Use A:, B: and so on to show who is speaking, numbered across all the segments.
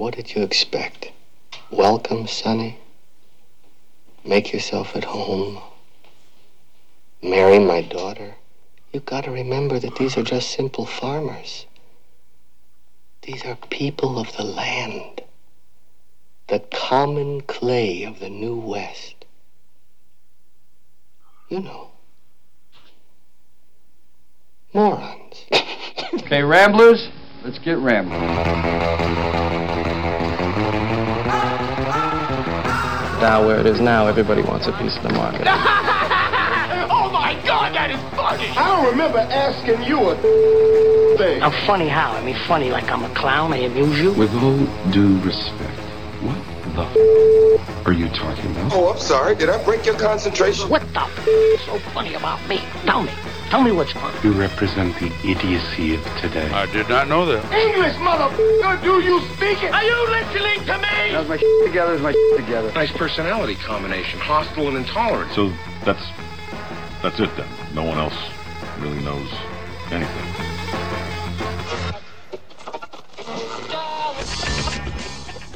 A: What did you expect? Welcome, Sonny. Make yourself at home. Marry my daughter. You gotta remember that these are just simple farmers. These are people of the land. The common clay of the New West. You know. Morons.
B: Okay, Ramblers, let's get rambling.
C: Now, where it is now, everybody wants a piece of the market.
D: oh my god, that is funny!
E: I don't remember asking you a thing.
F: I'm funny how? I mean, funny like I'm a clown. I amuse you.
G: With all due respect, what the f- are you talking about?
E: Oh, I'm sorry. Did I break your concentration?
F: What the f- is so funny about me? Tell me. Tell me what's funny.
G: You represent the idiocy of today.
H: I did not know that.
E: English, motherfucker! Do you speak it?
D: Are you listening to me?
B: How's my shit together? Is my shit together?
I: Nice personality combination, hostile and intolerant.
J: So that's that's it then. No one else really knows anything.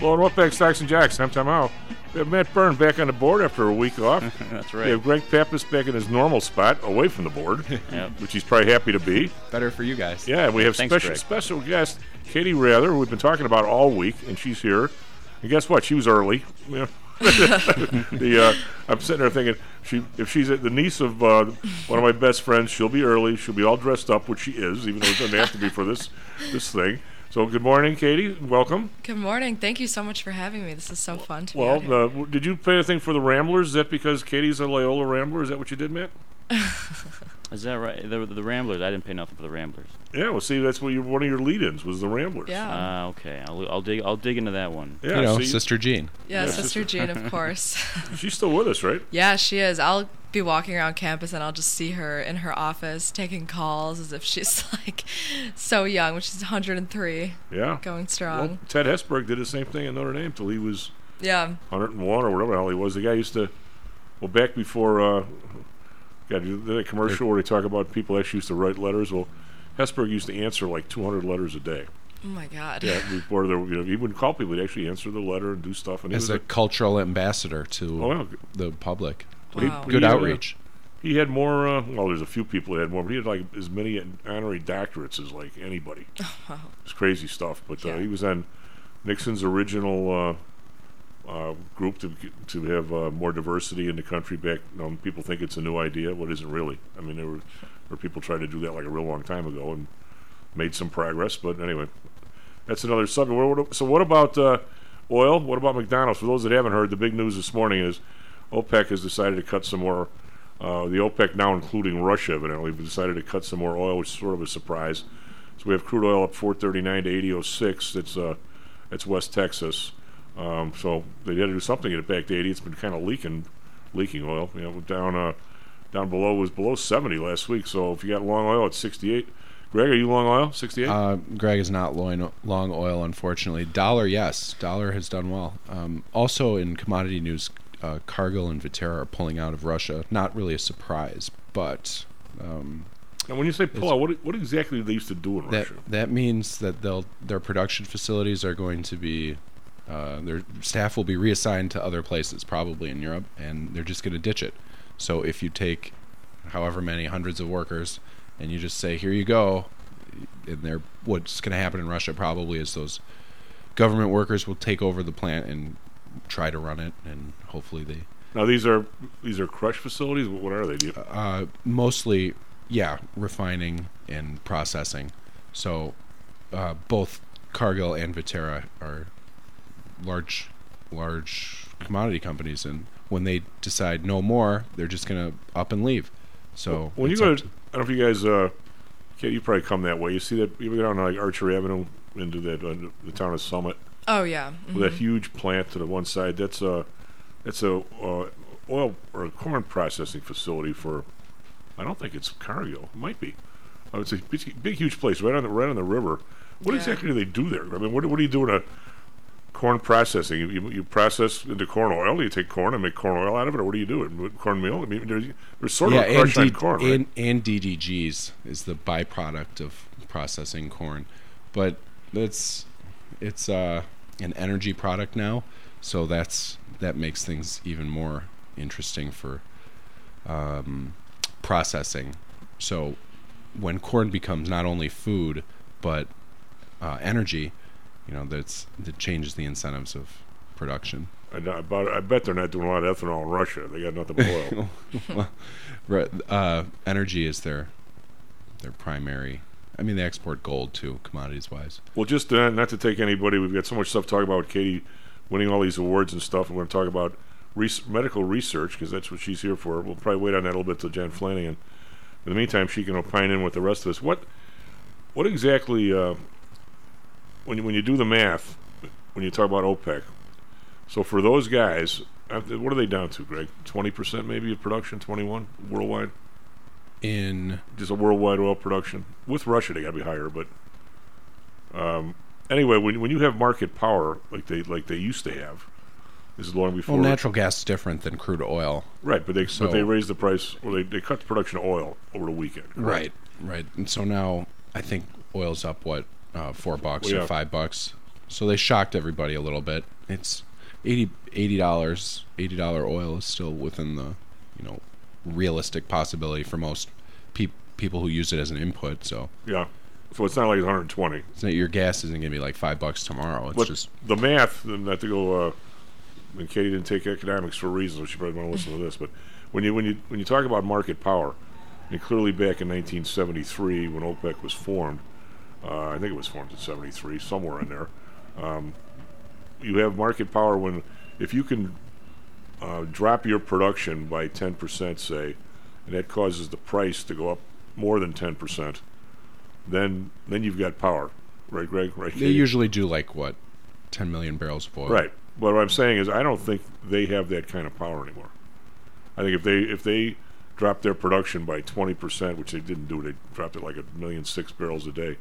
K: Well, and what back Stocks and Jocks? I'm Tom Howell. We have Matt Byrne back on the board after a week off.
L: That's right.
K: We have Greg Pappas back in his normal spot, away from the board,
L: Yep.
K: which he's probably happy to be.
L: Better for you guys.
K: Yeah, we have
L: Thanks,
K: special
L: Greg.
K: special guest Katie Mather, who we've been talking about all week, and she's here. And guess what? She was early. Yeah. the uh, I'm sitting there thinking she if she's the niece of uh, one of my best friends, she'll be early. She'll be all dressed up, which she is, even though it doesn't have to be for this this thing. So good morning, Katie. Welcome.
M: Good morning. Thank you so much for having me. This is so fun to be
K: Well,
M: here.
K: uh, did you play anything for the Ramblers? Is that because Katie's a Loyola Rambler? Is that what you did, Matt?
L: Is that right? The, the Ramblers. I didn't pay nothing for the Ramblers.
K: Yeah. Well, see, that's what you, one of your lead-ins was the Ramblers.
M: Yeah.
L: Ah, okay. I'll, I'll dig. I'll dig into that one.
K: Yeah,
N: you know,
K: see-
N: Sister Jean.
M: yeah,
K: yeah,
M: Sister
K: sister-
M: Jean, of course.
K: She's still with us, right?
M: yeah, she is. I'll be walking around campus and I'll just see her in her office taking calls as if she's like so young, which is 103,
K: Yeah.
M: going
K: Well,
M: strong.
K: Ted Hesburgh did the same thing in Notre Dame till he was
M: yeah.
K: 101 or whatever the hell he was. The guy used to, well, back before, uh, God, the commercial where they talk about people actually used to write letters. Well, Hesburgh used to answer like 200 letters a day.
M: Oh my God.
K: Yeah, before there, you know, he wouldn't call people; he'd actually answer the letter and do stuff. And he
N: As
K: was
N: a
K: a,
N: cultural ambassador to
K: Oh, yeah.
N: the public.
M: Wow.
N: Good
K: He, uh,
N: outreach.
K: He had more. Uh, well, there's a few people that had more, but he had like as many honorary doctorates as like anybody.
M: Oh, Wow.
K: It's crazy stuff. But uh,
M: Yeah.
K: he was on Nixon's original uh, uh, group to to have uh, more diversity in the country. Back, you know, people think it's a new idea, what isn't really. I mean, there were people tried to do that like a real long time ago and made some progress. But anyway, that's another subject. So, what about uh, oil? What about McDonald's? For those that haven't heard, the big news this morning is OPEC has decided to cut some more. Uh, the OPEC now, including Russia, evidently, decided to cut some more oil, which is sort of a surprise. So we have crude oil up 439 to 8006. That's uh, that's West Texas. Um, so they had to do something to get it back to 80. It's been kind of leaking, leaking oil. You know, down uh, down below was below 70 last week. So if you got long oil, it's 68. Greg, are you long oil? 68.
N: Uh, Greg is not long, long oil, unfortunately. Dollar, yes. Dollar has done well. Um, also, in commodity news, uh, Cargill and Viterra are pulling out of Russia. Not really a surprise, but um,
K: and when you say pull out, what what exactly do they used to do in
N: that
K: Russia?
N: that means that they'll their production facilities are going to be uh, their staff will be reassigned to other places, probably in Europe, and they're just going to ditch it. So if you take however many hundreds of workers and you just say, "Here you go," and they're what's going to happen in Russia probably is those government workers will take over the plant and try to run it, and hopefully they
K: Now these are these are crush facilities. What are they? Do
N: uh, mostly, yeah, refining and processing. So, uh, both Cargill and Viterra are large, large commodity companies, and when they decide no more, they're just gonna up and leave. So
K: when you
N: it's
K: go to, I don't know if you guys, uh, Kate, you probably come that way. You see that you go down like Archer Avenue into that uh, the town of Summit
M: Oh, yeah.
K: with that
M: Mhm.
K: huge plant to the one side. That's a that's a uh, oil or corn processing facility for. I don't think it's Cargill. It might be. Oh, it's a big, big, huge place right on the right on the river. What
M: Yeah.
K: exactly do they do there? I mean, what, what do you do in a corn processing? You, you, you process into corn oil. You take corn and make corn oil out of it, or what do you do? With Cornmeal. I mean, there's, there's sort
N: yeah,
K: of a crush
N: and,
K: on
N: D-
K: corn, right?
N: and, and DDGs is the byproduct of processing corn, but it's it's uh an energy product now, so that's that makes things even more interesting for um, processing. So when corn becomes not only food but uh, energy, you know, that's that changes the incentives of production.
K: I, about, I bet they're not doing a lot of ethanol in Russia. They got nothing but oil.
N: well, uh, energy is their their primary. I mean, they export gold too, commodities wise.
K: well, just uh, not to take anybody, we've got so much stuff to talk about with Katie winning all these awards and stuff. We're going to talk about res- medical research because that's what she's here for. We'll probably wait on that a little bit till John Flannigan. In the meantime, she can opine in with the rest of us. What what exactly, uh, when, you, when you do the math, when you talk about OPEC, so for those guys, uh, what are they down to, Greg? 20% maybe of production, 21 worldwide?
N: In
K: just a worldwide oil production. With Russia, they got to be higher, but um, anyway, when when you have market power like they like they used to have, this is long before
N: well, natural gas is different than crude oil.
K: Right, but they
N: So-
K: but they raised the price, or they they cut the production of oil over the weekend. correct?
N: Right, right. And so now I think oil's up what uh, four bucks
K: Well,
N: or five bucks. So they shocked everybody a little bit. It's 80 dollars. Eighty dollar oil is still within the you know realistic possibility for most peop people who use it as an input. So
K: Yeah, so it's not like 120.
N: it's not, your gas isn't going to be like five bucks tomorrow. It's
K: but
N: just
K: the math, and not to go. Uh, and Katie didn't take economics for a reason, so she probably want to listen to this. But when you when you when you talk about market power, and clearly back in 1973 when OPEC was formed, uh, I think it was formed in 73, somewhere in there. Um, you have market power when if you can uh, drop your production by 10%, say, and that causes the price to go up more than 10%, then then you've got power, right, Greg? Right.
N: they
K: Katie?
N: usually do like what ten million barrels of oil.
K: Right. But what I'm saying is, I don't think they have that kind of power anymore. I think if they if they dropped their production by 20 percent, which they didn't do, they dropped it like a million six barrels a day.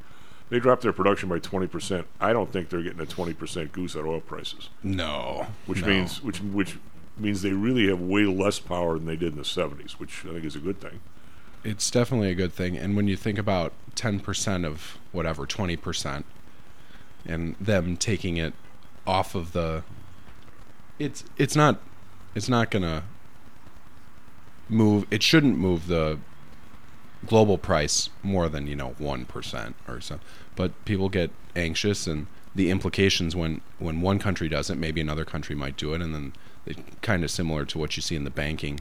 K: They dropped their production by 20 percent. I don't think they're getting a 20 percent goose at oil prices.
N: No.
K: Which
N: no.
K: means which which means they really have way less power than they did in the 70s, which I think is a good thing.
N: it's definitely a good thing. And when you think about 10% of whatever, 20%, and them taking it off of the it's it's not it's not going to move it shouldn't move the global price more than, you know, 1% or so. But people get anxious and the implications when when one country does it, maybe another country might do it and then it kind of similar to what you see in the banking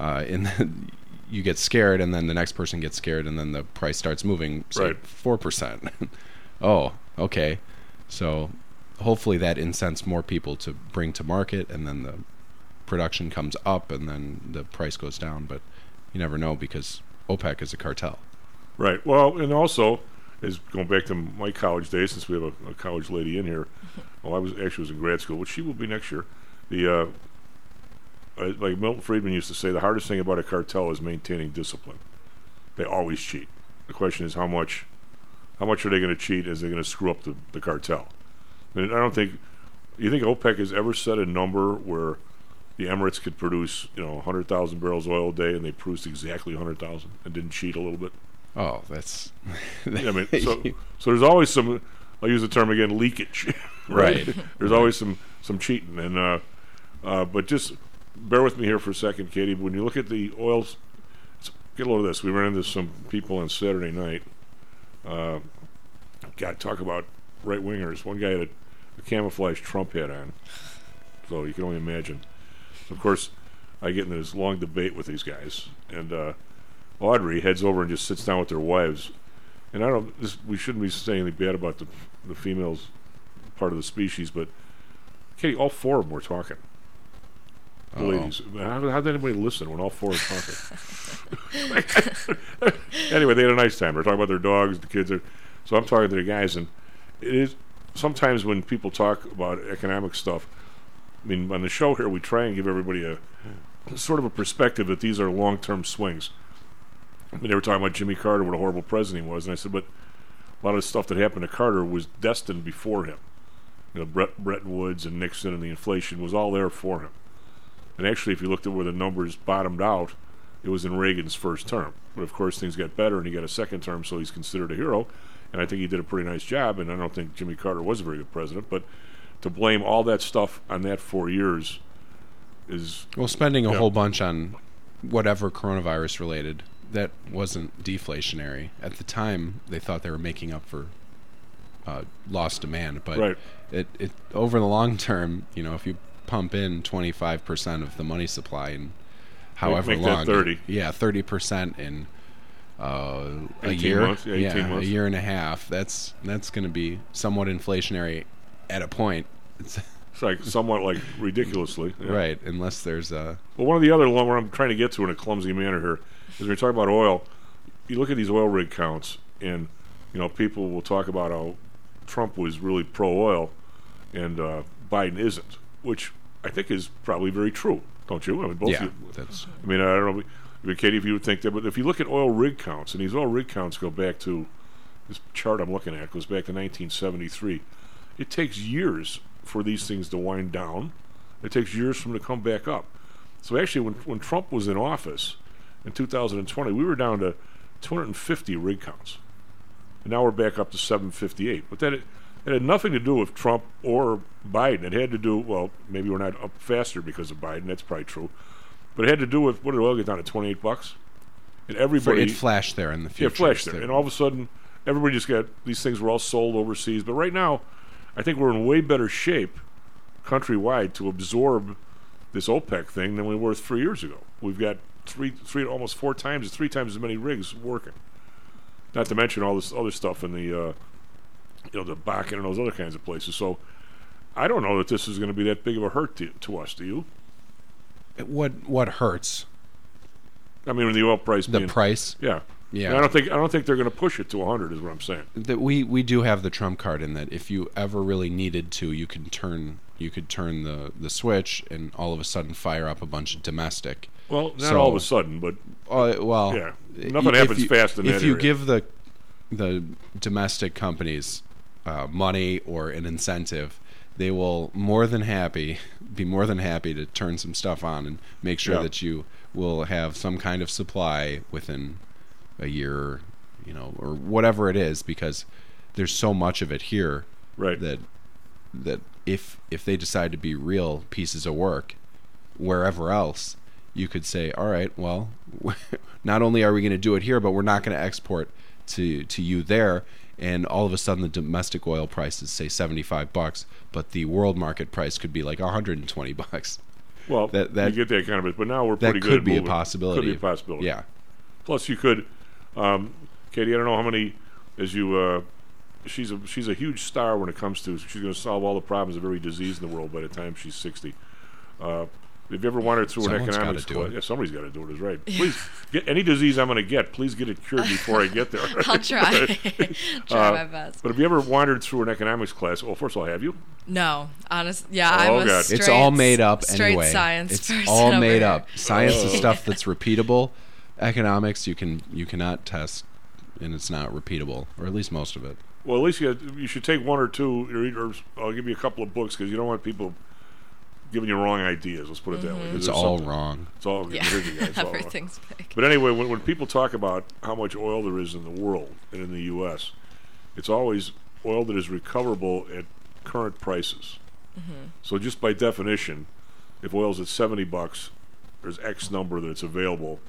N: uh, and then you get scared, and then the next person gets scared, and then the price starts moving.
K: Right.
N: Four percent. oh, okay. So hopefully that incents more people to bring to market, and then the production comes up, and then the price goes down. But you never know because OPEC is a cartel.
K: Right. Well, and also, is going back to my college days, since we have a, a college lady in here. Well, I was actually was in grad school, which she will be next year. The uh, uh, like Milton Friedman used to say, the hardest thing about a cartel is maintaining discipline. They always cheat. The question is how much, how much are they going to cheat? Is they going to screw up the, the cartel? I, mean, I don't think. You think OPEC has ever set a number where the Emirates could produce, you know, 100,000 barrels of oil a day, and they produced exactly 100,000 and didn't cheat a little bit?
N: Oh, that's.
K: I mean, so, so there's always some. I'll use the term again, leakage.
N: Right.
K: there's always some some cheating, and uh, uh, but just bear with me here for a second, Katie. When you look at the oils, get a load of this. We ran into some people on Saturday night. Uh, God, talk about right wingers. One guy had a, a camouflage Trump hat on, so you can only imagine. Of course, I get in this long debate with these guys, and uh, Audrey heads over and just sits down with their wives. And I don't. This, we shouldn't be saying anything bad about the the females part of the species, but Katie, all four of them were talking. The
N: Uh-oh.
K: ladies. How, how did anybody listen when all four are talking? anyway, they had a nice time. They're talking about their dogs, the kids. Are, so I'm talking to the guys, and it is sometimes when people talk about economic stuff. I mean, on the show here, we try and give everybody a sort of a perspective that these are long-term swings. I mean, they were talking about Jimmy Carter, what a horrible president he was, and I said, but a lot of the stuff that happened to Carter was destined before him. You know, Brett, Bretton Woods and Nixon and the inflation was all there for him. And actually, if you looked at where the numbers bottomed out, it was in Reagan's first term. But of course, things got better, and he got a second term, so he's considered a hero. And I think he did a pretty nice job. And I don't think Jimmy Carter was a very good president, but to blame all that stuff on that four years is
N: Well, spending a
K: Yeah.
N: whole bunch on whatever coronavirus related that wasn't deflationary at the time. They thought they were making up for uh, lost demand, but
K: Right.
N: it, it over the long term, you know, if you pump in twenty five percent of the money supply and however
K: make
N: long,
K: 30.
N: yeah, thirty percent in uh, a
K: 18
N: year,
K: months, yeah, 18 months.
N: a year and a half. That's that's going to be somewhat inflationary at a point. It's,
K: it's like somewhat like ridiculously yeah.
N: Right, unless there's a
K: Well, one of the other one where I'm trying to get to in a clumsy manner here is when you talk about oil. You look at these oil rig counts, and you know people will talk about how Trump was really pro oil, and uh, Biden isn't, which I think is probably very true. Don't you? I mean, both.
N: Yeah,
K: you,
N: that's-
K: I mean, I don't know, I mean, Katie, if you would think that, but if you look at oil rig counts, and these oil rig counts go back to this chart I'm looking at goes back to 1973. It takes years for these things to wind down. It takes years for them to come back up. So actually, when when Trump was in office in 2020, we were down to 250 rig counts, and now we're back up to 758. But that it had nothing to do with Trump or Biden. It had to do well, maybe we're not up faster because of Biden. That's probably true, but it had to do with what did oil get down to 28 bucks, and everybody
N: it flashed there in the future.
K: yeah, flashed there. And all of a sudden, everybody just got these things were all sold overseas. But right now, I think we're in way better shape countrywide to absorb this OPEC thing than we were three years ago. We've got three, three, almost four times, three times as many rigs working. Not to mention all this other stuff in the, uh, you know, the Bakken and those other kinds of places. So, I don't know that this is going to be that big of a hurt to, to us. Do you?
N: What what hurts?
K: I mean, the oil price.
N: The
K: being,
N: price?
K: Yeah.
N: Yeah.
K: I don't think I don't think they're going to push it to 100. Is what I'm saying.
N: That we we do have the trump card in that if you ever really needed to, you can turn you could turn the the switch and all of a sudden fire up a bunch of domestic.
K: Well, not
N: So-
K: all of a sudden, but
N: Uh, well,
K: yeah, nothing happens
N: you-
K: fast in
N: If
K: that
N: you
K: area.
N: give the the domestic companies uh, money or an incentive, they will more than happy be more than happy to turn some stuff on and make sure
K: Yeah.
N: that you will have some kind of supply within a year, you know, or whatever it is, because there's so much of it here
K: right.
N: that that if if they decide to be real pieces of work wherever else you could say all right well not only are we going to do it here but we're not going to export to to you there and all of a sudden the domestic oil prices say 75 bucks but the world market price could be like 120 bucks
K: Well,
N: that that
K: you get that kind of it, but now we're
N: that
K: pretty good.
N: could be a possibility
K: Could be a possibility.
N: yeah
K: Plus, you could, um, Katie. I don't know how many, as you. Uh, she's a she's a huge star when it comes to. She's going to solve all the problems of every disease in the world by the time she's sixty. Uh, have you ever wandered through
N: Someone's
K: an economics
N: do
K: class?
N: it.
K: Yeah, somebody's got to do it. Is right. Please get any disease I'm going to get. Please get it cured before I get there.
M: I'll try. try
K: Uh,
M: my best.
K: But have you ever wandered through an economics class? Well, first of all, have you?
M: No, honest. Yeah,
K: Oh,
M: I'm a
K: God.
M: straight,
N: it's all made up
M: straight
N: anyway
M: science
N: it's all made
M: here.
N: up science is
K: Oh.
N: stuff that's repeatable economics you can you cannot test and it's not repeatable or at least most of it
K: Well, at least you, you should take one or two, or, or I'll give you a couple of books because you don't want people giving you wrong ideas. Let's put it that way.
N: it's all
K: something-
N: wrong
K: It's all
M: Mm-hmm. Yeah,
K: here's the all wrong.
M: everything's big.
K: But anyway, when, when people talk about how much oil there is in the world and in the U.S., it's always oil that is recoverable at current prices. So just by definition, if oil's at seventy bucks, there's X number that's available.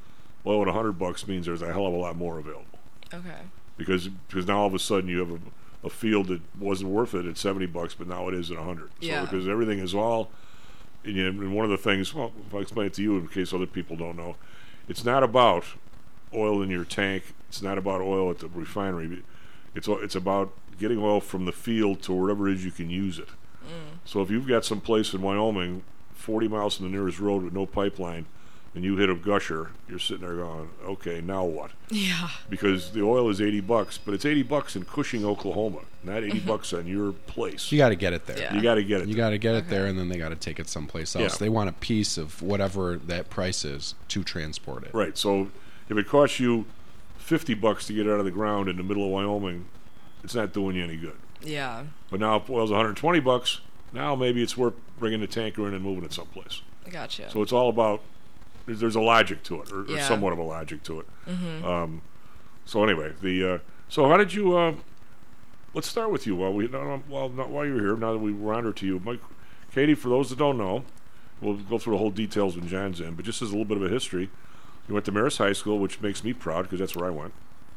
K: Oil at hundred bucks means there's a hell of a lot more available
M: Okay.
K: because because now all of a sudden you have a, a field that wasn't worth it at 70 bucks, but now it is at 100.
M: Yeah.
K: Because everything is all, and, you know, and one of the things, well, if I explain it to you in case other people don't know, it's not about oil in your tank. It's not about oil at the refinery. It's it's about getting oil from the field to wherever it is you can use it. Mm. So if you've got some place in Wyoming, 40 miles from the nearest road with no pipeline, and you hit a gusher, you're sitting there going, okay, now what?
M: Yeah.
K: because the oil is 80 bucks, but it's 80 bucks in Cushing, Oklahoma, not 80 mm-hmm. bucks on your place.
N: you got to get it there
M: Yeah.
K: You got to get it.
N: you got to get it there and then they got to take it someplace else
K: Yeah.
N: they want a piece of whatever that price is to transport it
K: right. So if it costs you 50 bucks to get it out of the ground in the middle of Wyoming, it's not doing you any good.
M: Yeah.
K: But now if oil's 120 bucks, now maybe it's worth bringing the tanker in and moving it someplace.
M: I gotcha.
K: So it's all about there's, there's a logic to it, or, or somewhat of a logic to it. Um, so anyway, the uh, so how did you uh, let's start with you while we while not while you're here. Now that we round to you, Mike, Katie. For those that don't know, we'll go through the whole details when John's in. But just as a little bit of a history, you went to Marist High School, which makes me proud because that's where I went.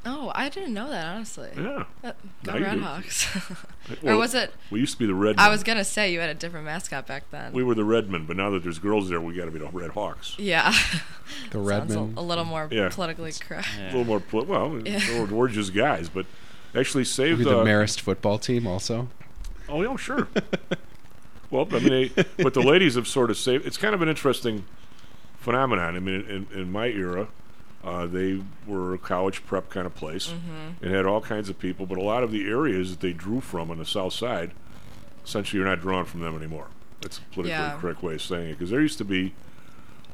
M: Oh, I didn't know that honestly.
K: Yeah.
M: Uh, go
K: Now.
M: Redhawks.
K: Well,
M: or was it?
K: We used to be the Redmen.
M: I was gonna say you had a different mascot back then.
K: We were the Redmen, but now that there's girls there, we got to be the Red Hawks.
M: yeah.
N: The Redmen.
M: A, a little more
K: Yeah.
M: politically correct.
K: A little more, poli- well,
M: Yeah.
K: we're, we're just guys, but actually saved.
N: Maybe the
K: uh,
N: Marist football team also.
K: Oh, yeah, sure. well, I mean, they, but the ladies have sort of saved. It's kind of an interesting phenomenon. I mean, in, in my era, uh, they were a college prep kind of place
M: Mm-hmm.
K: and had all kinds of people, but a lot of the areas that they drew from on the south side, essentially, you're not drawn from them anymore. That's a politically
M: Yeah.
K: correct way of saying it. Because there used to be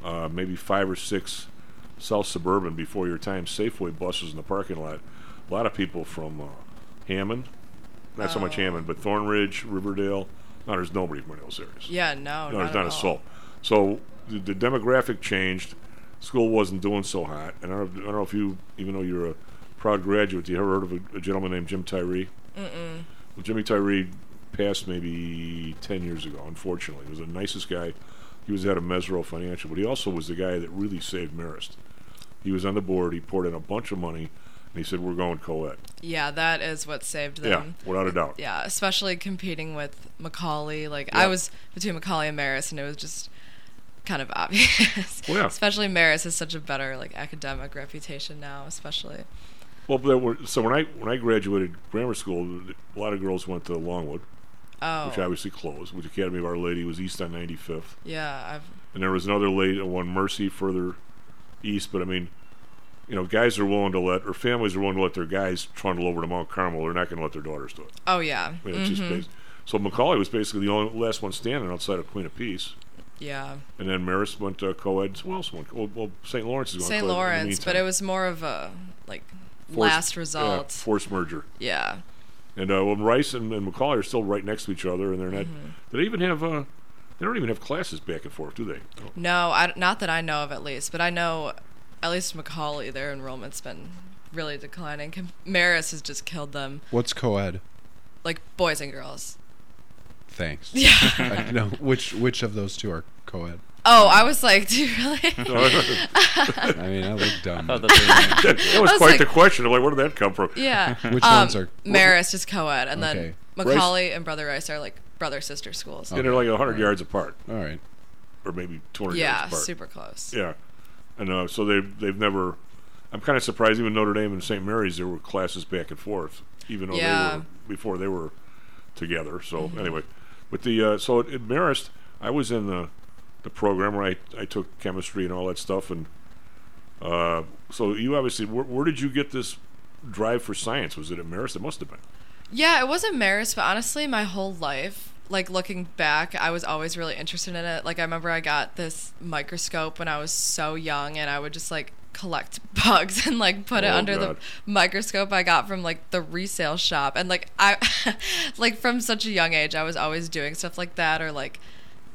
K: uh, maybe five or six South Suburban before your time Safeway buses in the parking lot. A lot of people from uh, Hammond, not so much
M: Oh.
K: Hammond, but Thornridge, Riverdale. No, there's nobody from any of those areas.
M: Yeah, no,
K: no,
M: not
K: there's not a soul. So the, the demographic changed. School wasn't doing so hot, and I don't, I don't know if you, even though you're a proud graduate, you ever heard of a, a gentleman named Jim Tyree?
M: Mm-mm.
K: Well, Jimmy Tyree passed maybe 10 years ago, unfortunately. He was the nicest guy. He was head of Mesirow Financial, but he also was the guy that really saved Marist. He was on the board. He poured in a bunch of money, and he said, "We're going co-ed."
M: Yeah, that is what saved them.
K: Yeah, without a doubt.
M: Yeah, especially competing with McAuley. Like
K: Yeah.
M: I was between McAuley and Marist, and it was just kind of obvious.
K: Well, yeah.
M: Especially Maris has such a better like academic reputation now, especially.
K: Well, there were, so when I when I graduated grammar school, a lot of girls went to Longwood,
M: Oh.
K: which obviously closed. Which Academy of Our Lady was east on 95th,
M: Yeah, I've
K: and there was another late one Mercy further east. But I mean, you know, guys are willing to let or families are willing to let their guys trundle over to Mount Carmel. They're not going to let their daughters do it.
M: Oh yeah.
K: I mean,
M: Mhm.
K: bas- so McAuley was basically the only last one standing outside of Queen of Peace.
M: Yeah.
K: And then Marist went to co-ed. Who else went? Well, well St. Lawrence is going
M: St.
K: co-ed in
M: Lawrence, but it was more of a like
K: Forced-
M: last
K: yeah,
M: result.
K: forced merger.
M: Yeah.
K: And uh, well, Rice and, and McAuley are still right next to each other, and they're not.
M: Mm-hmm.
K: Do they even have? Uh, they don't even have classes back and forth, do they?
M: No, I, not that I know of at least, but I know at least McAuley, their enrollment's been really declining. Com- Marist has just killed them,
N: What's co-ed?
M: like boys and girls.
N: Thanks.
M: Yeah.
N: I know which which of those two are co-ed.
M: Oh, I was like, do you really?
N: I mean, I look dumb.
L: thought
N: but-
L: that
K: that, that was
M: was
K: quite
M: like-
K: the question. I'm like, where did that come from?
M: yeah.
N: Which
M: um,
N: ones are-
M: Marist is co-ed, and
N: Okay.
M: then McAuley and Brother Rice are like brother sister schools.
K: And they're like 100 yards apart,
N: All right.
K: or maybe 200
M: Yeah,
K: yards apart.
M: Yeah, super close.
K: Yeah, and uh, so they've they've never. I'm kind of surprised. Even Notre Dame and St. Mary's, there were classes back and forth, even though
M: Yeah. Mm-hmm.
K: they were before they were together. So anyway, with the uh, so at, at Marist, I was in the the program where I I took chemistry and all that stuff, and uh, so you obviously where, where did you get this drive for science? Was it at Marist? It must have been.
M: Yeah, it was at Marist, but honestly, my whole life, like looking back, I was always really interested in it. Like I remember I got this microscope when I was so young, and I would just like collect bugs and like put it
K: Oh,
M: under
K: God.
M: the microscope I got from like the resale shop. And like I, like from such a young age, I was always doing stuff like that, or like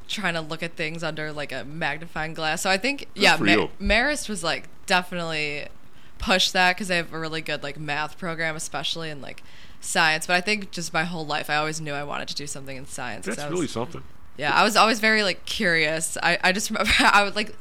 M: trying to look at things under like a magnifying glass. So I think yeah,
K: for
M: Ma- Marist was like definitely push that because they have a really good like math program, especially in like science. But I think just my whole life, I always knew I wanted to do something in science.
K: That's
M: was-
K: really something.
M: yeah, I was always very like curious. I, I just remember I would like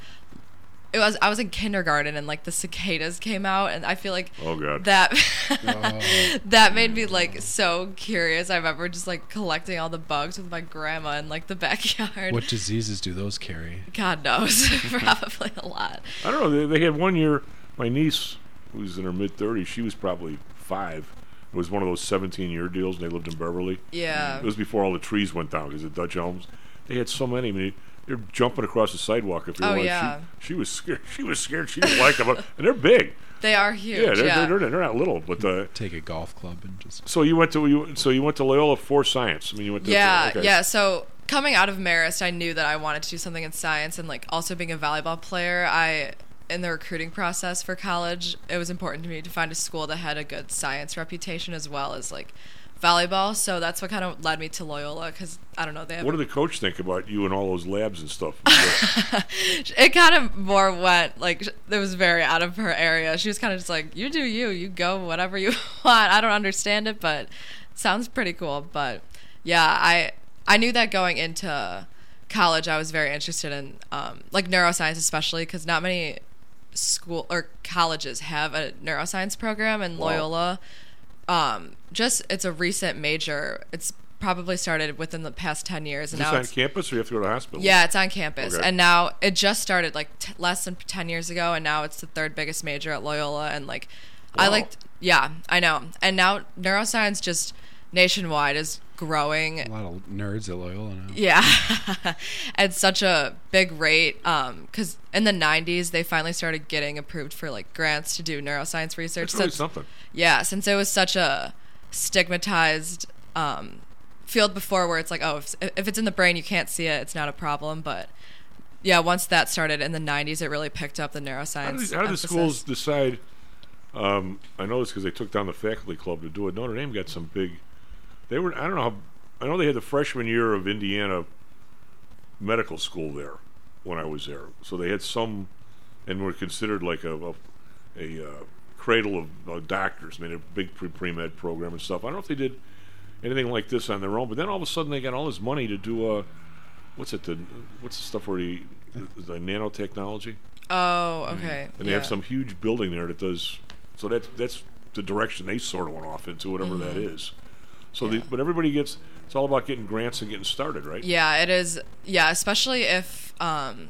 M: it was I was in kindergarten and like the cicadas came out and I feel like
K: Oh, God.
M: that
N: Oh.
M: that made me like so curious. I remember just like collecting all the bugs with my grandma in like the backyard.
N: What diseases do those carry?
M: God knows, probably a lot.
K: I don't know. They, they had one year. My niece, who's in her mid 30s, she was probably five. It was one of those 17 year deals, and they lived in Beverly.
M: Yeah.
K: It was before all the trees went down because the Dutch elms. They had so many. I mean, they're jumping across the sidewalk. If you
M: Oh,
K: want.
M: yeah.
K: She, she was scared. She was scared. She didn't like them, and they're big.
M: They are huge.
K: Yeah, they're,
M: yeah.
K: They're, they're, they're not little, but uh,
N: Take a golf club and just.
K: so you went to you so you went to Loyola for science. I mean, you went to
M: Yeah,
K: okay.
M: yeah. So coming out of Marist, I knew that I wanted to do something in science, and like also being a volleyball player, I in the recruiting process for college, it was important to me to find a school that had a good science reputation as well as like volleyball. So that's what kind of led me to Loyola because I don't know they.
K: What did the coach think about you and all those labs and stuff?
M: it kind of more went like it was very out of her area. She was kind of just like, "You do you, you go whatever you want." I don't understand it, but sounds pretty cool. But yeah, I I knew that going into college, I was very interested in um, like neuroscience, especially because not many school or colleges have a neuroscience program, and
K: Wow.
M: Um, just it's a recent major. It's probably started within the past ten years,
K: Is
M: and now
K: on
M: it's
K: campus or you have to go to the hospital?
M: yeah, it's on campus,
K: Okay.
M: and now it just started like t- less than ten years ago, and now it's the third biggest major at Loyola, and like I
K: Wow.
M: liked, yeah, I know, and now neuroscience just nationwide is growing.
N: A lot of nerds at Loyola now.
M: Yeah, at such a big rate. Because in the '90s, they finally started getting approved for like grants to do neuroscience research.
K: That's really
M: since-
K: something.
M: Yeah, since it was such a stigmatized um, field before, where it's like, oh, if, if it's in the brain, you can't see it, it's not a problem. But yeah, once that started in the '90s, it really picked up the neuroscience.
K: How do, these- how do the schools decide? Um, I know this because they took down the faculty club to do it. Notre Dame got some big. They were. I don't know how. I know they had the freshman year of Indiana medical school there when I was there. So they had some, and were considered like a a, a uh, cradle of uh, doctors. I mean, a big pre med program and stuff. I don't know if they did anything like this on their own. But then all of a sudden they got all this money to do uh what's it the what's the stuff where the the nanotechnology.
M: Oh, okay.
K: And they
M: yeah.
K: have some huge building there that does. So that's that's the direction they sort of went off into, whatever that
M: Mhm.
K: is. So, the, but everybody gets. It's all about getting grants and getting started, right?
M: Yeah, it is. Yeah, especially if um,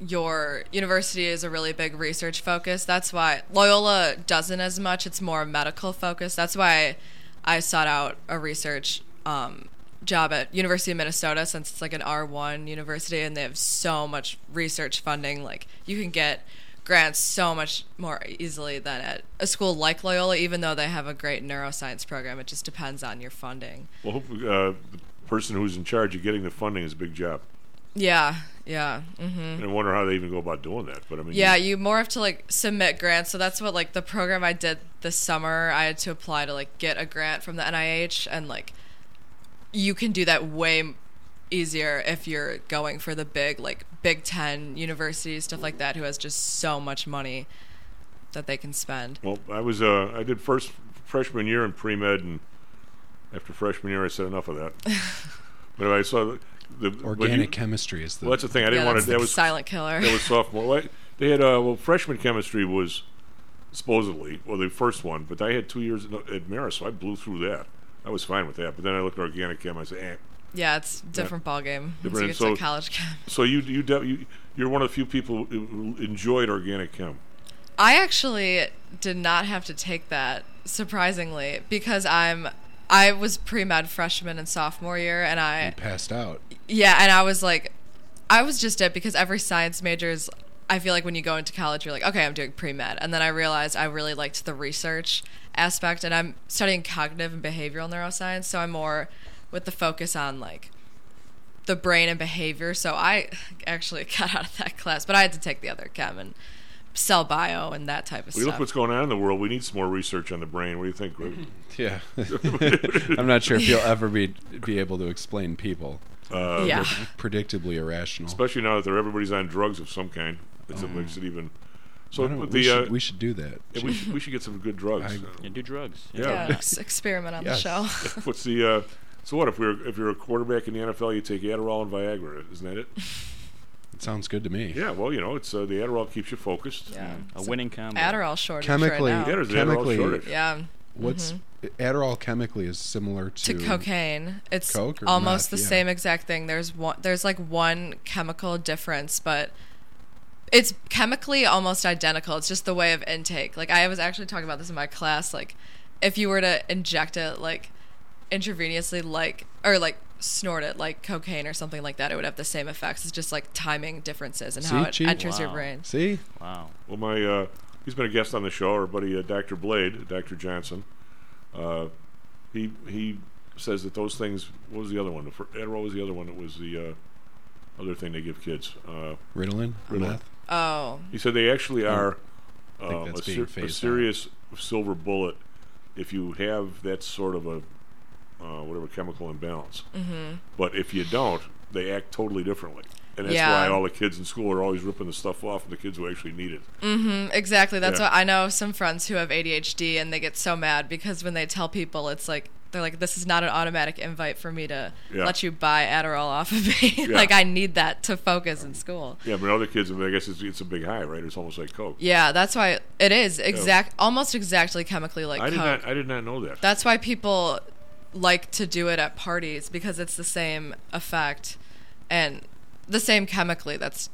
M: your university is a really big research focus. That's why Loyola doesn't as much. It's more medical focused. That's why I sought out a research um, job at University of Minnesota since it's like an R1 university and they have so much research funding. Like you can get grants so much more easily than at a school like Loyola, even though they have a great neuroscience program. It just depends on your funding.
K: Well, hopefully, uh, the person who's in charge of getting the funding is a big job.
M: Yeah, yeah. hmm
K: And I wonder how they even go about doing that. But I mean,
M: Yeah, you more have to like submit grants. So that's what like the program I did this summer. I had to apply to like get a grant from the NIH, and like you can do that way easier if you're going for the big like Big Ten universities, stuff like that, who has just so much money that they can spend.
K: Well, I was uh, I did first freshman year in pre med, and after freshman year, I said enough of that. but I saw the, the
N: Organic
K: you-
N: chemistry is the.
K: Well, that's the thing. I didn't
M: Yeah,
K: want to.
M: the
K: That was
M: silent killer.
K: That was sophomore. Well, They had uh, well, freshman chemistry was supposedly well the first one, but I had two years at at Marist, so I blew through that. I was fine with that. But then I looked at organic chem. I said, eh.
M: Yeah, it's a different ball game.
K: Different.
M: you get
K: So-
M: college chem.
K: So you you, de- you you're one of the few people who enjoyed organic chem.
M: I actually did not have to take that surprisingly because I'm I was pre-med freshman and sophomore year and I
N: passed out.
M: yeah, and I was like I was just it because every science major is I feel like when you go into college you're like, okay, I'm doing pre-med. And then I realized I really liked the research aspect and I'm studying cognitive and behavioral neuroscience, so I'm more with the focus on like the brain and behavior. So I actually got out of that class, but I had to take the other chem and cell bio and that type of stuff.
K: We look what's going on in the world. We need some more research on the brain. What do you think,
N: Yeah, I'm not sure if you'll ever be be able to explain people.
K: Uh,
M: Yeah.
N: Predictably irrational.
K: Especially now that they're, everybody's on drugs of some kind. It's
N: Oh.
K: what makes it even. So
N: Why don't- we,
K: the uh,
N: should, we should do that.
K: yeah, we, should, we should get some good drugs.
N: I-
L: Yeah, do drugs.
K: Yeah.
M: yeah, ex- experiment on
N: Yes.
M: the show.
K: What's the? Uh, so what if we're if you're a quarterback in the NFL, you take Adderall and Viagra, isn't that it?
N: It sounds good to me.
K: Yeah. Well, you know, it's uh, the Adderall keeps you focused.
M: yeah,
L: A winning combo.
M: Adderall shortage
N: Chemically-
M: right
K: Yeah,
M: now.
K: there's
N: Chemically-
K: Adderall shortage.
M: Yeah,
N: What's Adderall chemically is similar to,
M: to cocaine. It's
N: Coke or
M: almost
N: meth?
M: the
N: Yeah.
M: same exact thing. There's one. There's like one chemical difference, but it's chemically almost identical. It's just the way of intake. Like I was actually talking about this in my class. Like if you were to inject it like intravenously, like or like snort it like cocaine or something like that, it would have the same effects. It's just like timing differences and how it
N: Chief?
M: enters your brain.
N: See,
L: Wow.
K: Well, my uh, he's been a guest on the show. Our buddy uh, Dr. Blade, Dr. Johnson. Uh, he he says that those things. What was the other one? The fir- Adderall was the other one. That was the uh, other thing they give kids. Uh,
N: Ritalin,
K: Ritalin.
N: meth.
M: Oh,
K: he said they actually are
N: I think
K: uh,
N: that's
K: a,
N: being
K: ser- a
N: phased out.
K: serious silver bullet if you have that sort of a uh, whatever chemical imbalance.
M: mm-hmm.
K: But if you don't, they act totally differently. And that's
M: Yeah.
K: why all the kids in school are always ripping the stuff off of the kids who actually need it.
M: Mm-hmm, exactly. That's
K: Yeah.
M: what I know some friends who have ADHD and they get so mad because when they tell people it's like they're like, this is not an automatic invite for me to
K: Yeah.
M: let you buy Adderall off of me. Like I need that to focus in school.
K: Yeah, but other kids, I, mean, I guess it's, it's a big high, right? It's almost like coke.
M: Yeah, that's why it is exact, almost exactly chemically like
K: I did
M: coke.
K: not. I did not know that.
M: That's why people like to do it at parties because it's the same effect and the same chemically. That's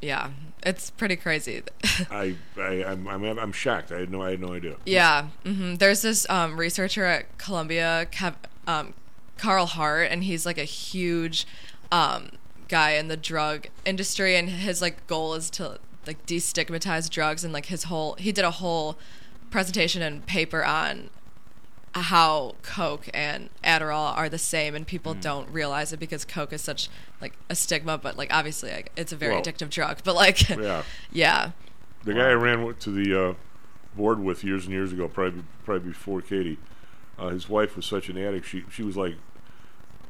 M: yeah, it's pretty crazy.
K: I, I, I'm, I'm, I'm shocked. I had no, I had no idea.
M: yeah, hmm there's this um, researcher at Columbia, Kev, um, Carl Hart, and he's like a huge um, guy in the drug industry, and his like goal is to like destigmatize drugs, and like his whole he did a whole presentation and paper on how coke and adderall are the same and people don't realize it because coke is such like a stigma but like obviously like, it's a very
K: Well,
M: addictive drug but like
K: Yeah.
M: yeah
K: The guy I ran to the uh, board with years and years ago, probably probably before Katie, uh, his wife was such an addict. She she was like,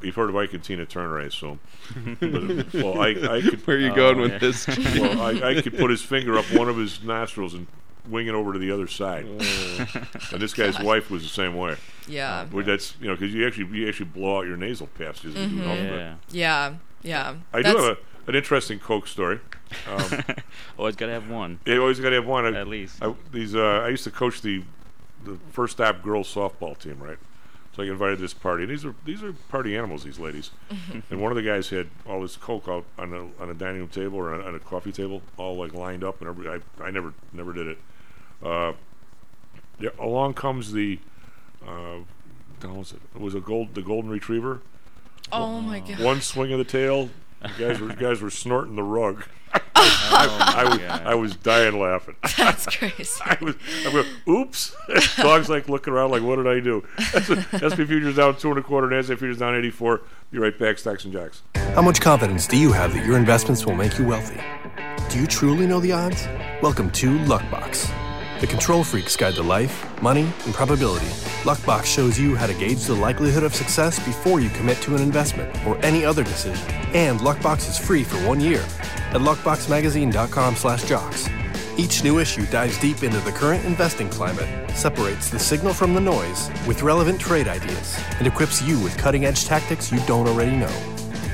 K: you've heard of Ike and Tina Turner, I assume. but, well, I, I could.
N: Where are you going with this?
K: Well, I, I could put his finger up one of his nostrils and wing it over to the other side. and this guy's wife was the same way.
M: Yeah.
K: Well, that's you know because you actually you actually blow out your nasal passages. and do
M: Mhm.
K: all
L: Yeah.
K: that.
M: yeah yeah
K: I do have a, an interesting Coke story. Um,
L: Always got to have one.
K: you always got to have one. I,
L: At least.
K: I, these uh, I used to coach the the first stop girls softball team, right? So I got invited to this party. And these are these are party animals, these ladies. and one of the guys had all this Coke out on a on a dining room table or on a, on a coffee table, all like lined up. And every, I I never never did it. Uh, yeah, along comes the. Uh, was it? It was a gold the golden retriever.
M: oh my god
K: One swing of the tail, the guys were guys were snorting the rug.
L: Oh,
K: I, was, I was dying laughing.
M: that's crazy
K: I was, I'm going, oops. Dog's like looking around like, what did I do? SP futures down two and a quarter, NASDAQ futures down 84. Be right back, Stocks and Jocks.
H: How much confidence do you have that your investments will make you wealthy? Do you truly know the odds? Welcome to Luckbox. The control freaks guide to life, money, and probability. Luckbox shows you how to gauge the likelihood of success before you commit to an investment or any other decision. And Luckbox is free for one year at luckboxmagazine.com/jocks. Each new issue dives deep into the current investing climate, separates the signal from the noise with relevant trade ideas, and equips you with cutting-edge tactics you don't already know.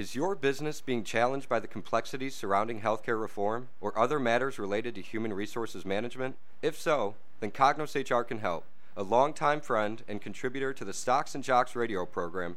O: Is your business being challenged by the complexities surrounding healthcare reform or other matters related to human resources management? If so, then Cognos HR can help. A longtime friend and contributor to the Stocks and Jocks radio program,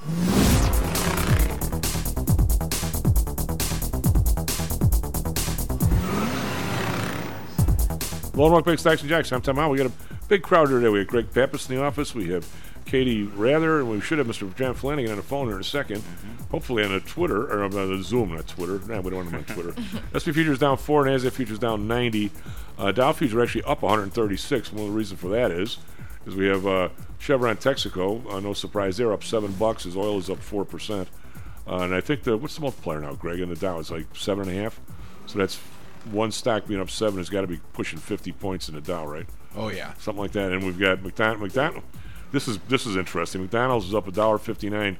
K: Lone Rock Big Stocks and Jocks. I'm Tom Howell. We got a big crowd here today. We have Greg Pappas in the office. We have Katie Mather, and we should have Mr. John Flannigan on the phone here in a 2nd Hopefully on a Twitter or on the Zoom, not Twitter. Nah, we don't want him on Twitter. SP futures down four, and NASDAQ futures down 90. Uh, Dow futures are actually up 136. One of the reasons for that is is we have uh, Chevron Texaco. Uh, no surprise, they're up seven bucks. As oil is up four percent. Uh, and I think the what's the multiplier now, Greg? In the Dow, it's like seven and a half. So that's one stock being up seven has got to be pushing 50 points in the Dow, right?
N: Oh yeah.
K: something like that. And we've got McDonald. McDonald. This is this is interesting. McDonald's is up a dollar fifty nine.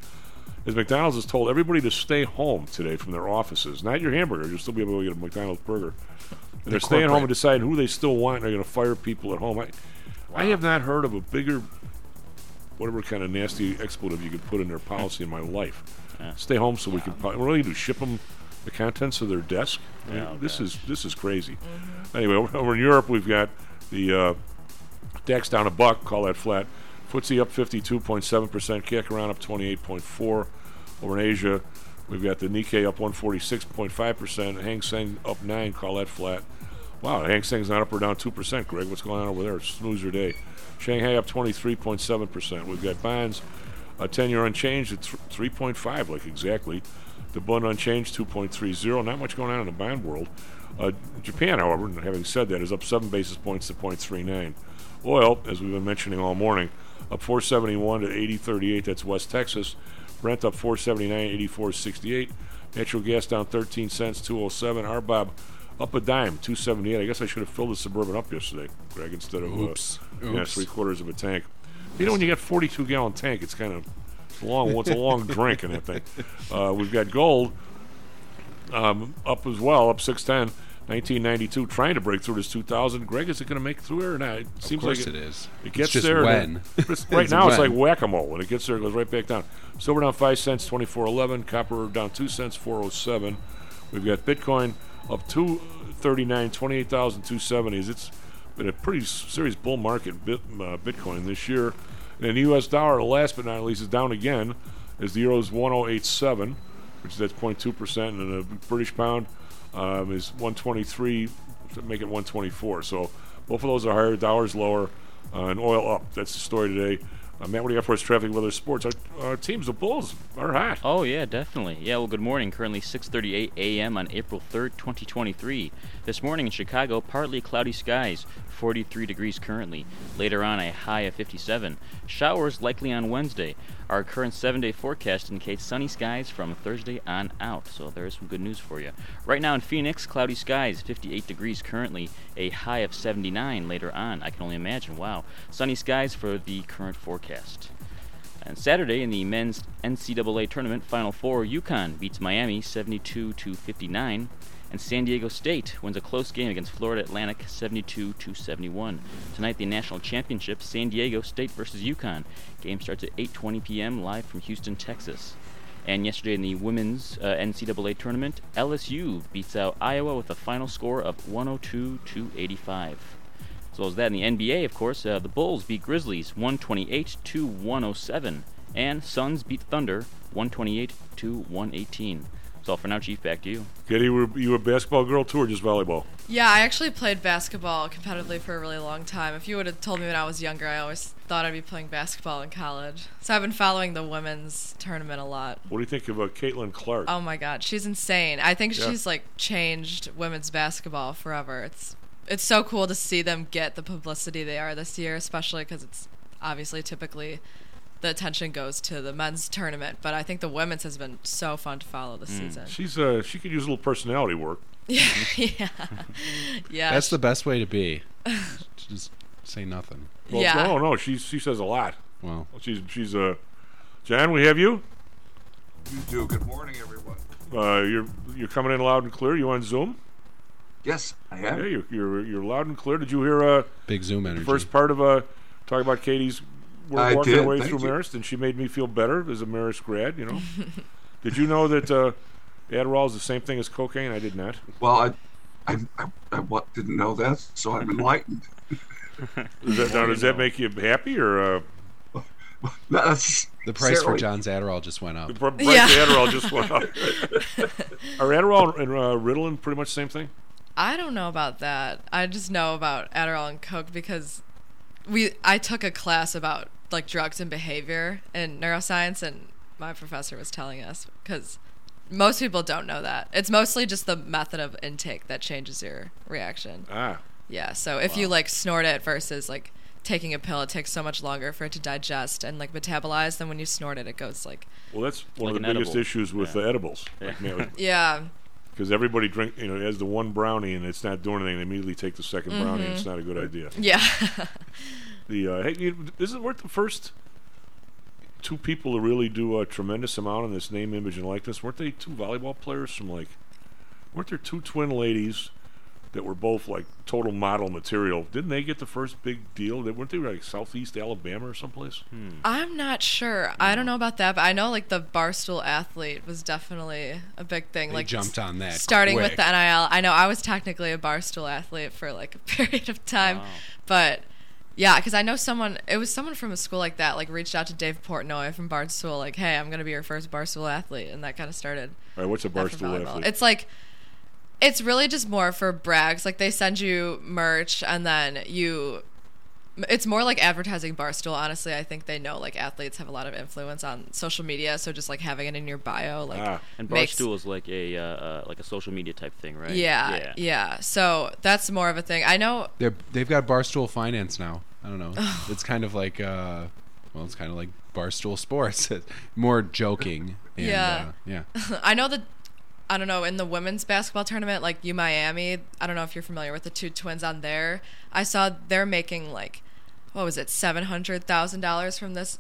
K: As McDonald's has told everybody to stay home today from their offices, not your hamburger. You'll still be able to get a McDonald's burger. And they're staying home and deciding who they still want. and They're going to fire people at home. I, I have not heard of a bigger, whatever kind of nasty expletive you could put in their policy in my life. Stay home so we can. po- What do you do? Ship them the contents of their desk? I mean,
L: Yeah,
K: this is this is crazy. Anyway, over- over in Europe, we've got the uh, DAX down a buck, call that flat. FTSE up 52.7%, Kick around up 28.4. Over in Asia, we've got the Nikkei up 146.5%, Hang Seng up 9, call that flat. Wow, Hang Seng's not up or down 2%, Greg. What's going on over there? Snoozer day. Shanghai up 23.7%. We've got bonds, a 10 year unchanged at 3.5, like exactly. The bund unchanged 2.30. Not much going on in the bond world. Uh, Japan, however, having said that, is up 7 basis points to 0.39. Oil, as we've been mentioning all morning, up 471 to 80.38. That's West Texas. Brent up 479, 84.68. Natural gas down 13 cents, 207. RBOB up a dime, 278. I guess I should have filled the Suburban up yesterday, Greg, instead of
N: Oops.
K: Uh, yeah, three quarters of a tank. You know, when you got 42 gallon tank, it's kind of long. What's a long drink in that thing? Uh, we've got gold um, up as well, up 610. 1992, trying to break through this 2000. Greg, is it going to make through there or not? It seems
N: course
K: like
N: it is.
K: It
N: It's
K: gets there.
N: when.
K: it's- right
N: It's
K: now, it's like
N: when.
K: whack-a-mole. When it gets there, it goes right back down. Silver down five cents, 24.11. Copper down two cents, 407. We've got Bitcoin up 239, 28,270s. It's been a pretty serious bull market, bit, uh, Bitcoin this year. And the U.S. dollar, last but not least, is down again as the euro is 1087, which is that's 0.2 percent, and the British pound um, is 123, to make it 124. So both of those are higher, dollars lower, uh, and oil up. That's the story today. Uh, for us? Traffic, weather, sports. Our, our teams, the Bulls, are hot.
L: Oh yeah, definitely. Yeah, well, good morning. Currently 6:38 a.m. on April 3rd, 2023. This morning in Chicago, partly cloudy skies, 43 degrees currently. Later on, a high of 57. Showers likely on Wednesday. Our current 7-day forecast indicates sunny skies from Thursday on out. So there is some good news for you. Right now in Phoenix, cloudy skies, 58 degrees currently, a high of 79 later on. I can only imagine. Wow. Sunny skies for the current forecast. And Saturday in the men's NCAA tournament Final Four, UConn beats Miami 72 to 59, and San Diego State wins a close game against Florida Atlantic 72 to 71. Tonight, the national championship, San Diego State versus UConn. Game starts at 8:20 p.m. live from Houston, Texas. And yesterday in the women's uh, NCAA tournament, LSU beats out Iowa with a final score of 102 to 85. As well as that in the NBA, of course, uh, the Bulls beat Grizzlies 128 to 107, and Suns beat Thunder 128 to 118. That's all for now, Chief. Back to you.
K: Katie, were you a basketball girl too, or just volleyball?
M: Yeah, I actually played basketball competitively for a really long time. If you would have told me when I was younger, I always thought I'd be playing basketball in college. So I've been following the women's tournament a lot.
K: What do you think of uh, Caitlin Clark?
M: Oh my god, she's insane. I think
K: Yeah.
M: she's like changed women's basketball forever. It's it's so cool to see them get the publicity they are this year, especially cuz it's obviously typically the attention goes to the men's tournament, but I think the women's has been so fun to follow this season.
K: She's uh, she could use a little personality work.
M: Yeah. yeah. yeah.
N: That's the best way to be. Just say nothing.
K: Well,
M: Yeah.
K: No, no, she she says a lot.
N: Well,
K: she's she's uh, John, we have you.
P: You do. Good morning, everyone.
K: uh, you're you're coming in loud and clear. You on Zoom?
P: Yes, I am.
K: Yeah, you're you're, you're loud and clear. Did you hear uh,
N: Big Zoom
K: the
N: energy.
K: first part of uh, talk about Katie's work,
P: I
K: walking
P: did,
K: her way
P: thank
K: through
P: you.
K: Marist, and she made me feel better as a Marist grad. You know. did you know that uh, Adderall is the same thing as cocaine? I did not.
P: Well, I, I, I, I wa- didn't know that, so I'm enlightened.
K: Does that, now, does that make you happy or? Uh,
P: No, that's
N: the price for. John's Adderall just went up.
K: The pr- price
M: Yeah.
K: of Adderall just went up. Are Adderall and uh, Ritalin pretty much the same thing?
M: I don't know about that. I just know about Adderall and Coke because we I took a class about like drugs and behavior in neuroscience and my professor was telling us cuz most people don't know that. It's mostly just the method of intake that changes your reaction.
K: Ah,
M: Yeah, so if you like snort it versus like taking a pill, it takes so much longer for it to digest and like metabolize than when you snort it it goes like
K: well, that's one
L: Like
K: of the biggest
L: edible.
K: issues with
L: Yeah.
K: the edibles.
M: yeah.
K: Because everybody drink, you know, has the one brownie and it's not doing anything. They immediately take the 2nd brownie. and It's not a good idea.
M: Yeah.
K: The uh, hey, you, isn't weren't the first two people to really do a tremendous amount in this name, image, and likeness? Weren't they two volleyball players from like? Weren't there two twin ladies that were both like total model material? Didn't they get the first big deal? They weren't they like Southeast Alabama or someplace?
M: I'm not sure. I don't know about that, but I know like the barstool athlete was definitely a big thing.
N: They
M: like
N: jumped on that
M: starting with the NIL. I know I was technically a barstool athlete for like a period of time, but yeah, because I know someone. It was someone from a school like that. Like reached out to Dave Portnoy from Barstool, like, "Hey, I'm gonna be your first barstool athlete," and that kind of started.
K: All right, what's a barstool athlete?
M: It's like. It's really just more for brags. Like they send you merch and then you it's more like advertising barstool honestly i think they know like athletes have a lot of influence on social media so just like having it in your bio like
K: Ah.
L: And
M: makes-
L: Barstool is like a uh, uh, like a social media type thing, right?
M: yeah, yeah so that's more of a thing i know
N: They're, they've got Barstool Finance now. I don't know. it's kind of like, uh, well, it's kind of like Barstool Sports. More joking. And,
M: Yeah.
N: Uh, yeah.
M: i know that i don't know in the women's basketball tournament like u miami i don't know if you're familiar with the two twins on there i saw they're making like what was it $700000 from this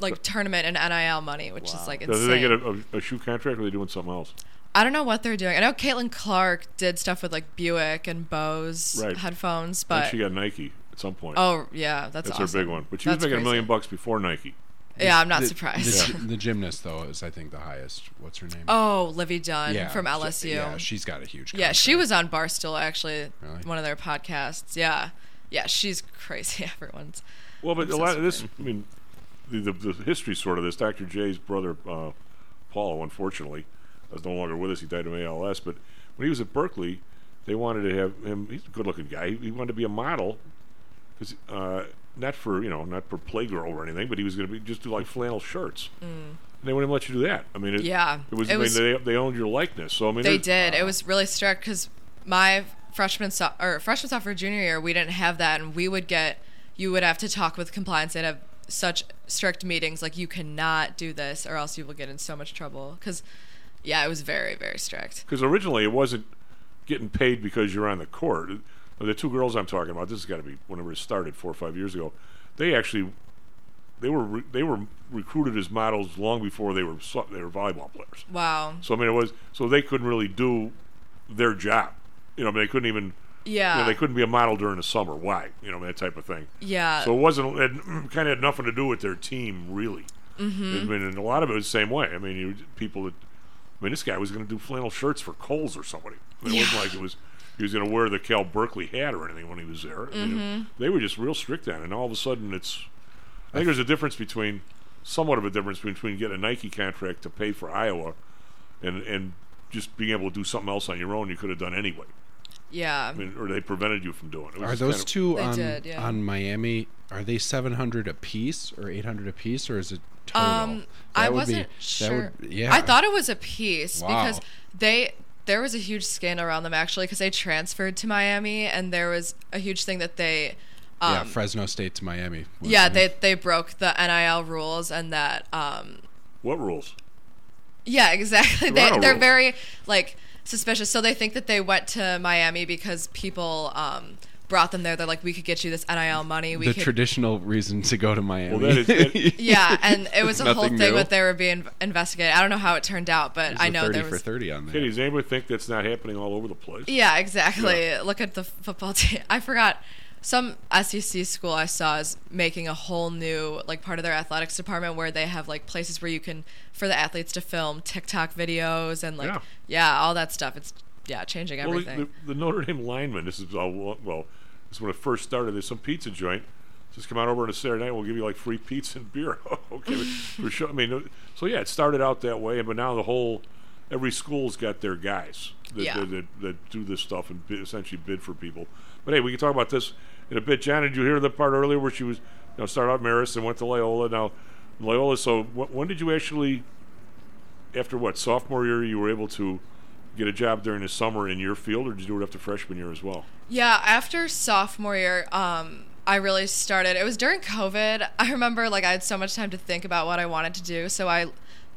M: like tournament and nil money which is like
K: So
M: insane
K: did they get a, a, a shoe contract or are they doing something else?
M: I don't know what they're doing. I know Caitlin Clark did stuff with like Buick and Bose
K: Right.
M: headphones, but
K: think she got Nike at some point.
M: oh yeah, that's
K: That's her big one. But she
M: That's
K: was making a
M: crazy.
K: million bucks before Nike.
M: Yeah, I'm not
N: The-
M: surprised.
N: The, gy- the gymnast, though, is, I think, the highest. What's her name?
M: Oh, Livvy Dunne
N: Yeah,
M: from
N: she-
M: LSU.
N: yeah, she's got a huge
M: Yeah, she was on Barstool actually,
N: Really?
M: one of their podcasts. Yeah, yeah, she's crazy. Everyone's
K: Well, but a
M: obsessed
K: lot of this. I mean, the, the, the history sort of this. Dr. J's brother, uh, Paulo, unfortunately, is no longer with us. He died of ALS. But when he was at Berkeley, they wanted to have him. He's a good-looking guy. He, he wanted to be a model, 'cause, uh, not for you know, not for Playgirl or anything, but he was going to be just do like flannel shirts. And they wouldn't let you do that. I mean, it,
M: Mm. Yeah,
K: it was.
M: it
K: I mean,
M: was-
K: they they owned your likeness. So I mean,
M: they did. It was really strict because my freshman so- or freshman sophomore junior year we didn't have that, and we would get you would have to talk with compliance. They'd have such strict meetings like you cannot do this or else you will get in so much trouble because yeah, it was very very strict.
K: Because originally it wasn't getting paid because you're on the court. The two girls I'm talking about, this has got to be whenever it started, four or five years ago. They actually, they were re- they were recruited as models long before they were so- they were volleyball players.
M: Wow.
K: So I mean, it was so they couldn't really do their job. You know, I mean, they couldn't even.
M: Yeah.
K: You know, they couldn't be a model during the summer. Why? You know, that type of thing.
M: Yeah.
K: So it wasn't. It kind of had nothing to do with their team, really.
M: Mhm.
K: I mean, and a lot of it was the same way. I mean, you people that. I mean, this guy was going to do flannel shirts for Kohl's or somebody. I mean, It wasn't like it was. He was going to wear the Cal Berkeley hat or anything when he was there. I mean, they were just real strict on it. And all of a sudden, it's. I think there's a difference between, somewhat of a difference between getting a Nike contract to pay for Iowa, and and just being able to do something else on your own you could have done anyway.
M: Yeah.
K: I mean, or they prevented you from doing it. it
N: Are those
K: kind of-
N: two on,
M: did, yeah.
N: on Miami? Are they seven hundred a piece or eight hundred a piece, or is it total?
M: Um, I
N: would
M: wasn't
N: be,
M: sure.
N: That would, yeah,
M: I thought it was a piece
N: Wow.
M: because they there was a huge scandal around them actually because they transferred to Miami and there was a huge thing that they. Um,
N: yeah, Fresno State to Miami. was
M: yeah,
N: it?
M: they they broke the NIL rules and that. Um,
K: What rules?
M: yeah, exactly. they, they're
K: rules.
M: very like suspicious. So they think that they went to Miami because people um, brought them there. They're like, we could get you this NIL money. We
N: the
M: could
N: traditional reason to go to Miami.
K: Well, that is- that-
M: yeah, and it was a whole thing
N: new.
M: that they were being investigated. I don't know how it turned out, but
N: There's
M: I
N: a
M: know
N: 30
M: there
N: for
M: was
N: 30 on there.
K: Katie, does anybody think that's not happening all over the place?
M: Yeah, exactly. Look at the football team. I forgot some SEC school I saw is making a whole new like part of their athletics department where they have like places where you can for the athletes to film TikTok videos and like
K: Yeah.
M: yeah, all that stuff. It's yeah, changing
K: Well, the,
M: everything.
K: the, the Notre Dame lineman. This is all well. This is when it first started. There's some pizza joint. Just come out over on a Saturday night. We'll give you like free pizza and beer. okay, for sure. I mean, so yeah, it started out that way, but now the whole every school's got their guys that
M: Yeah.
K: that, that, that do this stuff and bid, essentially bid for people. But hey, we can talk about this in a bit. John, did you hear the part earlier where she was, you know, started out Marist and went to Loyola? Now, Loyola. So wh- when did you actually, after what sophomore year, you were able to get a job during the summer in your field, or did you do it after freshman year as well?
M: Yeah, after sophomore year, um, I really started. It was during COVID. I remember like I had so much time to think about what I wanted to do, so I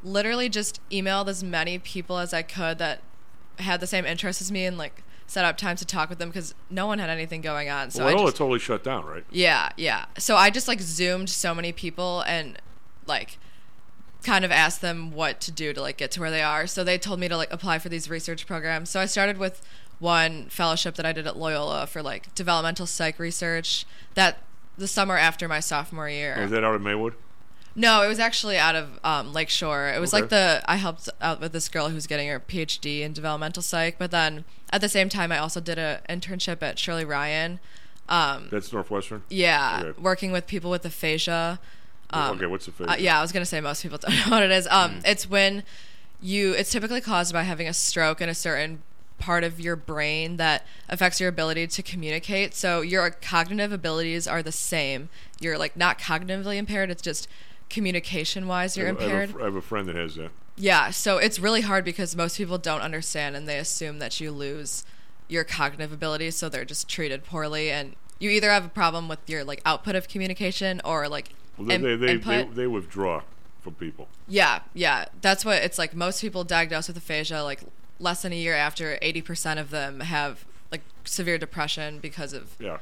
M: literally just emailed as many people as I could that had the same interests as me and like set up times to talk with them because no one had anything going on. So
K: well,
M: I just,
K: totally shut down, right?
M: yeah, yeah. So I just like zoomed so many people and like kind of asked them what to do to like get to where they are. So they told me to like apply for these research programs. So I started with one fellowship that I did at Loyola for like developmental psych research that the summer after my sophomore year.
K: Is that out of Maywood?
M: No, it was actually out of um, Lakeshore. It was
K: Okay.
M: like the I helped out with this girl who's getting her PhD in developmental psych, but then at the same time I also did an internship at Shirley Ryan. Um,
K: That's Northwestern.
M: yeah,
K: Okay.
M: working with people with aphasia. Um,
K: okay, what's aphasia?
M: Uh, yeah, I was gonna say most people don't know what it is. Um,
K: Mm.
M: it's when you. It's typically caused by having a stroke in a certain part of your brain that affects your ability to communicate. So your cognitive abilities are the same. You're like not cognitively impaired. It's just communication wise you're
K: I have a- I have a
M: impaired.
K: I have a friend that has that.
M: Yeah, so it's really hard because most people don't understand and they assume that you lose your cognitive abilities, so they're just treated poorly and you either have a problem with your like output of communication or like
K: Well, they,
M: in-
K: they, they,
M: input.
K: they, they withdraw from people.
M: Yeah, yeah. That's what it's like. Most people diagnosed with aphasia, like less than a year after, 80% of them have like severe depression because of
K: Yeah.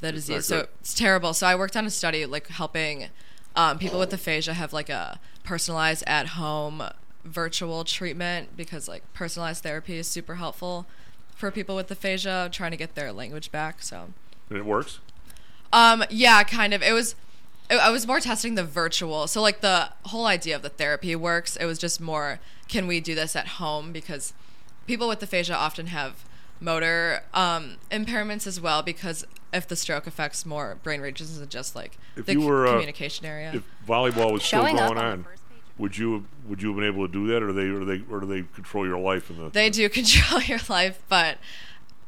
M: the
K: It's
M: disease. So it's terrible. So I worked on a study like helping um, people with aphasia have like a personalized at home virtual treatment because like personalized therapy is super helpful for people with aphasia trying to get their language back. So
K: And it works?
M: um, yeah, kind of. It was. I I was more testing the virtual. So like the whole idea of the therapy works. It was just more, can we do this at home? Because people with aphasia often have motor um, impairments as well. Because if the stroke affects more brain regions than just like
K: If
M: the
K: you
M: c-
K: were uh,
M: communication area.
K: if volleyball was still
M: Showing
K: going
M: on
K: on, would you have, would you have been able to do that, or they or they or do they control your life in the?
M: they do control your life, but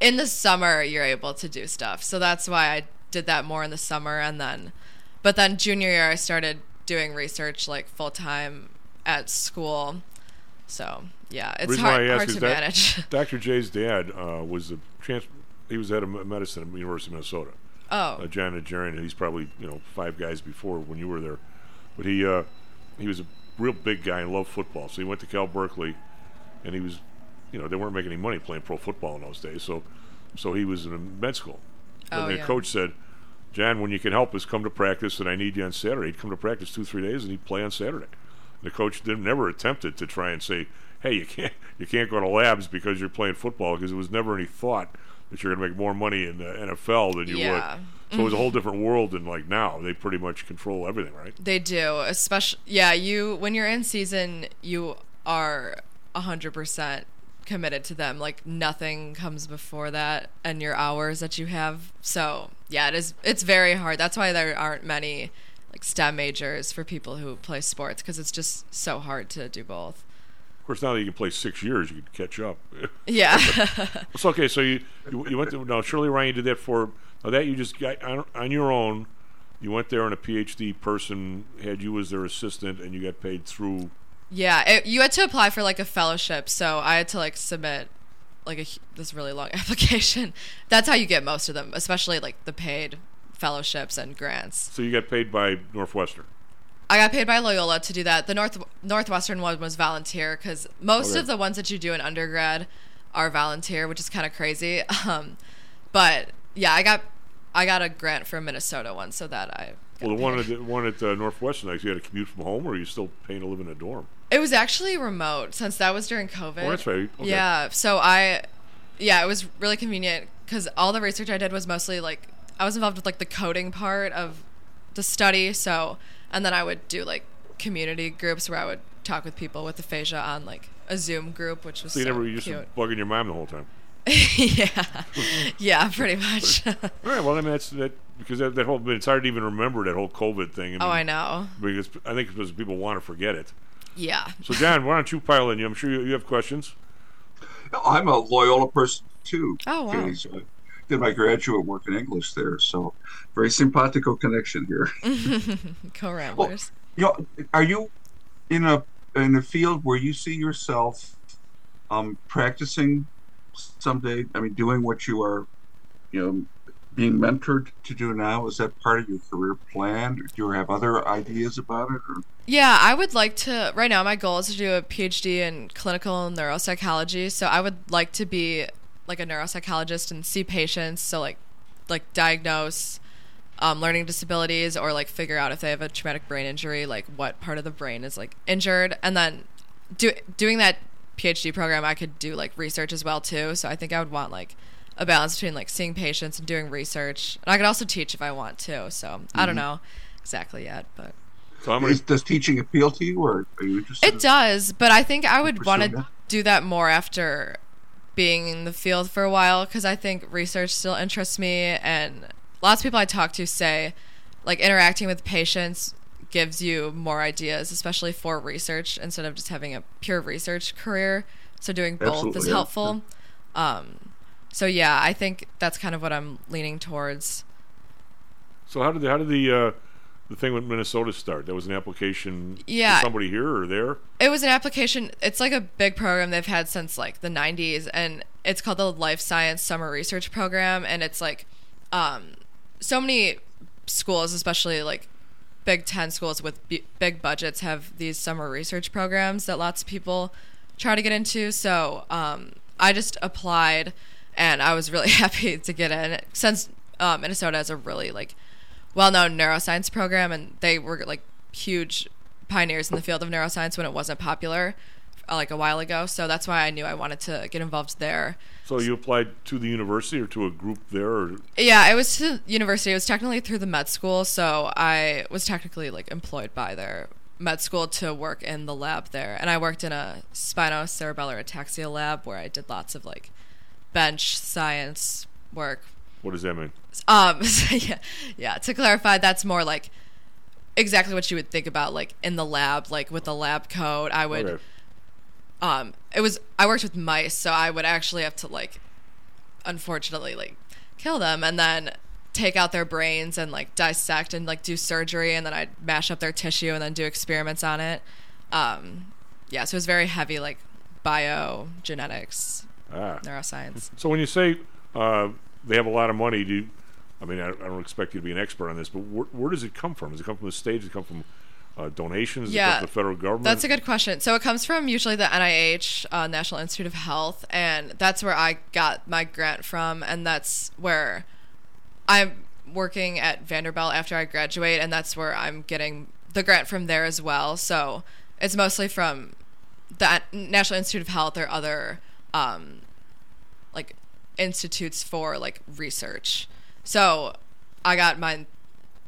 M: in the summer you're able to do stuff. So that's why I did that more in the summer and then but then junior year I started doing research like full time at school. So, yeah, it's
K: reason
M: hard,
K: why I ask
M: hard to
K: that
M: manage.
K: Dr. J's dad uh, was a trans- he was head of medicine at the University of Minnesota.
M: Oh.
K: Uh, John Najarian, he's probably you know five guys before when you were there, but he uh, he was a real big guy and loved football. So he went to Cal Berkeley, and he was, you know, they weren't making any money playing pro football in those days. So so he was in med school.
M: Oh,
K: and the
M: yeah.
K: coach said, John, when you can help us, come to practice, and I need you on Saturday. He'd come to practice two, three days, and he'd play on Saturday. The coach did, never attempted to try and say, "Hey, you can't, you can't go to labs because you're playing football," because it was never any thought that you're going to make more money in the NFL than you
M: Yeah.
K: would. So it was a whole mm-hmm. different world than like now. They pretty much control everything, right?
M: They do, especially yeah. You when you're in season, you are hundred percent committed to them. Like nothing comes before that, and your hours that you have. So yeah, it is. It's very hard. That's why there aren't many like STEM majors for people who play sports because it's just so hard to do both.
K: Of course, now that you can play six years, you can catch up.
M: Yeah.
K: it's okay, so you, you you went to now Shirley Ryan did that for now that you just got on, on your own. You went there, and a PhD person had you as their assistant, and you got paid through.
M: Yeah, it, you had to apply for like a fellowship, so I had to like submit like a this really long application. That's how you get most of them, especially like the paid fellowships and grants.
K: So you got paid by Northwestern.
M: I got paid by Loyola to do that. The North Northwestern one was volunteer because most
K: Okay.
M: of the ones that you do in undergrad are volunteer, which is kind of crazy. Um, but yeah, I got I got a grant from Minnesota one, so that I.
K: Well, the one at the one at uh, Northwestern, like, you had to commute from home, or are you still paying to live in a dorm?
M: It was actually remote since that was during COVID.
K: Oh, that's right. Okay.
M: Yeah, so I, yeah, it was really convenient because all the research I did was mostly like I was involved with like the coding part of the study. So, and then I would do like community groups where I would talk with people with aphasia on like a Zoom group, which was
K: So you
M: so
K: never you just bugging your mom the whole time.
M: yeah, yeah, pretty much.
K: All right. Well, I mean that's that because that, that whole it's hard to even remember that whole COVID thing. I oh, mean,
M: Oh, I know.
K: Because I think because people want to forget it.
M: Yeah.
K: So John, why don't you pile in? I'm sure you, you have questions.
P: I'm a Loyola person too.
M: Oh, wow.
P: Katie, so I did my graduate work in English there, so very simpatico connection here.
M: Co ramblers.
P: You know, are you in a in a field where you see yourself um, practicing someday? I mean, doing what you are, you know, being mentored to do now. Is that part of your career plan? Do you have other ideas about it? Or?
M: Yeah, I would like to. Right now, my goal is to do a PhD in clinical neuropsychology. So I would like to be like a neuropsychologist and see patients. So like, like diagnose um, learning disabilities or like figure out if they have a traumatic brain injury, like what part of the brain is like injured, and then do doing that PhD program, I could do like research as well too. So I think I would want like a balance between like seeing patients and doing research, and I could also teach if I want to. So I don't
P: Mhm.
M: know exactly yet, but.
K: So I'm
P: Is, does teaching appeal to you, or are you interested?
M: It does, but I think I would want to do that more after being in the field for a while because I think research still interests me. And lots of people I talk to say, like, interacting with patients gives you more ideas, especially for research, instead of just having a pure research career. So doing both
P: Absolutely,
M: is
P: yeah.
M: helpful. Um, so, yeah, I think that's kind of what I'm leaning towards.
K: So how did the, how did the uh, the thing with Minnesota start? That was an application
M: Yeah.
K: for somebody here or there.
M: It was an application. It's like a big program they've had since like the 90s, and it's called the Life Science Summer Research Program. And it's like um, so many schools, especially like Big Ten schools with b- big budgets, have these summer research programs that lots of people try to get into. So um, I just applied, and I was really happy to get in since uh, Minnesota has a really like well-known neuroscience program, and they were like huge pioneers in the field of neuroscience when it wasn't popular, uh, like a while ago. So that's why I knew I wanted to get involved there.
K: So you applied to the university or to a group there, or
M: Yeah, it was to university. It was technically through the med school, so I was technically like employed by their med school to work in the lab there. And I worked in a spinocerebellar ataxia lab where I did lots of like bench science work.
K: what does that mean?
M: Um, so yeah, yeah. To clarify, that's more like exactly what you would think about, like in the lab, like with the lab coat. I would.
K: Okay.
M: Um, it was I worked with mice, so I would actually have to like, unfortunately, like kill them and then take out their brains and like dissect and like do surgery, and then I'd mash up their tissue and then do experiments on it. Um, yeah, so it was very heavy, like biogenetics,
K: Ah.
M: neuroscience.
K: So when you say uh, they have a lot of money, do you, I mean I, I don't expect you to be an expert on this, but where, where does it come from? Does it come from the state? Does it come from uh, donations? Does it come
M: Yeah,
K: from the federal government?
M: That's a good question. So it comes from usually the NIH, uh, National Institute of Health, and that's where I got my grant from, and that's where I'm working at Vanderbilt after I graduate, and that's where I'm getting the grant from there as well. So it's mostly from the National Institute of Health or other um, like institutes for like research. So I got mine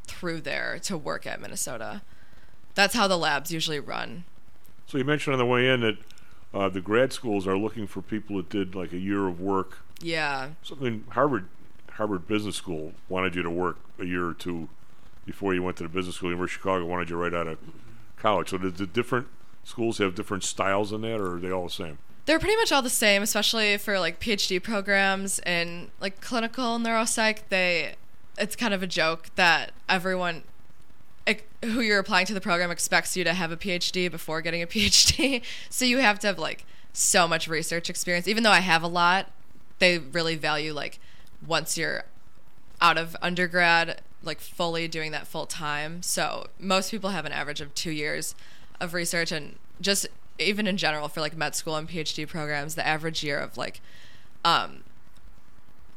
M: through there to work at Minnesota. That's how the labs usually run.
K: So you mentioned on the way in that uh, the grad schools are looking for people that did like a year of work.
M: Yeah.
K: Something Harvard Harvard Business School wanted you to work a year or two before you went to the business school. University of Chicago wanted you right out of college. So did the different schools have different styles in that, or are they all the same?
M: They're pretty much all the same, especially for like PhD programs and like clinical neuropsych. They, it's kind of a joke that everyone who you're applying to the program expects you to have a PhD before getting a PhD. so you have to have like so much research experience. Even though I have a lot, they really value like once you're out of undergrad, like fully doing that full time. So most people have an average of two years of research, and just even in general for like med school and PhD programs, the average year of like um,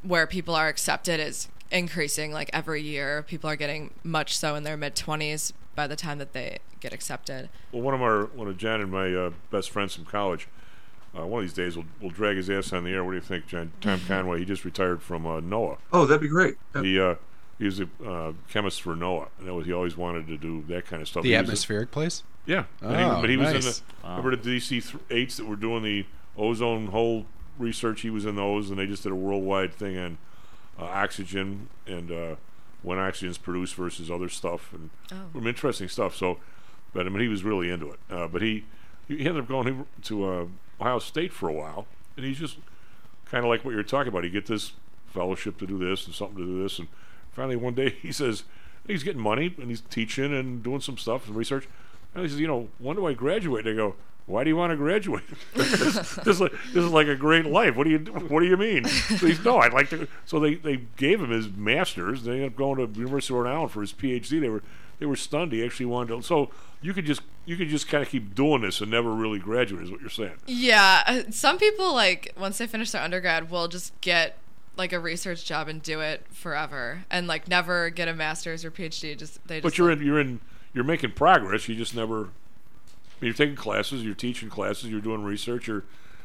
M: where people are accepted is increasing like every year. People are getting much so in their mid 20s by the time that they get accepted.
K: Well, one of our one of Jen and my uh, best friends from college. Uh, one of these days, we'll, we'll drag his ass on the air. What do you think, John? Tom Conway. He just retired from uh, NOAA.
P: Oh, that'd be great. Yeah.
K: He uh, he was a uh, chemist for NOAA, and that was he always wanted to do that kind of stuff.
N: The
K: He was a-
N: atmospheric place.
K: yeah, and he-
N: Oh,
K: but he was in the
N: Wow.
K: remember the DC th- eights that were doing the ozone hole research. He was in those, and they just did a worldwide thing on uh, oxygen and uh, when oxygen's produced versus other stuff, and
M: Oh.
K: some interesting stuff. So, but I mean, he was really into it. Uh, but he he ended up going to uh, Ohio State for a while, and he's just kind of like what you're talking about. He get this fellowship to do this and something to do this, and finally one day he says he's getting money and he's teaching and doing some stuff and research. And he says, you know, when do I graduate? And I go, why do you want to graduate? this, is like, this is like a great life. What do you What do you mean? So he's no, I'd like to. So they, they gave him his master's. They ended up going to University of Rhode Island for his PhD. They were they were stunned. He actually wanted to. So you could just you could just kind of keep doing this and never really graduate. Is what you're saying?
M: Yeah, uh, some people like once they finish their undergrad will just get like a research job and do it forever and like never get a master's or PhD. Just they just
K: But you're
M: like-
K: in you're in you're making progress. You just never. You're taking classes. You're teaching classes. You're doing research. You're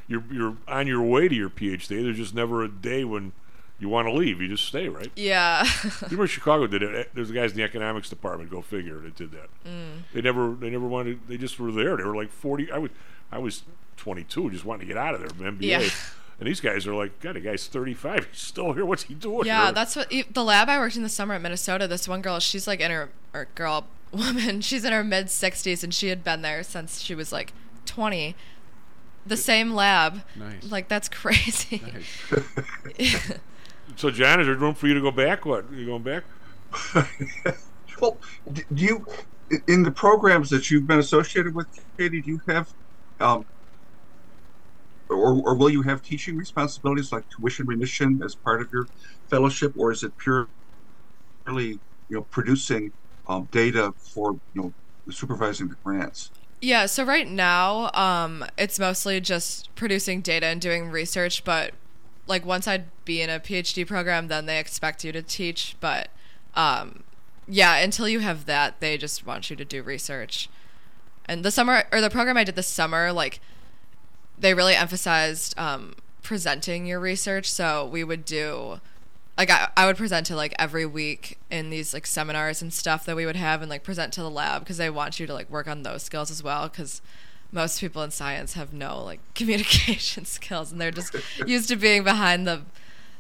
K: you're you're on your way to your PhD. There's just never a day when you want to leave. You just stay, right?
M: Yeah.
K: you remember Chicago did it? There's guys in the economics department. Go figure. That did that.
M: Mm.
K: They never they never wanted. They just were there. They were like 40. I was I was 22. Just wanting to get out of there. MBA.
M: Yeah.
K: And these guys are like, God, the guy's 35. He's still here. What's he doing?
M: Yeah,
K: here?
M: that's what e- the lab I worked in the summer at Minnesota. This one girl, she's like in her or girl woman, she's in her mid sixties, and she had been there since she was like twenty. The same lab.
N: Nice.
M: Like that's crazy.
K: So, John, is there room for you to go back? What? Are you going back?
P: Well, do you, in the programs that you've been associated with, Katie, do you have, um, or, or will you have teaching responsibilities like tuition remission as part of your fellowship, or is it purely, you know, producing um, data for, you know, supervising the grants?
M: Yeah, so right now, um, it's mostly just producing data and doing research, but like once I'd be in a PhD program, then they expect you to teach. But um, yeah, until you have that, they just want you to do research. And the summer or the program I did this summer, like they really emphasized um, presenting your research. So we would do like I, I would present to like every week in these like seminars and stuff that we would have and like present to the lab because they want you to like work on those skills as well because most people in science have no like communication skills and they're just used to being behind the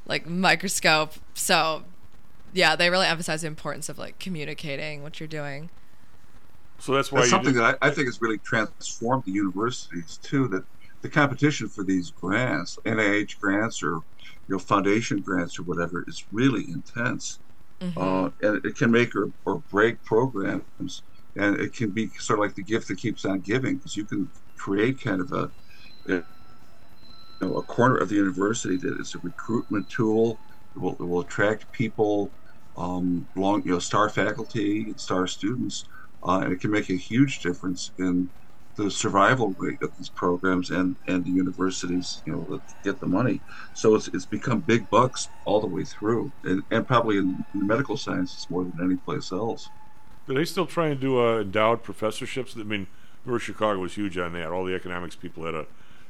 M: like microscope so yeah they really emphasize the importance of like communicating what you're doing
K: So that's why
P: That's something
K: did-
P: that I, I think has really transformed the universities too. That the competition for these grants, NIH grants or you know foundation grants or whatever, is really intense, uh, and it can make or, or break programs, and it can be sort of like the gift that keeps on giving because you can create kind of a, you know, a corner of the university that is a recruitment tool. It will, it will attract people, um, long you know, star faculty, and star students uh, and it can make a huge difference in the survival rate of these programs and, and the universities, you know, that get the money. So it's, it's become big bucks all the way through, and, and probably in, in the medical sciences more than any place else.
K: Do they still try and do uh, endowed professorships? I mean, remember Chicago was huge on that. All the economics people had a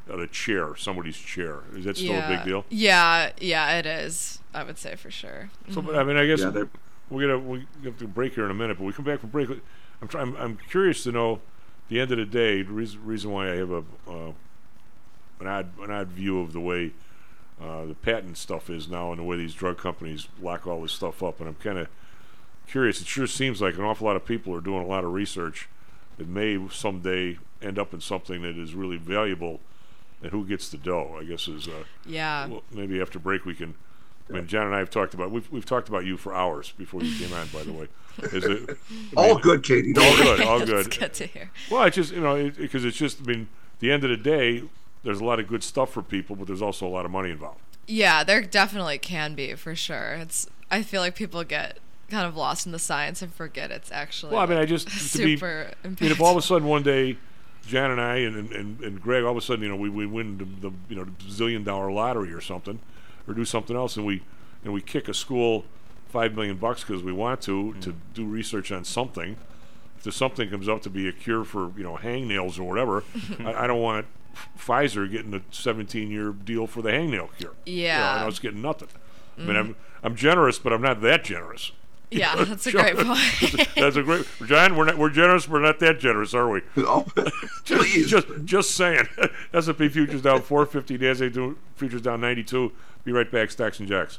K: had a chair, somebody's chair. Is that still
M: yeah.
K: a big deal?
M: yeah yeah it is i would say for sure
K: So, but, I mean, I guess
P: Yeah,
K: we're gonna we have to break here in a minute, but we come back from break. I'm trying. I'm, I'm curious to know. The end of the day, the reason, reason why I have a uh, an odd an odd view of the way uh, the patent stuff is now, and the way these drug companies lock all this stuff up, and I'm kind of curious. It sure seems like an awful lot of people are doing a lot of research that may someday end up in something that is really valuable. And who gets the dough? I guess is uh,
M: Yeah.
K: Well, maybe after break we can. I mean, John and I have talked about we've we've talked about you for hours before you came on. By the way, is it I
P: All good, Katie.
K: All good, all
M: That's
K: good.
M: good to hear.
K: Well, it's just you know because it's just I mean, the end of the day, there's a lot of good stuff for people, but there's also a lot of money involved.
M: Yeah, there definitely can be for sure. It's I feel like people get kind of lost in the science and forget it's actually
K: Well, I mean, I just to be.
M: super
K: I mean, if all of a sudden one day, Jan and I and, and, and Greg, all of a sudden, you know, we, we win the, the you know the zillion dollar lottery or something, or do something else, and we and we kick a school five million bucks because we want to to do research on something. If there's something comes up to be a cure for you know hangnails or whatever, I, I don't want Pfizer getting a 17 year deal for the hangnail cure. You know,
M: Yeah.
K: and I was getting nothing. I mean,
M: Mhm.
K: I'm I'm generous, but I'm not that generous. You
M: Yeah,
K: know,
M: that's a great point.
K: that's a great John. We're not we're generous. We're not that generous, are we? Oh, just, just just saying. S&P futures down 450. Nasdaq futures down 92. Be right back. Stocks and Jocks.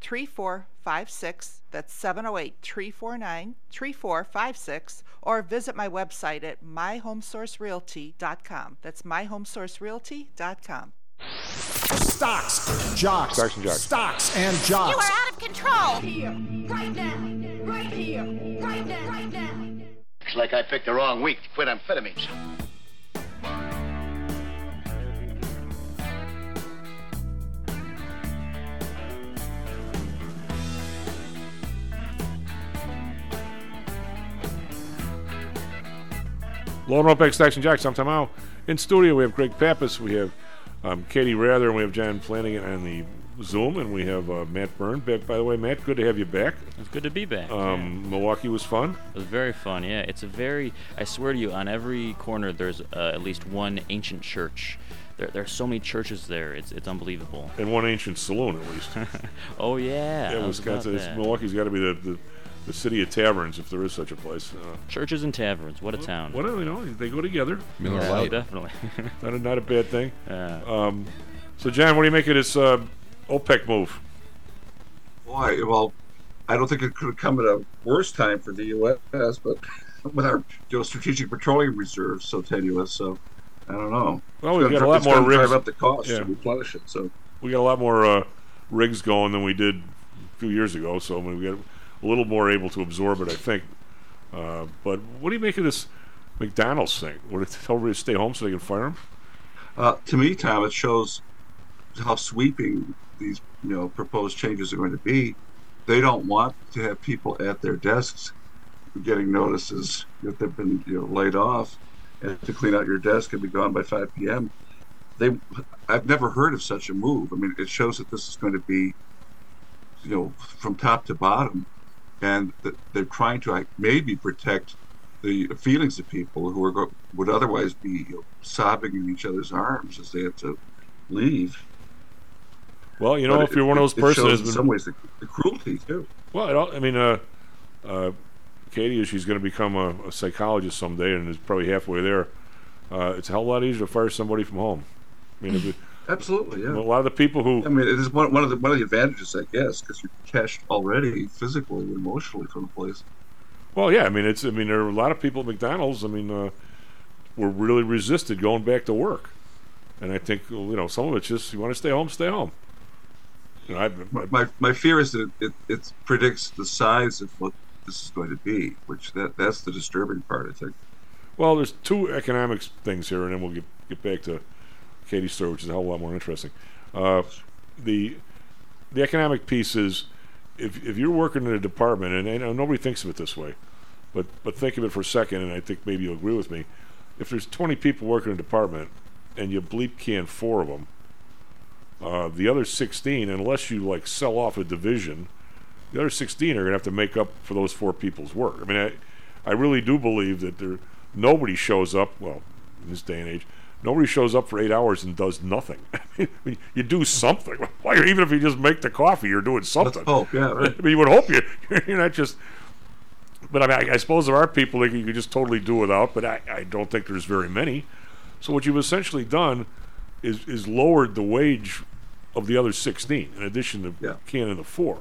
Q: 3456. That's 708 349 3456. Or visit my website at myhomesourcerealty.com. That's myhomesourcerealty.com.
R: Stocks, jocks,
J: Stocks and jocks.
R: stocks and
S: You are out of control.
T: Here, right now, right here, right now, right now.
F: Looks like I picked the wrong week to quit amphetamines.
K: Lone X Stocks and Jocks. I'm Tom Howell. In studio, we have Greg Pappas, we have um, Katie Mather, and we have John Flannigan on the Zoom, and we have uh, Matt Byrne back. By the way, Matt, good to have you back.
L: It's good to be back.
K: Um, Milwaukee was fun.
L: It was very fun. Yeah, it's a very. I swear to you, on every corner there's uh, at least one ancient church. There, there are so many churches there. It's it's unbelievable.
K: And one ancient saloon, at least.
L: oh yeah.
K: yeah, Wisconsin. Milwaukee's got to be the, the the city of taverns, if there is such a place. Uh,
L: Churches and taverns. What a town.
K: what do you know? They go together.
N: Miller
L: Yeah,
N: Lite.
L: definitely.
K: not a, not a bad thing.
L: Yeah.
K: Um, so, John, what do you make of this uh, OPEC move?
P: Boy, well, I don't think it could have come at a worse time for the U.S., but with our you know, strategic petroleum reserves so tenuous, so I don't know.
K: Well,
P: It's
K: we've
P: gonna
K: got a lot more
P: gonna drive
K: rigs.
P: up the cost
K: Yeah.
P: to replenish it. So
K: we got a lot more uh, rigs going than we did a few years ago, so I mean, we got a little more able to absorb it, I think. Uh, but what do you make of this McDonald's thing? Would it tell everybody to stay home so they can fire them?
P: Uh, to me, Tom, it shows how sweeping these you know proposed changes are going to be. They don't want to have people at their desks getting notices that they've been you know laid off, and to clean out your desk and be gone by 5 p.m. They, I've never heard of such a move. I mean, it shows that this is going to be, you know, from top to bottom, and they're trying to like, maybe protect the feelings of people who are go- would otherwise be you know, sobbing in each other's arms as they have to leave.
K: Well, you know,
P: But
K: if you're one of those persons,
P: it
K: been-
P: in some ways the, the cruelty too.
K: Well, it all, I mean, uh, uh, Katie, she's going to become a, a psychologist someday, and is probably halfway there. Uh, it's a hell of a lot easier to fire somebody from home. I mean, if it,
P: Absolutely, yeah.
K: a lot of the people who
P: I mean, it is one, one of the one of the advantages, I guess, because you're cached already physically and emotionally from the place.
K: Well, yeah, I mean, it's. I mean, there are a lot of people at McDonald's. I mean, uh, were really resisted going back to work, and I think you know some of it's just you want to stay home, stay home. You know, I,
P: My, my, my fear is that it, it predicts the size of what this is going to be, which that that's the disturbing part, I think.
K: well, there's two economics things here, and then we'll get get back to Katie's story, which is a hell of a lot more interesting. Uh, the the economic piece is if if you're working in a department, and, and nobody thinks of it this way, but but think of it for a second, and I think maybe you'll agree with me. If there's 20 people working in a department, and you bleep can four of them, uh, the other 16, unless you like sell off a division, the other 16 are gonna have to make up for those four people's work. I mean, I I really do believe that there nobody shows up. Well, in this day and age, nobody shows up for eight hours and does nothing. I mean, you do something. Why, even if you just make the coffee, you're doing something.
P: hope, yeah, right.
K: I mean, you would hope you you're not just. But I mean, I, I suppose there are people that you could just totally do without. But I, I don't think there's very many. So what you've essentially done is is lowered the wage of the other 16 in addition to
P: Yeah.
K: can and the four.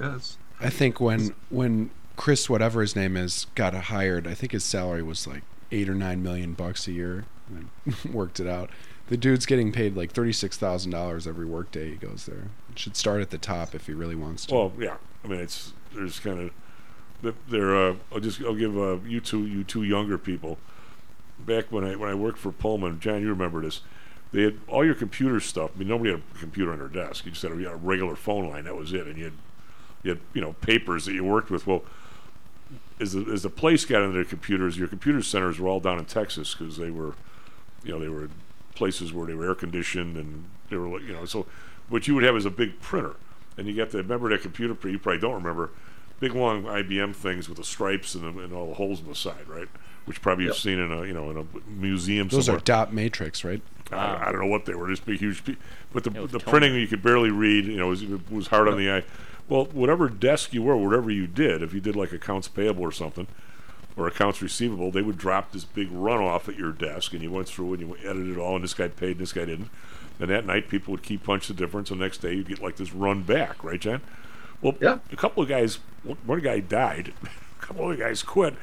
P: Yes.
N: I think when when Chris, whatever his name is, got hired, I think his salary was like eight or nine million bucks a year. Worked it out. The dude's getting paid like thirty six thousand dollars every workday he goes there. It should start at the top if he really wants to.
K: Well, yeah. I mean, it's there's kind of there. Uh, I'll just I'll give uh, you two you two younger people. Back when I when I worked for Pullman, John, you remember this. They had all your computer stuff. I mean, nobody had a computer on their desk. You just had a, you had a regular phone line. That was it. And you had you had you know papers that you worked with. Well, as the as the place got into their computers, your computer centers were all down in Texas because they were, you know, they were places where they were air conditioned and they were like, you know, so what you would have is a big printer, and you got the remember that computer printer. You probably don't remember big long IBM things with the stripes and, the, and all the holes in the side, right? Which probably you've seen in a you know in a museum.
N: Those
K: somewhere.
N: are dot matrix, right?
K: I, I don't know what they were, just big, huge. pe- But the, the
N: toner.
K: printing you could barely read. You know, was was hard on the eye. Well, whatever desk you were, whatever you did, if you did like accounts payable or something, or accounts receivable, they would drop this big runoff at your desk, and you went through and you edited it all, and this guy paid, and this guy didn't. And that night, people would keep punch the difference, and the next day you get like this run back, right, John? Well, yeah. a couple of guys, one one guy died, a couple of guys quit,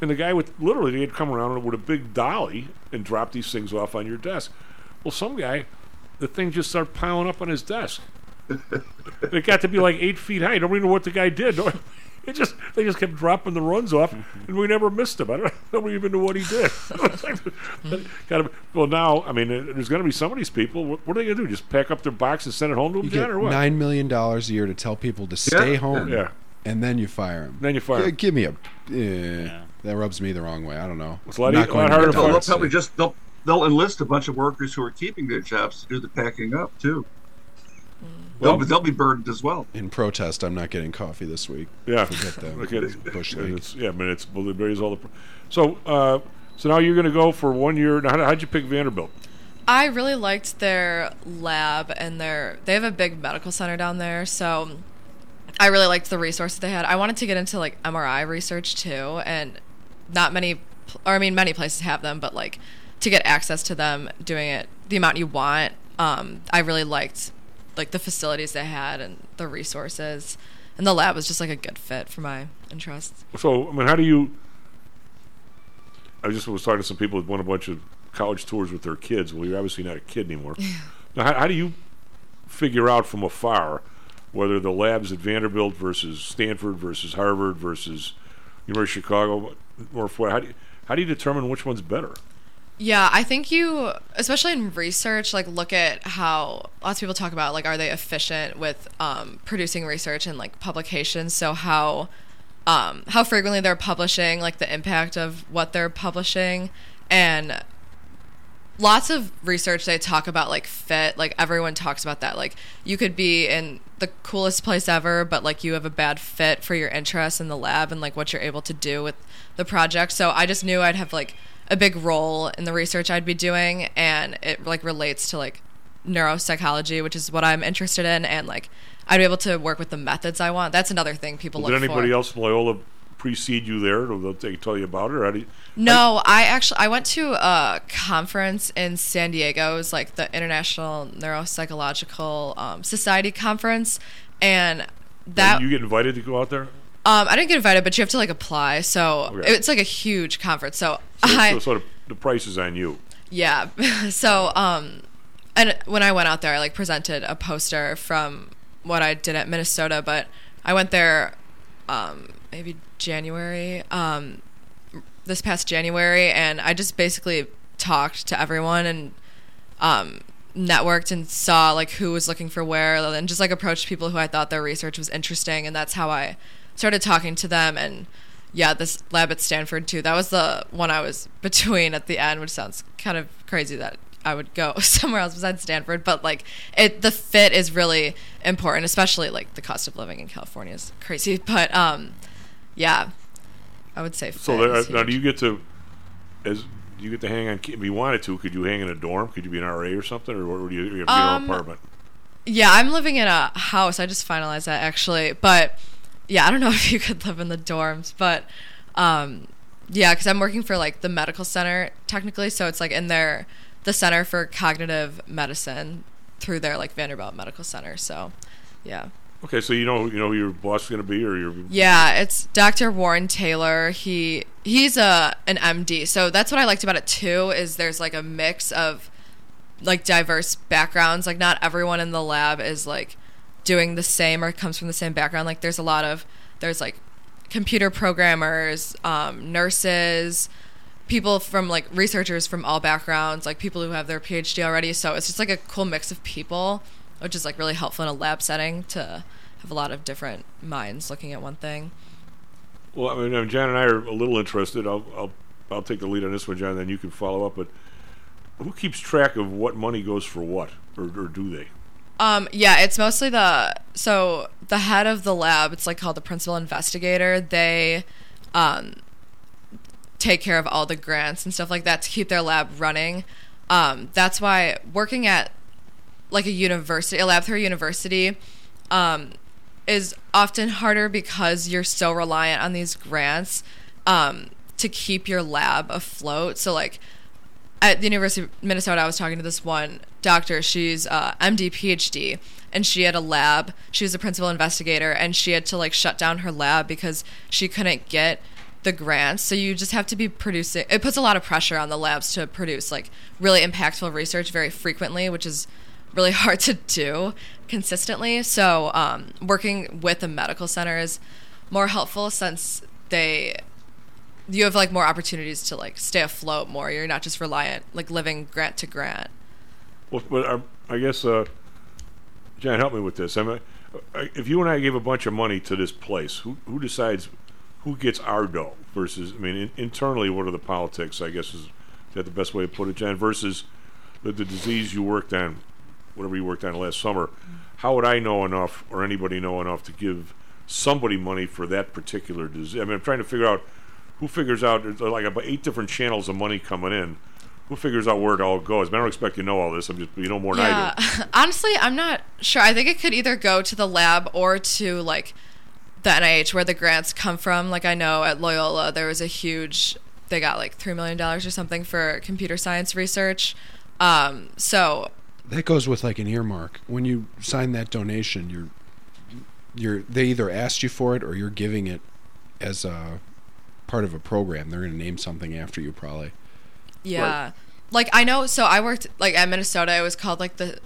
K: and the guy with literally he'd come around with a big dolly and drop these things off on your desk. Well, some guy, the thing just started piling up on his desk. it got to be like eight feet high. Nobody knew what the guy did. No- It just they just kept dropping the runs off, and we never missed him. I don't nobody even knew what he did. Gotta, well, now I mean, there's going to be some of these people. What, what are they going to do? Just pack up their box and send it home to them,
N: You
K: John, or what?
N: nine million dollars a year to tell people to stay
K: Yeah.
N: home,
K: Yeah.
N: and then you fire them.
K: Then you fire. fire 'em.
N: Give me a. eh, That rubs me the wrong way. I don't know.
K: It's a lot
N: I'm
K: e-
N: not
K: a lot
N: going to
K: harder
N: get
K: to
N: the
P: They'll
K: fire.
N: votes.
P: probably just they'll they'll enlist a bunch of workers who are keeping their jobs to do the packing up too. They'll, be, they'll be burdened as well.
N: In protest, I'm not getting coffee this week.
K: Yeah,
N: Forget them.
K: Look at.
N: Bush
K: Yeah,
N: League.
K: it's- yeah, I mean, it's blueberries all the. Pr- so, uh, so now you're going to go for one year. Now, how, how'd you pick Vanderbilt?
M: I really liked their lab and their they have a big medical center down there, so I really liked the resources they had. I wanted to get into like MRI research too, and not many, or I mean, many places have them, but like to get access to them, doing it the amount you want. Um, I really liked like the facilities they had and the resources, and the lab was just like a good fit for my interests.
K: So, I mean, how do you? I just was talking to some people that went a bunch of college tours with their kids. Well, you're obviously not a kid anymore. now, how, how do you figure out from afar whether the labs at Vanderbilt versus Stanford versus Harvard versus University of Chicago or? How do you, how do you determine which one's better?
M: Yeah, I think you, especially in research, like look at how lots of people talk about like are they efficient with um, producing research and like publications. So how um, how frequently they're publishing, like the impact of what they're publishing, and lots of research they talk about like fit. Like everyone talks about that. Like you could be in the coolest place ever, but like you have a bad fit for your interests in the lab and like what you're able to do with the project. So I just knew I'd have like a big role in the research I'd be doing, and it like relates to like neuropsychology, which is what I'm interested in, and like I'd be able to work with the methods I want. That's another thing people
K: Well,
M: look
K: did anybody
M: for.
K: else Loyola precede you there? Or they tell you about it? Or how do you,
M: No, I actually I went to a conference in San Diego. It was like the International Neuropsychological um, Society conference, and that
K: you get invited to go out there?
M: Um, I didn't get invited, but you have to like apply. So
K: Okay.
M: it's like a huge conference. So,
K: So,
M: I
K: so, so the, the price is on you.
M: yeah. so um, and when I went out there, I like presented a poster from what I did at Minnesota, but I went there um, maybe January, um, this past January, and I just basically talked to everyone and um, networked and saw like who was looking for where, and just like approached people who I thought their research was interesting, and that's how I started talking to them. And yeah, this lab at Stanford too. That was the one I was between at the end, which sounds kind of crazy that I would go somewhere else besides Stanford, but like it, the fit is really important, especially like the cost of living in California is crazy. But um, yeah, I would say.
K: So there, now, do you get to, as do you get to hang on? If you wanted to, could you hang in a dorm? Could you be an RA or something, or, or do you, you have your
M: Um,
K: own apartment?
M: Yeah, I'm living in a house. I just finalized that actually, but yeah, I don't know if you could live in the dorms, but um, yeah, because I'm working for like the medical center technically, so it's like in their the Center for Cognitive Medicine through their like Vanderbilt Medical Center. So yeah.
K: Okay, so you know you know who your boss is going to be, or your
M: Yeah, it's Dr. Warren Taylor. He he's a an MD. So that's what I liked about it too is there's like a mix of like diverse backgrounds. Like not everyone in the lab is like doing the same or comes from the same background. Like there's a lot of there's like computer programmers, um, nurses, people from like researchers from all backgrounds, like people who have their PhD already. So it's just like a cool mix of people, which is like really helpful in a lab setting to have a lot of different minds looking at one thing.
K: Well, I mean, John and I are a little interested. I'll I'll I'll take the lead on this one, John. Then you can follow up. But who keeps track of what money goes for what, or, or do they?
M: Um, yeah, it's mostly the so the head of the lab. It's like called the principal investigator. They um, take care of all the grants and stuff like that to keep their lab running. Um, that's why working at like a university, a lab through a university, um, is often harder because you're so reliant on these grants um, to keep your lab afloat. So like at the University of Minnesota, I was talking to this one doctor. She's uh, MD, PhD, and she had a lab. She was a principal investigator, and she had to like shut down her lab because she couldn't get the grants. So you just have to be producing. It puts a lot of pressure on the labs to produce like really impactful research very frequently, which is really hard to do consistently. So um, working with a medical center is more helpful since they you have like more opportunities to like stay afloat more. You're not just reliant like living grant to grant.
K: Well, but uh, I guess, uh, John, help me with this. I mean, uh, if you and I gave a bunch of money to this place, who who decides who gets our dough versus? I mean, in, internally, what are the politics? I guess is, is that the best way to put it, John? Versus the, the disease you worked on, whatever you worked on last summer. How would I know enough, or anybody know enough, to give somebody money for that particular disease? I mean, I'm trying to figure out who figures out. There's like about eight different channels of money coming in. Who figures out where it all goes? I, mean, I don't expect you to know all this. I'm just you know more than I do.
M: Honestly, I'm not sure. I think it could either go to the lab or to like the NIH where the grants come from. Like I know at Loyola there was a huge. They got like three million dollars or something for computer science research. Um, so
N: That goes with like an earmark. When you sign that donation, you're you're they either asked you for it or you're giving it as a part of a program. They're going to name something after you probably.
M: Yeah. Like I know so I worked like at Minnesota it was called like the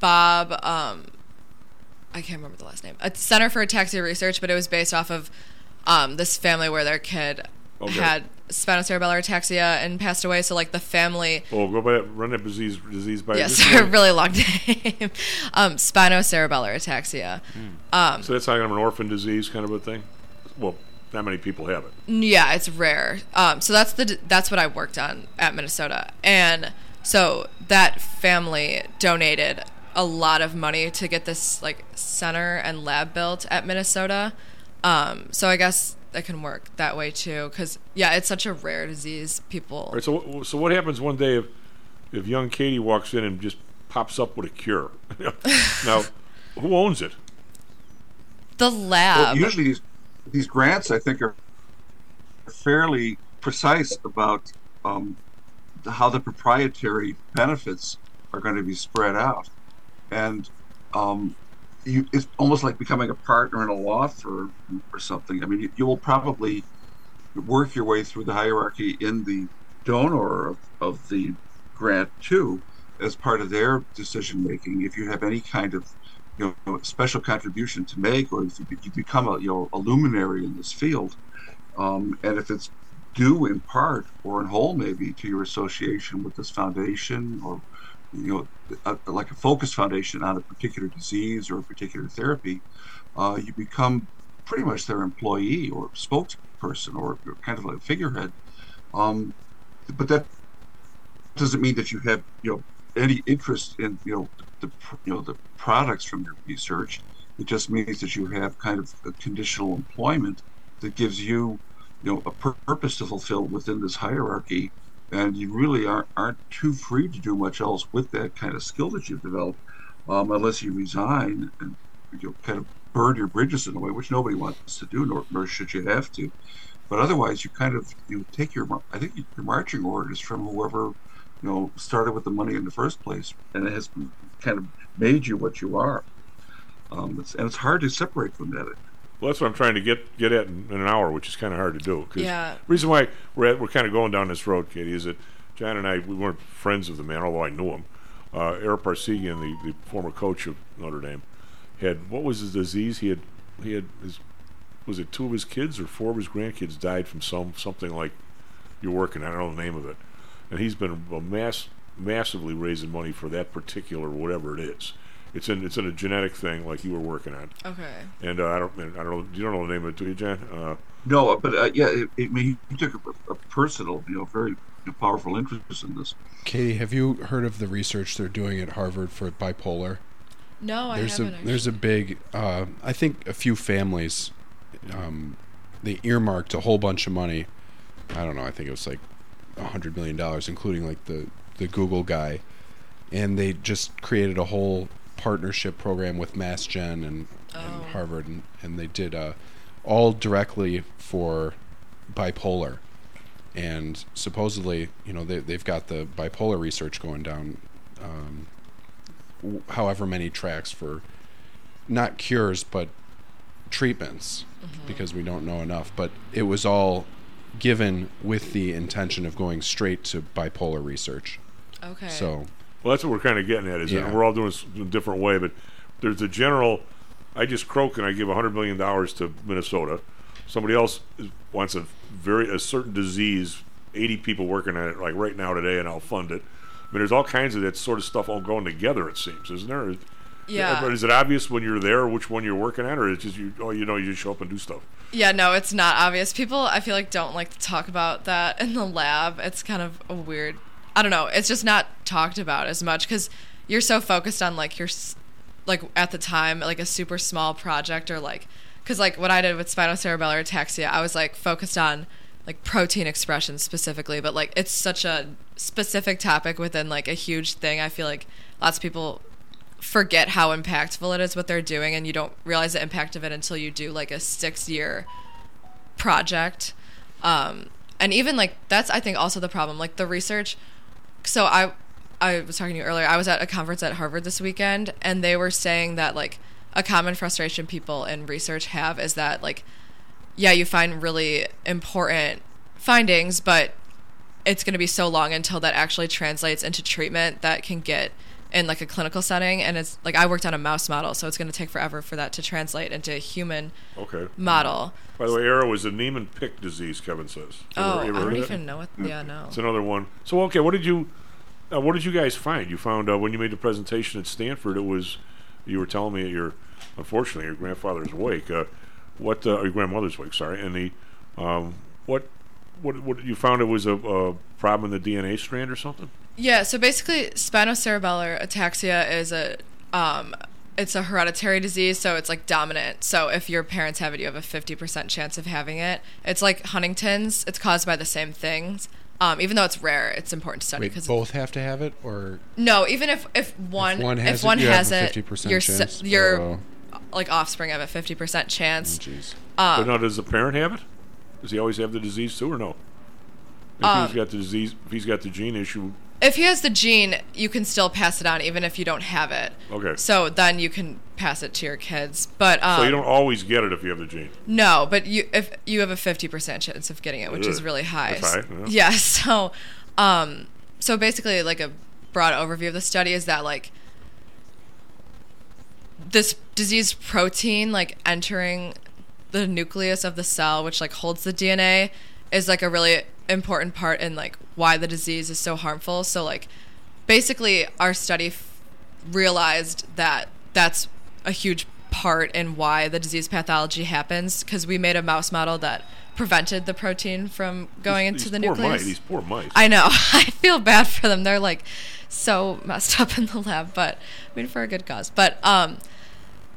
M: Bob um I can't remember the last name. A Center for Ataxia Research, but it was based off of um this family where their kid
K: Okay.
M: had spinocerebellar ataxia and passed away so like the family
K: Oh, go by that, run that disease disease by.
M: Yes, a really long name. um spinocerebellar ataxia. Um
K: so that's like an orphan disease kind of a thing. Well, not many people have it.
M: Yeah, it's rare. Um, so that's the that's what I worked on at Minnesota, and so that family donated a lot of money to get this like center and lab built at Minnesota. Um, so I guess that can work that way too, because yeah, it's such a rare disease. People.
K: All right, so so what happens one day if if young Katie walks in and just pops up with a cure. now, who owns it?
M: The lab.
P: Well, usually these these grants, I think, are fairly precise about um, how the proprietary benefits are going to be spread out, and um, you, it's almost like becoming a partner in a law firm or something. I mean, you, you will probably work your way through the hierarchy in the donor of, of the grant too, as part of their decision making. If you have any kind of you know, special contribution to make, or if you, you become a you know a luminary in this field, um, and if it's due in part or in whole maybe to your association with this foundation or you know a, like a focus foundation on a particular disease or a particular therapy, uh, you become pretty much their employee or spokesperson or kind of like a figurehead. Um, but that doesn't mean that you have you know any interest in you know the you know the products from your research. It just means that you have kind of a conditional employment that gives you you know a purpose to fulfill within this hierarchy, and you really aren't aren't too free to do much else with that kind of skill that you've developed, um, unless you resign and you know, kind of burn your bridges in a way, which nobody wants to do, nor, nor should you have to. But otherwise, you kind of you take your I think your marching orders from whoever you know, started with the money in the first place, and it has kind of made you what you are. Um, it's, and it's hard to separate from that.
K: Well, that's what I'm trying to get get at in, in an hour, which is kind of hard to do. Cause
M: Yeah.
K: reason why we're at, we're kind of going down this road, Katie, is that John and I we weren't friends of the man, although I knew him. Uh, Ara Parseghian, the, the former coach of Notre Dame, had what was his disease? He had he had his was it two of his kids or four of his grandkids died from some something like you're working. I don't know the name of it, and he's been a mass massively raising money for that particular whatever it is. It's in it's in a genetic thing like you were working on.
M: Okay.
K: And uh, I don't I don't know you don't know the name of it, do you, John? Uh,
P: No, but uh, yeah, it, it, I mean, he took a, a personal, you know, very powerful interest in this.
N: Katie, have you heard of the research they're doing at Harvard for bipolar?
M: No, I
N: there's
M: haven't.
N: a there's a big uh, I think a few families um, they earmarked a whole bunch of money. I don't know. I think it was like a hundred million dollars, including like the the Google guy, and they just created a whole partnership program with MassGen and, and Harvard, and, and they did uh, all directly for bipolar. And supposedly, you know, they, they've got the bipolar research going down, um, w- however many tracks for not cures, but treatments, because we don't know enough. But it was all given with the intention of going straight to bipolar research.
M: Okay.
N: So
K: Well, that's what we're kind of getting at. Is
N: Yeah.
K: that we're all doing this in a different way, but there's a general. I just croak and I give hundred million dollars to Minnesota. Somebody else wants a very a certain disease. Eighty people working on it like right now today, and I'll fund it. I mean, there's all kinds of that sort of stuff all going together. It seems, isn't there?
M: Yeah.
K: But is it obvious when you're there which one you're working at, or is it just you? Oh, you know, you just show up and do stuff.
M: Yeah, no, it's not obvious. People, I feel like, don't like to talk about that in the lab. It's kind of a weird. I don't know. It's just not talked about as much because you're so focused on like your, like at the time, like a super small project or like, because like what I did with spinocerebellar ataxia, I was like focused on like protein expression specifically, but like it's such a specific topic within like a huge thing. I feel like lots of people forget how impactful it is what they're doing and you don't realize the impact of it until you do like a six year project um, and even like that's i think also the problem like the research so i i was talking to you earlier i was at a conference at harvard this weekend and they were saying that like a common frustration people in research have is that like yeah you find really important findings but it's going to be so long until that actually translates into treatment that can get in like a clinical setting and it's like i worked on a mouse model so it's going to take forever for that to translate into a human
K: Okay.
M: model
K: By the way, Ara is a Niemann Pick disease. Kevin says.
M: Oh
K: ever- ever
M: i don't
K: that?
M: even know what yeah no
K: It's another one. So okay, what did you, uh, what did you guys find? You found uh, when you made the presentation at Stanford, it was, you were telling me at your, unfortunately, your grandfather's wake. Uh, what uh, your grandmother's wake? Sorry, and the, um, what, what, what you found it was a, a problem in the DNA strand or something?
M: Yeah, so basically, spinocerebellar ataxia is a um, it's a hereditary disease, so it's like dominant. So if your parents have it, you have a fifty percent chance of having it. It's like Huntington's. It's caused by the same things, Um, even though it's rare, it's important to study because
N: both have to have it, or
M: no, even if if one if
N: one
M: one
N: has
M: has,
N: it, you have a
M: it,
N: 50%
M: your
N: chance?
M: your
N: Oh.
M: like offspring have a fifty percent chance.
N: Jeez.
K: but
M: Um,
K: now, does the parent have it? Does he always have the disease too, or no? If
M: Um,
K: he's got the disease, if he's got the gene issue,
M: if he has the gene, you can still pass it on even if you don't have it.
K: okay.
M: So then you can pass it to your kids. But um,
K: so you don't always get it if you have the gene.
M: No, but you if you have a fifty percent chance of getting it, which is really high.
K: that's high, yeah.
M: yeah. So, um, so basically, like a broad overview of the study is that like this disease protein like entering the nucleus of the cell, which like holds the DNA, is like a really important part in like why the disease is so harmful. So like basically, our study f- realized that that's a huge part in why the disease pathology happens because we made a mouse model that prevented the protein from going
K: These-
M: into the
K: these poor
M: nucleus.
K: mice, these poor mice.
M: I know. I feel bad for them. They're like so messed up in the lab, but I mean for a good cause. But um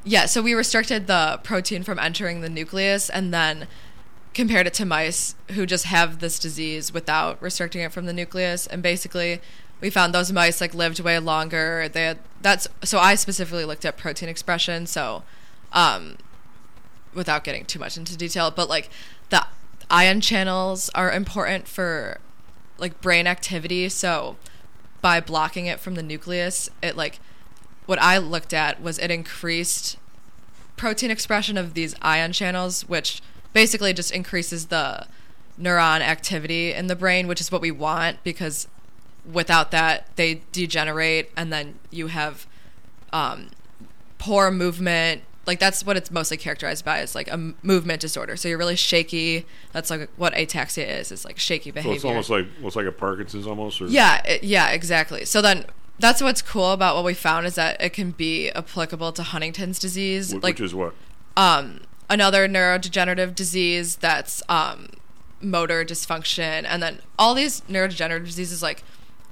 M: yeah, so we restricted the protein from entering the nucleus and then compared it to mice who just have this disease without restricting it from the nucleus. And basically we found those mice like lived way longer. They had that's so i specifically looked at protein expression so um without getting too much into detail but like the ion channels are important for like brain activity. So by blocking it from the nucleus it like what i looked at was it increased protein expression of these ion channels, which basically just increases the neuron activity in the brain, which is what we want because without that, they degenerate and then you have um, poor movement. Like that's what it's mostly characterized by is like a movement disorder. So you're really shaky. That's like what ataxia is. It's like shaky
K: So
M: behavior.
K: it's almost like almost like a Parkinson's almost. Or?
M: Yeah, it, yeah, exactly. So then that's what's cool about what we found is that it can be applicable to Huntington's disease,
K: Wh-
M: like
K: which is what?
M: um, another neurodegenerative disease that's um, motor dysfunction, and then all these neurodegenerative diseases like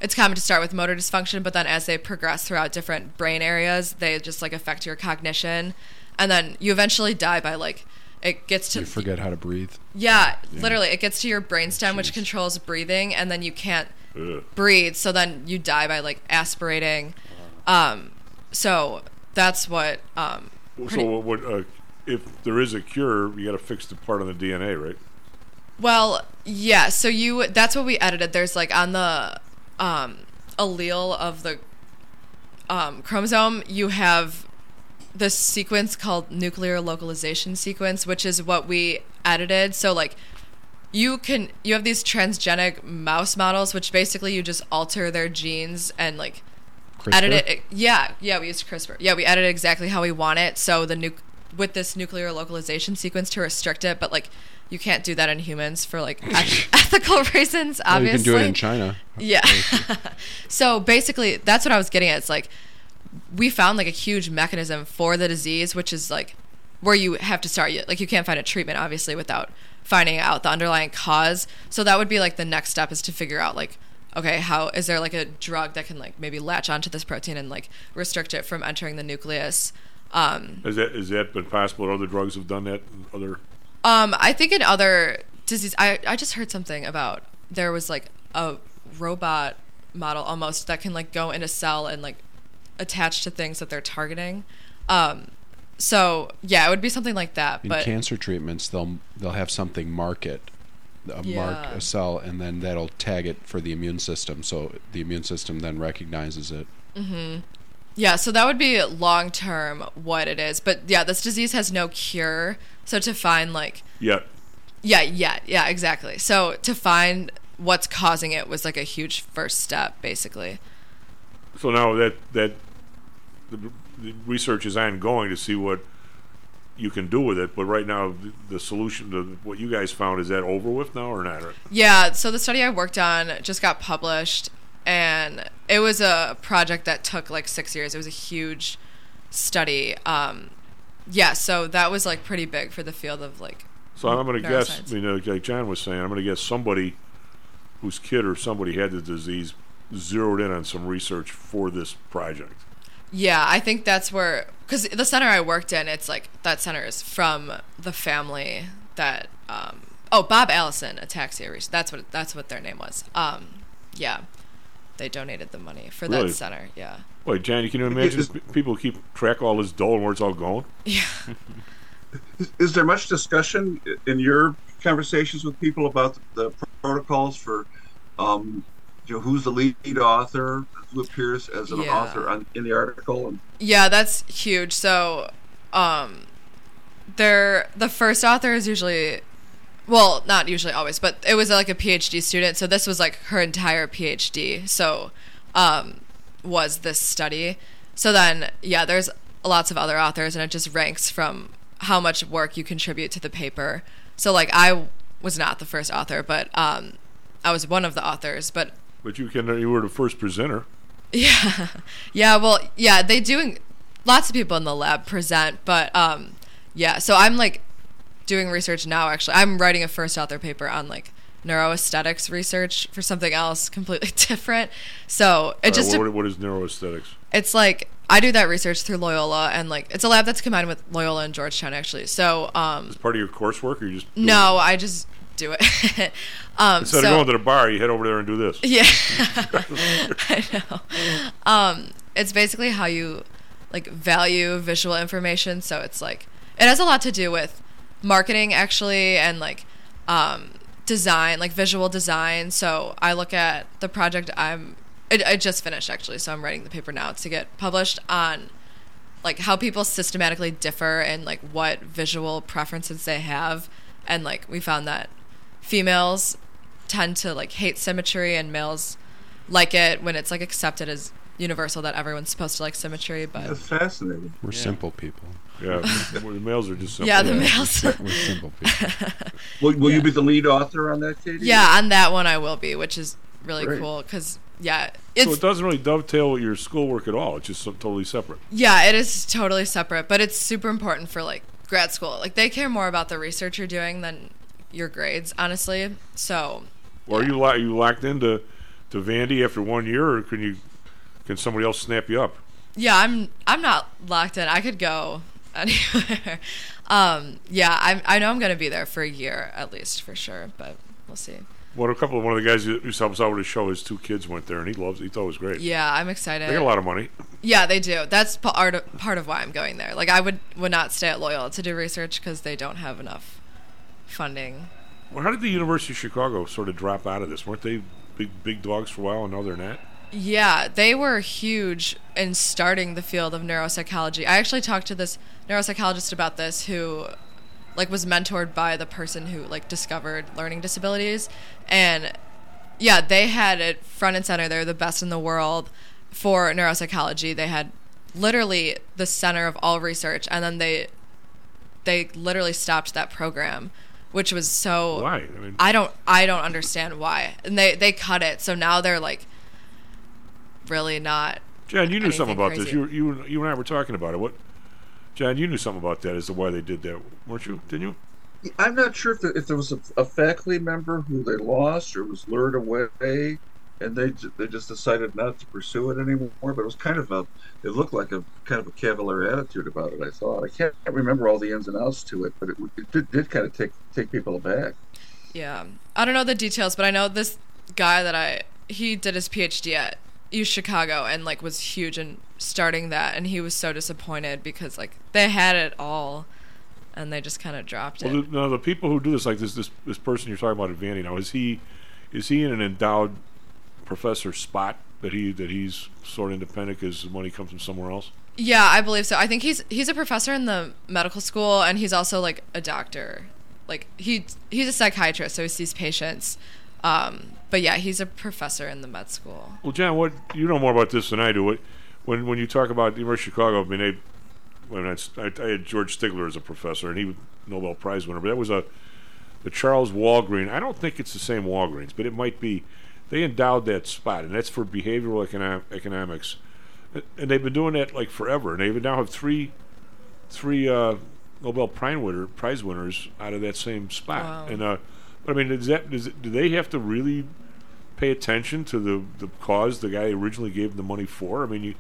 M: it's common to start with motor dysfunction, but then as they progress throughout different brain areas, they just like affect your cognition, and then you eventually die by like it gets to
N: you forget how to breathe.
M: yeah,
N: Yeah.
M: literally, it gets to your brainstem, which controls breathing, and then you can't
K: Ugh.
M: breathe. So then you die by like aspirating. Um, so that's what. Um,
K: So what? what uh, if there is a cure, you got to fix the part on the DNA, right?
M: well, yeah. So you that's what we edited. There's like on the um, allele of the um, chromosome, you have this sequence called nuclear localization sequence, which is what we edited. So like you can you have these transgenic mouse models, which basically you just alter their genes and like edit it. Yeah, yeah, we used CRISPR. Yeah, we edited exactly how we want it. So the nuc with this nuclear localization sequence to restrict it, but like you can't do that in humans for like ethical reasons.
N: Well, you can do it in China.
M: yeah. so basically, that's what I was getting at. It's like we found like a huge mechanism for the disease, which is like where you have to start. Like you can't find a treatment, obviously, without finding out the underlying cause. So that would be like the next step is to figure out like, okay, how is there like a drug that can like maybe latch onto this protein and like restrict it from entering the nucleus. Um,
K: Has that that been possible? Other drugs have done that. in Other
M: um, I think in other disease, I I just heard something about there was like a robot model almost that can like go in a cell and like attach to things that they're targeting. Um, so yeah, it would be something like that.
N: In
M: But
N: cancer treatments, they'll they'll have something mark it, a mark a cell, and then that'll tag it for the immune system. So the immune system then recognizes it.
M: hmm Yeah, so that would be long term what it is. But yeah, this disease has no cure. So to find like
K: yet.
M: yeah, yeah, yeah, exactly. So to find what's causing it was like a huge first step, basically.
K: So now that that the, the research is ongoing to see what you can do with it. But right now, the, the solution to what you guys found is that over with now or not?
M: Yeah, so the study I worked on just got published, and it was a project that took like six years. It was a huge study. Um, yeah, so that was like pretty big for the field of like.
K: So I'm going to guess. You know, like- John was saying, I'm going to guess somebody whose kid or somebody had the disease zeroed in on some research for this project.
M: Yeah, I think that's where because the center I worked in, it's like that center is from the family that um, oh Bob Allison Ataxia Research. That's what that's what their name was. Um, yeah, they donated the money for
K: Really?
M: that center. Yeah.
K: Wait, Jan, can you imagine
P: Is-
K: p- people keep track of all this dough and where it's all going?
M: Yeah.
P: Is, is there much discussion i- in your conversations with people about the protocols for, um, you know, who's the lead author, who appears as an
M: Yeah.
P: author on, in the article, and
M: Yeah, that's huge. So, um, they're the first author is usually, well, not usually always, but it was like a PhD student. So this was like her entire PhD. So, um, was this study. So then, yeah, there's lots of other authors, and it just ranks from how much work you contribute to the paper. So like I was not the first author, but um, I was one of the authors, but
K: But you can you were the first presenter.
M: yeah, yeah. Well, yeah, they do. Lots of people in the lab present, but um, yeah. So I'm like doing research now. Actually, I'm writing a first author paper on like neuroaesthetics research for something else completely different. So it
K: Uh,
M: just
K: what, what is neuroaesthetics?
M: it's like I do that research through Loyola, and like it's a lab that's combined with Loyola and Georgetown actually. So um,
K: It's part of your coursework, or you just
M: no, I just do it. um,
K: instead
M: so,
K: of going to the bar, you head over there and do this.
M: yeah, I know. Um, it's basically how you like value visual information. So it's like it has a lot to do with marketing actually, and like um, design, like visual design. So I look at the project I'm. It, I just finished actually, so I'm writing the paper now to get published on like how people systematically differ and like what visual preferences they have and like we found that females tend to like hate symmetry and males like it when it's like accepted as universal that everyone's supposed to like symmetry but
P: that's fascinating.
N: We're
K: Yeah.
N: simple people.
K: Yeah, the males are just simple.
M: yeah the
N: Yeah,
M: males
N: We're, we're simple people.
P: Will, will you be the lead author on that, Katie?
M: yeah on that one i will be which is really
P: Great.
M: cool because yeah
K: so it doesn't really dovetail with your schoolwork at all. It's just so- totally separate.
M: Yeah, it is totally separate, but it's super important for like grad school. Like they care more about the research you're doing than your grades, honestly. So,
K: Or are you lo- are you locked into to Vandy after one year, or can you can somebody else snap you up?
M: yeah, I'm I'm not locked in. I could go anywhere. um, yeah, I I know I'm going to be there for a year at least for sure, but we'll see.
K: Well, a couple of one of the guys who helps out with the show, his two kids went there, and he loves. He thought it was great.
M: Yeah, I'm excited.
K: They got a lot of money.
M: Yeah, they do. That's part of, part of why I'm going there. Like I would would not stay at Loyola to do research because they don't have enough funding.
K: Well, how did the University of Chicago sort of drop out of this? Weren't they big big dogs for a while, and now they're not?
M: Yeah, they were huge in starting the field of neuropsychology. I actually talked to this neuropsychologist about this who like was mentored by the person who like discovered learning disabilities and yeah, they had it front and center. They're the best in the world for neuropsychology. They had literally the center of all research and then they they literally stopped that program, which was so
K: Why? I mean,
M: I don't I don't understand why. And they they cut it. So now they're like really not
K: John, you knew something
M: anything
K: about this. You you you and I were talking about it. What? John, you knew something about that as to why they did that, weren't you? Didn't you?
P: I'm not sure if there, if there was a, a faculty member who they lost or was lured away, and they they just decided not to pursue it anymore. But it was kind of a it looked like a kind of a cavalier attitude about it. I thought I can't remember all the ins and outs to it, but it, it did, did kind of take take people aback.
M: Yeah. I don't know the details, but I know this guy that I he did his PhD at U Chicago and like was huge in starting that and he was so disappointed because like they had it all and they just kind of dropped
K: Well,
M: it.
K: the, no, the people who do this, like this this this person you're talking about at Vandy now, is he is he in an endowed professor spot that he that he's sort of independent because the money comes from somewhere else?
M: Yeah, I believe so. I think he's he's a professor in the medical school and he's also like a doctor. Like he he's a psychiatrist, so he sees patients. Um, but yeah, he's a professor in the med school.
K: Well, John, what you know more about this than I do. What, when when you talk about the University of Chicago, I mean, they, when I, I, I had George Stigler as a professor, and he was Nobel Prize winner, but that was a the Charles Walgreen. I don't think it's the same Walgreens, but it might be. They endowed that spot, and that's for behavioral econo- economics, and they've been doing that like forever. And they now have three, three uh, Nobel Prize winner prize winners out of that same spot.
M: Wow.
K: And uh, but I mean, is that does it, do they have to really pay attention to the the cause the guy originally gave them the money for? I mean, you,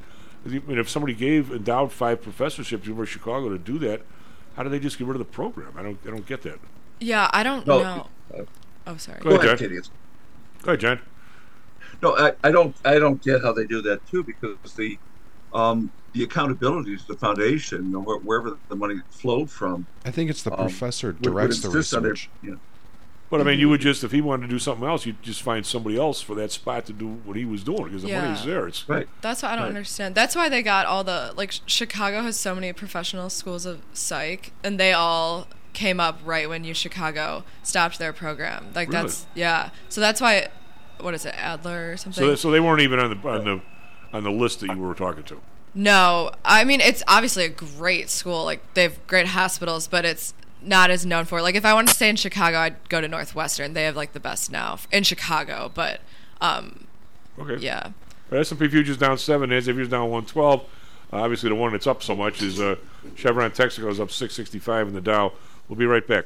K: I mean, if somebody gave endowed five professorships at the University of Chicago to do that, how do they just get rid of the program? I don't I don't get that.
M: Yeah, I don't
P: No,
M: know.
P: uh,
M: Oh, sorry.
K: Go ahead, John.
P: Katie.
K: Go ahead, John.
P: No, I, I don't I don't get how they do that too because the um, the accountability is the foundation, you know, wherever the money flowed from.
N: I think it's the
P: um,
N: professor
P: would- would
N: directs the
P: insist on it,
N: research.
P: you know.
K: But I mean, you would mm-hmm. just if he wanted to do something else, you'd just find somebody else for that spot to do what he was doing because the
M: Yeah.
K: money's there. It's
P: right.
M: That's why I don't
K: Right.
M: understand. That's why they got all the like Chicago has so many professional schools of psych, and they all came up right when U Chicago stopped their program. Like
K: Really?
M: that's yeah. So that's why, what is it, Adler or something?
K: So, so they weren't even on the on the on the list that you were talking to.
M: No, I mean it's obviously a great school. Like they have great hospitals, but it's not as known for. Like if I wanted to stay in Chicago, I'd go to Northwestern. They have like the best now in Chicago. But um,
K: Okay.
M: yeah,
K: S&P futures down seven. NASDAQ futures down one twelve. Uh, obviously, the one that's up so much is uh, Chevron Texaco is up six sixty five in the Dow. We'll be right back.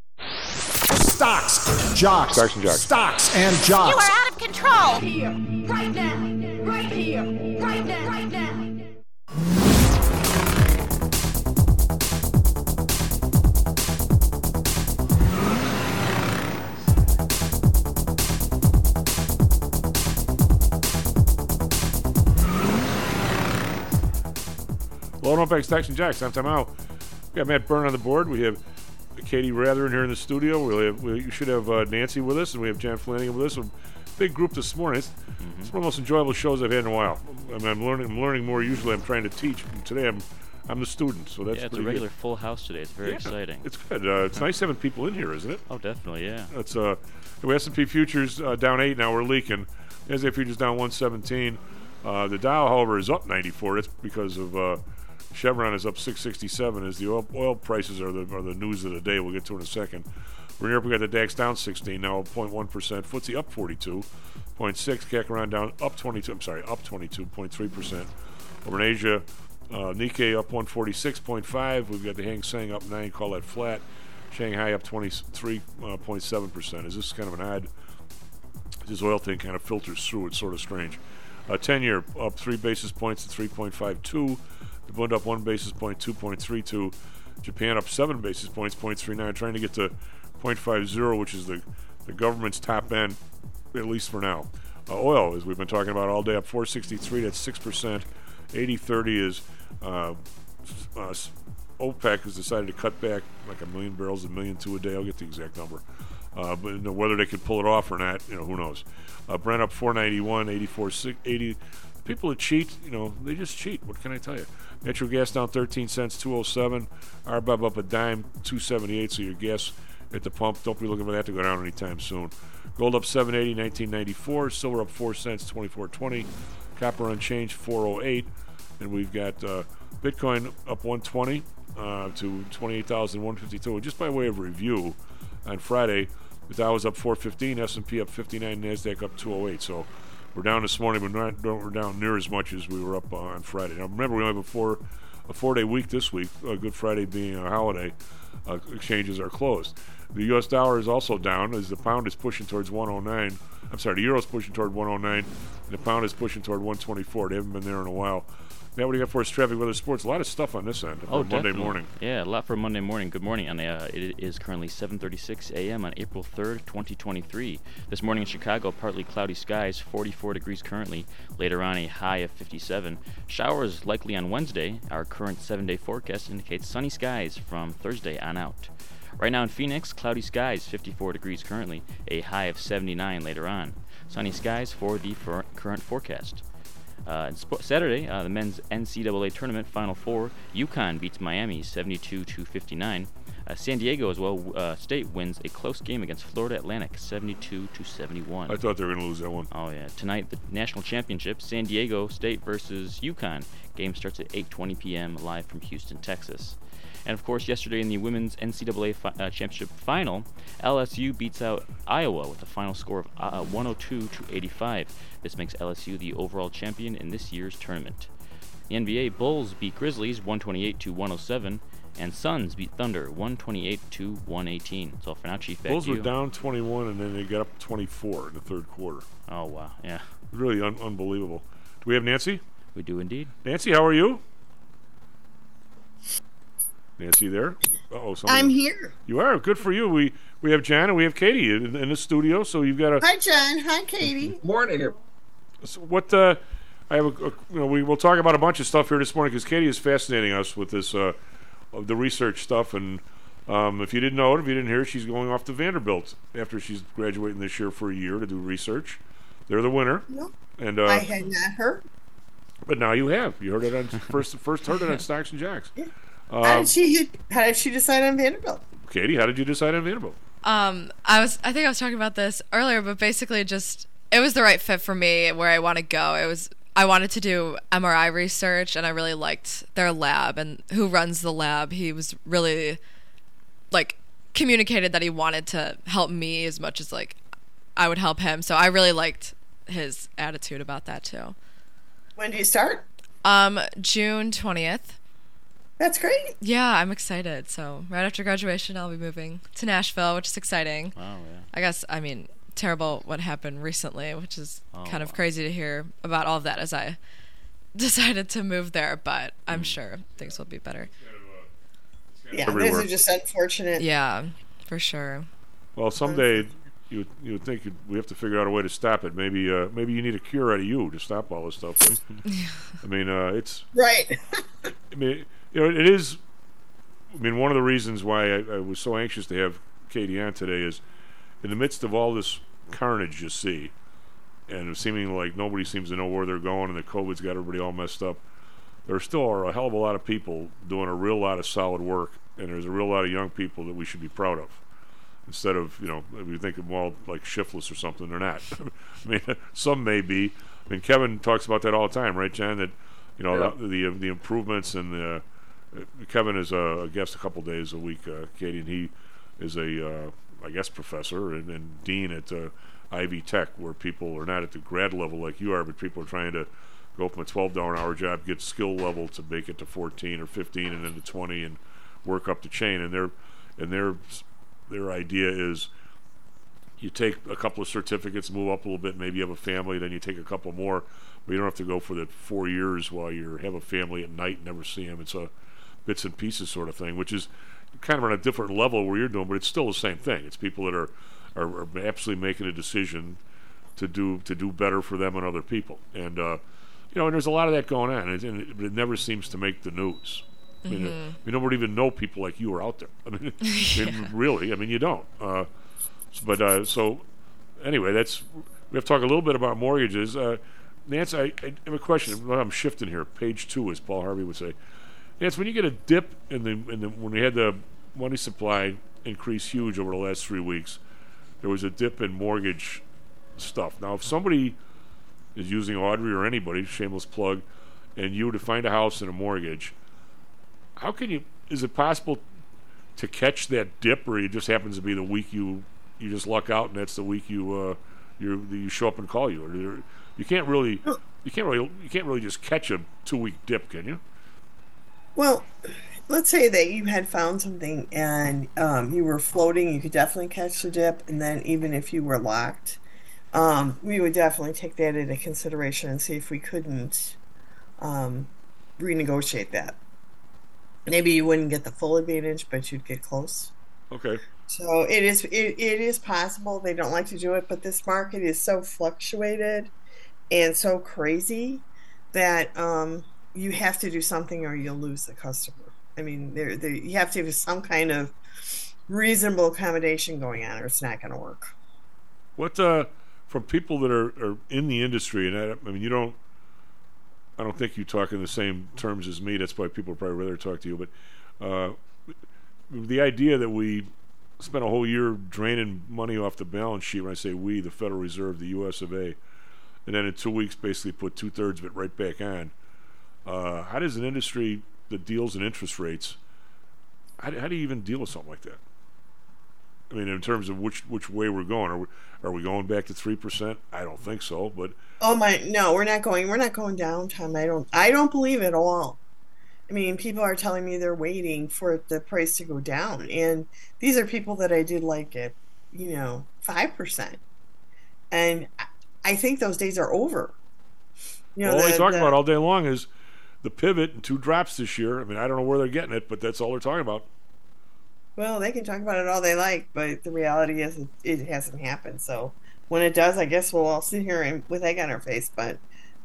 R: Stocks, jocks,
K: Stocks and jocks.
R: stocks and
S: You are out of control. Here, right now, right here, right now, right now.
K: Well, no back Stocks and Jocks. I'm time out. We got Matt Byrne on the board. We have Katie Mather in here in the studio. We have, we should have uh, Nancy with us, and we have John Flannigan with us. A big group this morning. It's, it's one of the most enjoyable shows I've had in a while. I mean, I'm learning. I'm learning more. Usually, I'm trying to teach. And today, I'm I'm the student. So that's
L: yeah, it's a regular
K: Good.
L: full house today. It's very
K: Yeah,
L: exciting.
K: It's good. Uh, it's nice having people in here, isn't it?
L: Oh, definitely, yeah.
K: That's uh, the S&P futures uh, down eight now. We're leaking. S&P futures down 117. Uh, the Dow, however, is up 94. That's because of uh, Chevron is up 667. As the oil, oil prices are the are the news of the day. We'll get to in a second. We're in Europe. We got the DAX down 16 now, 0.1 percent. FTSE up 42. 0.6. CAC around down up 22. I'm sorry, up 22.3 percent. Over in Asia, Uh, Nikkei up 146.5. We've got the Hang Seng up 9, call that flat. Shanghai up 23.7%. Is this kind of an odd? This oil thing kind of filters through. It's sort of strange. Uh, 10 year up 3 basis points to 3.52. Bund up 1 basis point, 2.32. Japan up 7 basis points, 0.39. Trying to get to 0.50, which is the, the government's top end, at least for now. Uh, oil, as we've been talking about all day, up 463. That's 6%. 80-30 is uh, uh, OPEC has decided to cut back like a million barrels, a million two a day. I'll get the exact number. Uh, but you know, whether they could pull it off or not, you know, who knows. Uh, Brent up 491, 84, 80. People that cheat, you know, they just cheat. What can I tell you? Natural gas down 13 cents, 207. RBOB up a dime, 278. So your gas at the pump, don't be looking for that to go down anytime soon. Gold up 780, 1994. Silver up 4 cents, 2420. Copper unchanged, 408. And we've got uh, Bitcoin up 120 uh, to 28,152. Just by way of review, on Friday, the Dow was up 415, S&P up 59, Nasdaq up 208. So we're down this morning, but not we're down near as much as we were up on Friday. Now remember, we only have a four a four day week this week. Uh, Good Friday being a holiday, uh, exchanges are closed. The U.S. dollar is also down as the pound is pushing towards 109. I'm sorry, the euro is pushing toward 109, and the pound is pushing toward 124. They haven't been there in a while. Now, what do you got for us? Traffic, weather, sports. A lot of stuff on this end.
L: Oh,
K: Monday morning.
L: Yeah, a lot for Monday morning. Good morning. And uh, it is currently 7:36 a.m. on April 3rd, 2023. This morning in Chicago, partly cloudy skies, 44 degrees currently. Later on, a high of 57. Showers likely on Wednesday. Our current seven-day forecast indicates sunny skies from Thursday on out. Right now in Phoenix, cloudy skies, 54 degrees currently. A high of 79 later on. Sunny skies for the current forecast. Uh, and sp- Saturday, uh, the men's NCAA tournament Final Four, UConn beats Miami 72 to 59. Uh, San Diego as well uh, State wins a close game against Florida Atlantic 72 to 71.
K: I thought they were going to lose that one.
L: Oh yeah, tonight the national championship, San Diego State versus UConn. Game starts at 8:20 p.m. live from Houston, Texas. And of course, yesterday in the women's NCAA fi- uh, championship final, LSU beats out Iowa with a final score of uh, 102 to 85. This makes LSU the overall champion in this year's tournament. The NBA Bulls beat Grizzlies 128 to 107, and Suns beat Thunder 128 to 118. So for now, Chief, back
K: Bulls were down 21, and then they got up 24 in the third quarter.
L: Oh wow, yeah.
K: Really un- unbelievable. Do we have Nancy?
L: We do indeed.
K: Nancy, how are you? Nancy, there? Oh,
U: I'm here.
K: You are good for you. We we have John and we have Katie in, in the studio, so you've got a
U: Hi, John. Hi, Katie.
P: Morning.
K: So what uh, I have a, a- you know we will talk about a bunch of stuff here this morning because Katie is fascinating us with this uh, of the research stuff and um, if you didn't know it if you didn't hear it, she's going off to Vanderbilt after she's graduating this year for a year to do research. They're the winner,
U: No,
K: and uh,
U: I had not heard.
K: but now you have you heard it on first first heard it on Stocks and Jocks.
U: how
K: Um,
U: did she? How did she decide on Vanderbilt?
K: Katie, how did you decide on Vanderbilt?
M: Um, I was I think I was talking about this earlier, but basically just it was the right fit for me where I want to go. It was I wanted to do MRI research and I really liked their lab and who runs the lab. He was really like communicated that he wanted to help me as much as like I would help him. So I really liked his attitude about that too.
U: When do you start?
M: Um, June 20th.
U: That's great.
M: Yeah, I'm excited. So right after graduation, I'll be moving to Nashville, which is exciting.
L: Oh yeah.
M: I guess I mean terrible what happened recently, which is
L: Oh,
M: kind of
L: wow.
M: crazy to hear about all of that as I decided to move there. But. I'm sure things will be better.
U: Yeah,
K: Everywhere.
U: those are just unfortunate.
M: Yeah, for sure.
K: Well, someday you would- you would think you'd, we have to figure out a way to stop it. Maybe uh, maybe you need a cure out of you to stop all this stuff. But, I mean, uh, it's
U: Right.
K: I mean, you know, it is. I mean, one of the reasons why I, I was so anxious to have Katie on today is, in the midst of all this carnage you see, and it's seeming like nobody seems to know where they're going, and the COVID's got everybody all messed up. There still are a hell of a lot of people doing a real lot of solid work, and there's a real lot of young people that we should be proud of. Instead of you know, if you think of them all like shiftless or something, they're not. I mean, some may be. I mean, Kevin talks about that all the time, right, John? That you know
P: Yeah.
K: the, the the improvements and the Kevin is a, guest a couple days a week, uh, Katie, and he is a uh, I guess professor and, and dean at uh, Ivy Tech, where people are not at the grad level like you are, but people are trying to go from a 12 dollar an hour job, get skill level to make it to 14 or 15, and then to 20, and work up the chain. And their and their their idea is you take a couple of certificates, move up a little bit, maybe you have a family, then you take a couple more, but you don't have to go for the four years while you have a family at night and never see them. It's a bits and pieces sort of thing, which is kind of on a different level where you're doing, but it's still the same thing. It's people that are are, are absolutely making a decision to do to do better for them and other people, and uh, you know, and there's a lot of that going on, and it, and it, it never seems to make the news. I mean,
M: Mhm.
K: we don't even know people like you are out there. I mean, I mean, really, I mean, you don't. Uh, but uh, so anyway, that's we have to talk a little bit about mortgages. Uh, Nance, I, I have a question. I'm shifting here. Page two, as Paul Harvey would say. Nance, when you get a dip in the in the when we had the money supply increase huge over the last three weeks, there was a dip in mortgage stuff. Now, if somebody is using Audrey or anybody, shameless plug, and you were to find a house and a mortgage, how can you? Is it possible to catch that dip, or it just happens to be the week you you just luck out, and that's the week you uh, you you show up and call you, or you can't really you can't really you can't really just catch a two week dip, can you?
U: Well, let's say that you had found something and um, you were floating, you could definitely catch the dip, and then even if you were locked, um, we would definitely take that into consideration and see if we couldn't um, renegotiate that. Maybe you wouldn't get the full advantage, but you'd get close.
K: Okay.
U: So it is it, it is possible they don't like to do it, but this market is so fluctuated and so crazy that um, you have to do something or you'll lose the customer. I mean, there, there you have to have some kind of reasonable accommodation going on, or it's not going to work.
K: What uh, from people that are, are in the industry, and I, I mean, you don't. I don't think you talk in the same terms as me. That's why people probably rather talk to you. But uh, the idea that we spent a whole year draining money off the balance sheet. When I say we, the Federal Reserve, the U.S. of A., and then in two weeks, basically put two thirds of it right back on. Uh, how does an industry that deals in interest rates? How, do- how do you even deal with something like that? I mean, in terms of which which way we're going, are we, are we going back to three percent? I don't think so, but
U: Oh my, no, we're not going. We're not going down, Tom. I don't. I don't believe it at all. I mean, people are telling me they're waiting for the price to go down, and these are people that I did like at, you know, five percent, and I- think those days are over. You know,
K: all they
U: the-
K: talk
U: the-
K: about all day long is the pivot and two drops this year. I mean, I don't know where they're getting it, but that's all they're talking about.
U: Well, they can talk about it all they like, but the reality is it, hasn't happened. So when it does, I guess we'll all sit here and, with egg on our face. But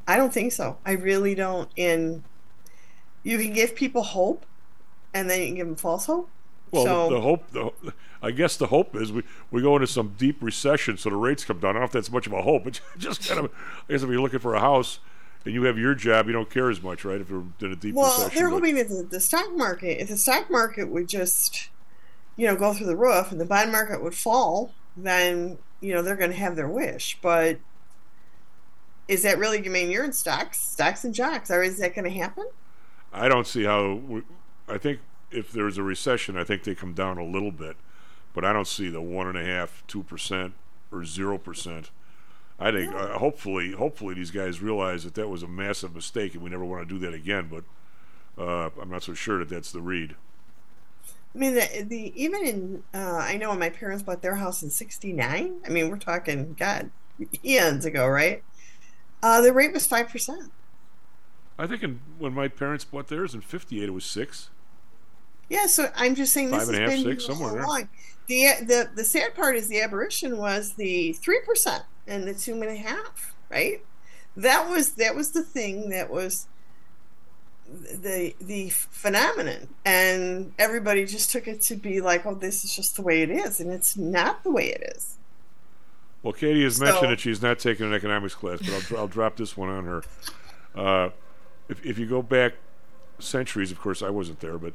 U: I don't think so. I really don't. And you can give people hope, and then you can give them false hope.
K: Well,
U: so
K: the, the hope, the, I guess the hope is we, we go into some deep recession, so the rates come down. I don't know if that's much of a hope. but just kind of, I guess if you're looking for a house and you have your job, you don't care as much, right? If you're in a deep
U: well,
K: recession.
U: they're hoping that the, the stock market, if the stock market would just, you know, go through the roof and the bond market would fall, then you know they're going to have their wish. But is that really? I mean, you're in stocks, stocks and jocks. Or is that going to happen?
K: I don't see how. We, I think if there's a recession, I think they come down a little bit, but I don't see the one and a half, two percent, or zero percent. I think uh, hopefully, hopefully these guys realize that that was a massive mistake, and we never want to do that again. But uh, I'm not so sure that that's the read.
U: I mean, the, the even in uh, I know when my parents bought their house in '69. I mean, we're talking God eons ago, right? Uh, the rate was five percent.
K: I think in, when my parents bought theirs in '58, it was six.
U: Yeah, so I'm just saying this
K: Five and a
U: has
K: half,
U: been
K: six, somewhere there.
U: along. The the the sad part is the aberration was the three percent and the two and a half, right? That was that was the thing that was the the phenomenon, and everybody just took it to be like, oh, this is just the way it is, and it's not the way it is.
K: Well, Katie has
U: So-
K: mentioned that she's not taking an economics class, but I'll, I'll drop this one on her. Uh, if, if you go back centuries, of course, I wasn't there, but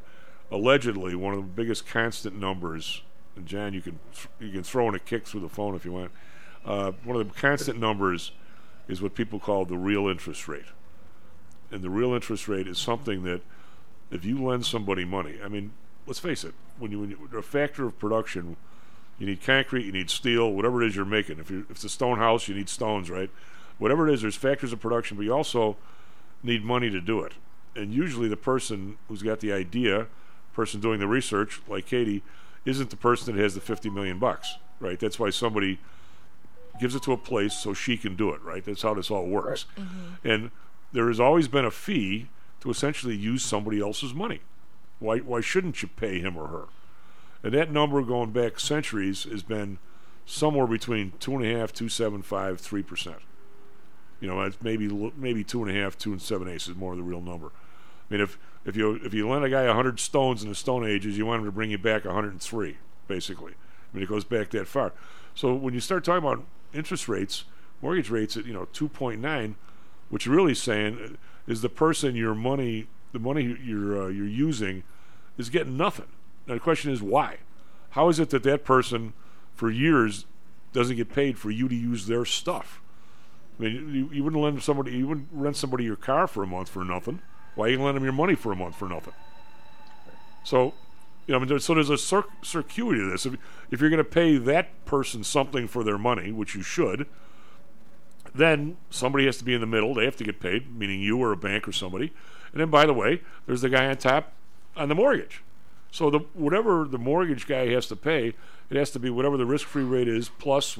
K: allegedly one of the biggest constant numbers, and John, you can you can throw in a kick through the phone if you want. Uh, one of the constant numbers is what people call the real interest rate, and the real interest rate is something that if you lend somebody money, I mean, let's face it, when you when you, a factor of production you need concrete, you need steel, whatever it is you're making. If you if it's a stone house, you need stones, right? Whatever it is, there's factors of production, but you also need money to do it. And usually the person who's got the idea, person doing the research, like Katie, isn't the person that has the 50 million bucks, right? That's why somebody gives it to a place so she can do it, right? That's how this all works. Mm-hmm. And there has always been a fee to essentially use somebody else's money. Why, why shouldn't you pay him or her? And that number going back centuries has been somewhere between two and a half, two seven five, three percent. You know, it's maybe maybe two and a half, two and seven eighths is more the real number. I mean, if if you if you lend a guy hundred stones in the Stone Ages, you want him to bring you back hundred and three, basically. I mean, it goes back that far. So when you start talking about interest rates, mortgage rates at you know two point nine, what you're really saying is the person your money, the money you're uh, you're using, is getting nothing. Now the question is why? How is it that that person, for years, doesn't get paid for you to use their stuff? I mean, you, you wouldn't lend somebody, you wouldn't rent somebody your car for a month for nothing. Why you lend them your money for a month for nothing? So, you know, I mean, so there's a cir- circuity to this. If, if you're going to pay that person something for their money, which you should, then somebody has to be in the middle. They have to get paid, meaning you or a bank or somebody. And then, by the way, there's the guy on top on the mortgage. So the whatever the mortgage guy has to pay, it has to be whatever the risk-free rate is plus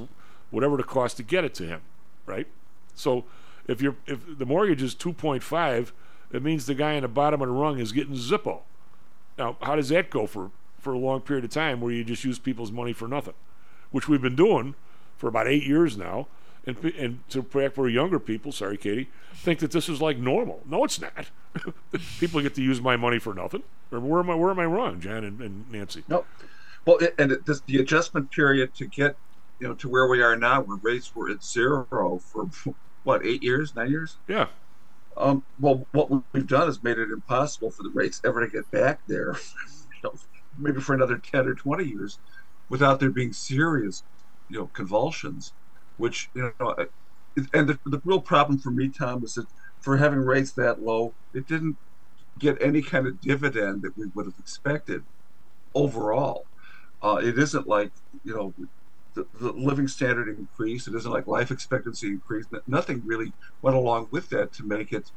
K: whatever the cost to get it to him, right? So if you're if the mortgage is 2.5, it means the guy on the bottom of the rung is getting Zippo. Now, how does that go for for a long period of time where you just use people's money for nothing, which we've been doing for about eight years now, and and to back for younger people, sorry, Katie, think that this is like normal. No, it's not. people get to use my money for nothing. Or where am I? Where am I wrong, John and, and Nancy?
P: No. Well, and it, this, the adjustment period to get, you know, to where we are now, where rates were at zero for what eight years, nine years.
K: Yeah.
P: Um, well, what we've done is made it impossible for the rates ever to get back there. you know, maybe for another ten or twenty years, without there being serious, you know, convulsions. Which you know, uh, and the, the real problem for me, Tom, is that for having rates that low, it didn't get any kind of dividend that we would have expected overall. Uh, it isn't like you know the, the living standard increased. It isn't like life expectancy increased. Nothing really went along with that to make it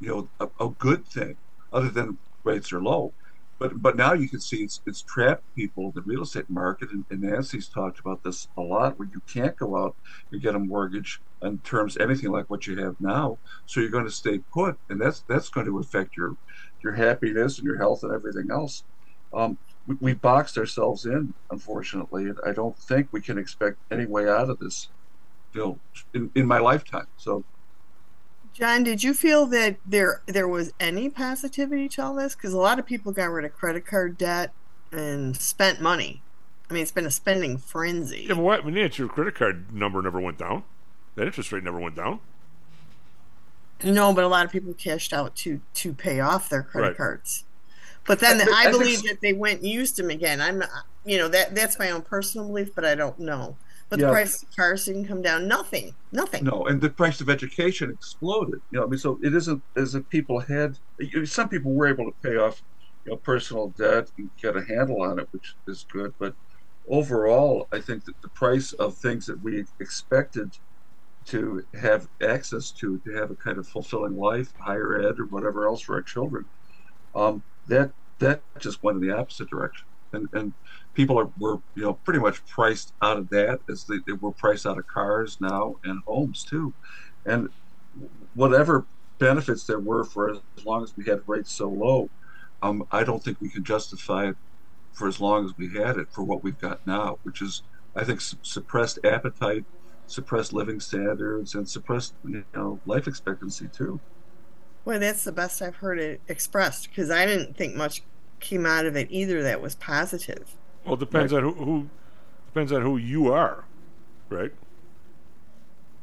P: you know a, a good thing, other than rates are low. But but now you can see it's it's trapped people in the real estate market, and, and Nancy's talked about this a lot. Where you can't go out and get a mortgage on terms anything like what you have now, so you're going to stay put, and that's that's going to affect your your happiness and your health and everything else. Um, we, we boxed ourselves in, unfortunately, and I don't think we can expect any way out of this, you in, in my lifetime. So
U: John, did you feel that there there was any positivity to all this? Because a lot of people got rid of credit card debt and spent money. I mean, it's been a spending frenzy.
K: Yeah, but what? I mean, your credit card number never went down. That interest rate never went down.
U: No, but a lot of people cashed out to to pay off their credit
K: Right.
U: cards. But then
P: I
U: believe that they went and used them again. I'm, you know, that that's my own personal belief, but I don't know. But
P: Yeah.
U: the price of cars didn't come down. Nothing. Nothing.
P: no, and the price of education exploded. You know, I mean, so it isn't as if people had. Some people were able to pay off, you know, personal debt and get a handle on it, which is good. But overall, I think that the price of things that we expected to have access to, to have a kind of fulfilling life, higher ed or whatever else for our children, um, that that just went in the opposite direction. And and people are were you know pretty much priced out of that as they, they were priced out of cars now and homes too. And whatever benefits there were for as long as we had rates so low, um, I don't think we can justify it for as long as we had it for what we've got now, which is I think su- suppressed appetite, suppressed living standards, and suppressed you know life expectancy too.
U: Well, that's the best I've heard it expressed because I didn't think much came out of it either that was positive.
K: Well, it depends on who, who depends on who you are, right?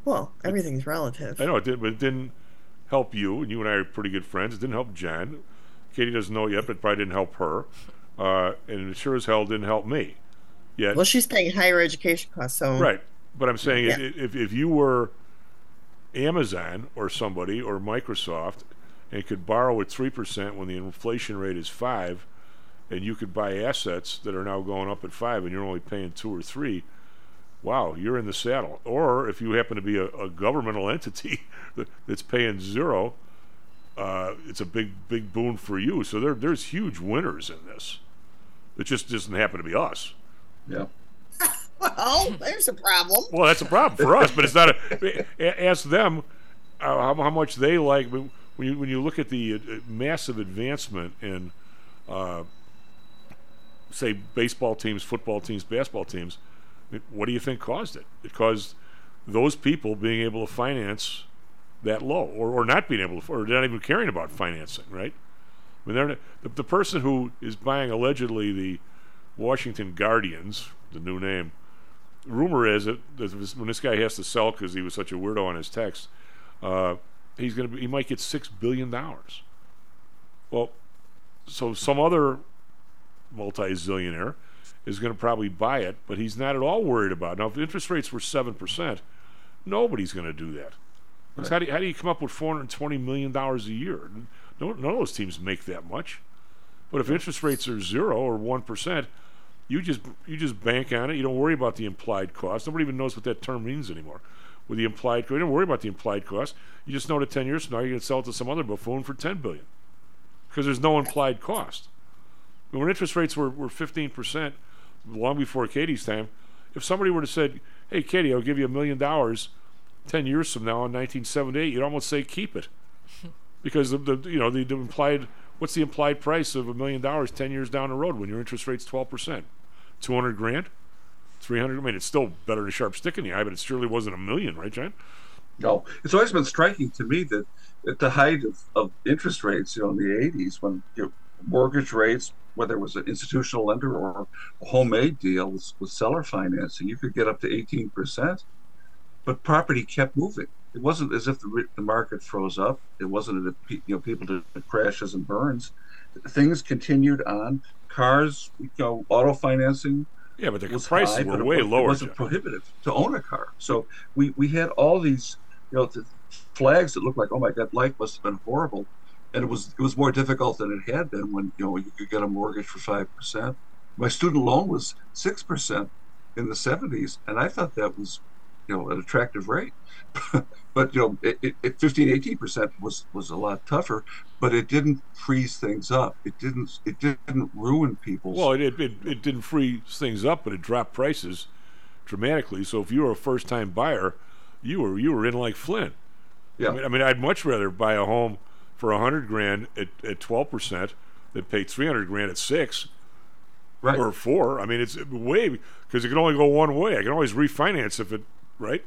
U: Well, everything's relative.
K: I know it did, but it didn't help you, and you and I are pretty good friends. It didn't help Jen. Katie doesn't know yet, but it probably didn't help her, uh, and it sure as hell didn't help me. Yet,
U: Well, she's paying higher education costs, so
K: right? But I'm saying
U: Yeah.
K: if if you were Amazon or somebody or Microsoft and could borrow at three percent when the inflation rate is five, and you could buy assets that are now going up at five, and you're only paying two or three. Wow, you're in the saddle. Or if you happen to be a, a governmental entity that's paying zero, uh, it's a big big boon for you. So there there's huge winners in this. It just doesn't happen to be us.
P: Yeah.
U: Well, there's a problem.
K: Well, that's a problem for us, but it's not a. Ask them uh, how, how much they like when you when you look at the uh, massive advancement in, uh, say, baseball teams, football teams, basketball teams. What do you think caused it? It caused those people being able to finance that low, or, or not being able to, or not even caring about financing, right? I mean, they're, the, the person who is buying allegedly the Washington Guardians, the new name, rumor is that when this guy has to sell because he was such a weirdo on his text, uh, he's gonna be, he might get six billion dollars. Well, so some other multi-zillionaire is going to probably buy it, but he's not at all worried about. It. Now, if interest rates were seven percent, nobody's going to do that. Because How, do you, how do you come up with four hundred twenty million dollars a year? No, none of those teams make that much. But if interest rates are zero or one percent, you just you just bank on it. You don't worry about the implied cost. Nobody even knows what that term means anymore. With the implied cost, you don't worry about the implied cost. You just know that ten years from now you're going to sell it to some other buffoon for ten billion, because there's no implied cost. When interest rates were were fifteen percent, long before Katie's time, if somebody were to say, "Hey, Katie, I'll give you a million dollars ten years from now in 1978," you'd almost say, "Keep it," because the, the you know the, the implied what's the implied price of a million dollars ten years down the road when your interest rate's twelve percent, two hundred grand, three hundred. I mean, it's still better than a sharp stick in the eye, but it surely wasn't a million, right, John?
P: No, it's always been striking to me that at the height of, of interest rates, you know, in the 80s, when you know, mortgage rates, whether it was an institutional lender or a homemade deal with, with seller financing, you could get up to 18%, but property kept moving. It wasn't as if the, the market froze up. It wasn't that you know people did crashes and burns. Things continued on. Cars, you know, auto financing
K: Yeah, but the prices
P: high,
K: were
P: but it
K: way lower.
P: It wasn't prohibitive to own a car. So we, we had all these, you know, th- flags that looked like, oh my God, life must have been horrible, and it was it was more difficult than it had been when you know you could get a mortgage for five percent. My student loan was six percent in the seventies, and I thought that was, you know, an attractive rate. but you know, it, it, it 15, 18 percent was was a lot tougher, but it didn't freeze things up. It didn't it didn't ruin people.
K: Well, it, it, it, it didn't freeze things up, but it dropped prices dramatically. So if you were a first time buyer, you were you were in like Flynn.
P: Yeah.
K: I mean, I mean, I'd much rather buy a home for a hundred grand at at twelve percent than pay three hundred grand at six.
P: Right.
K: Or four. I mean, it's way because it can only go one way. I can always refinance if it right.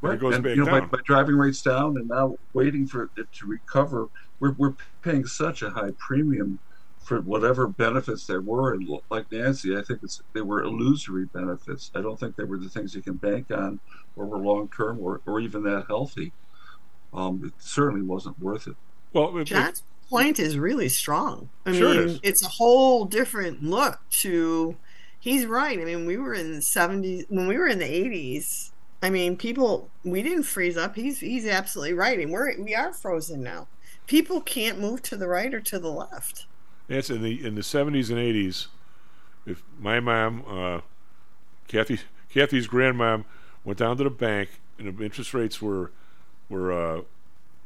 K: When
P: Right.
K: it goes
P: and,
K: back
P: you know, by,
K: down.
P: by driving rates down and now waiting for it to recover, we're, we're paying such a high premium for whatever benefits there were. And like Nancy, I think it's they were illusory benefits. I don't think they were the things you can bank on or were long term or, or even that healthy. Um, it certainly wasn't worth it.
K: Well,
U: John's point is really strong. I
P: Sure
U: mean,
P: is.
U: it's a whole different look to. He's right. I mean, we were in the seventies when we were in the eighties. I mean, people we didn't freeze up. He's he's absolutely right, and we're we are frozen now. People can't move to the right or to the left.
K: Yes, in the in the seventies and eighties, if my mom, uh, Kathy, Kathy's grandmom, went down to the bank and the interest rates were were uh,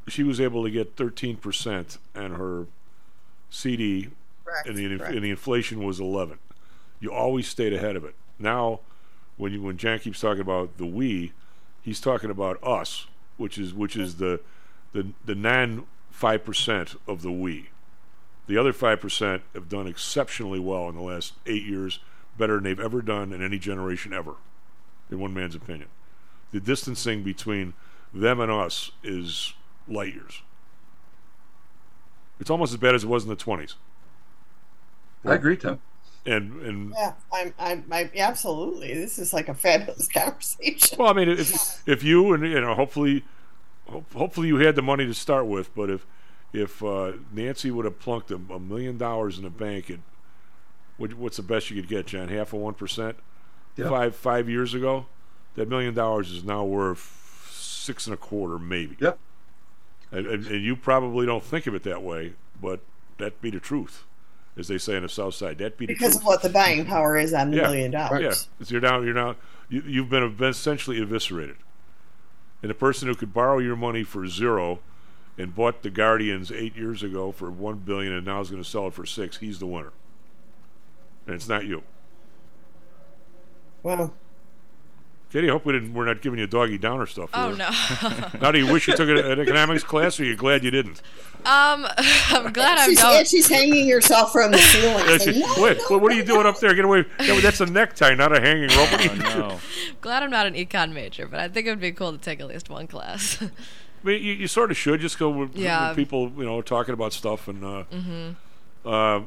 K: she was able to get thirteen percent on her CD,
U: Correct,
K: and the
U: correct.
K: and the inflation was eleven. You always stayed ahead of it. Now, when you when John keeps talking about the we, he's talking about us, which is which is the the the non five percent of the we. The other five percent have done exceptionally well in the last eight years, better than they've ever done in any generation ever, in one man's opinion. The distancing between them and us is light years. It's almost as bad as it was in the twenties.
P: I agree, Tim.
K: And and
U: Yeah, I'm, I'm, I absolutely. This is like a fabulous conversation.
K: well, I mean, if if you and you know, hopefully, ho- hopefully you had the money to start with, but if if uh, Nancy would have plunked a, a million dollars in the bank, at what, what's the best you could get, John? Half of one percent.
P: Yeah.
K: Five five years ago, that million dollars is now worth six and a quarter, maybe.
P: Yep.
K: And, and, and you probably don't think of it that way, but that be the truth, as they say on the South Side. That be
U: because of what the buying power is on the
K: Yeah.
U: million dollars.
K: Yeah, so you're now you're now you, you've been, essentially eviscerated, and the person who could borrow your money for zero and bought the Guardians eight years ago for one billion, and now is going to sell it for six, he's the winner. And it's not you.
U: Wow.
K: Katie, I hope we didn't. We're not giving you doggy downer stuff.
M: Oh, no.
K: now, do you wish you took an, an economics class, or are you glad you didn't?
M: Um, I'm glad I'm
U: she's,
M: done.
U: and she's hanging herself from the ceiling.
K: That's-
U: saying, no,
K: wait,
U: no,
K: what, what are you doing up there? Get away! No, that's a necktie, not a hanging rope. What are you doing?
M: Glad I'm not an econ major, but I think it would be cool to take at least one class.
K: I mean, you, you sort of should just go with,
M: Yeah.
K: with people, you know, talking about stuff. And uh,
M: Mhm.
K: uh,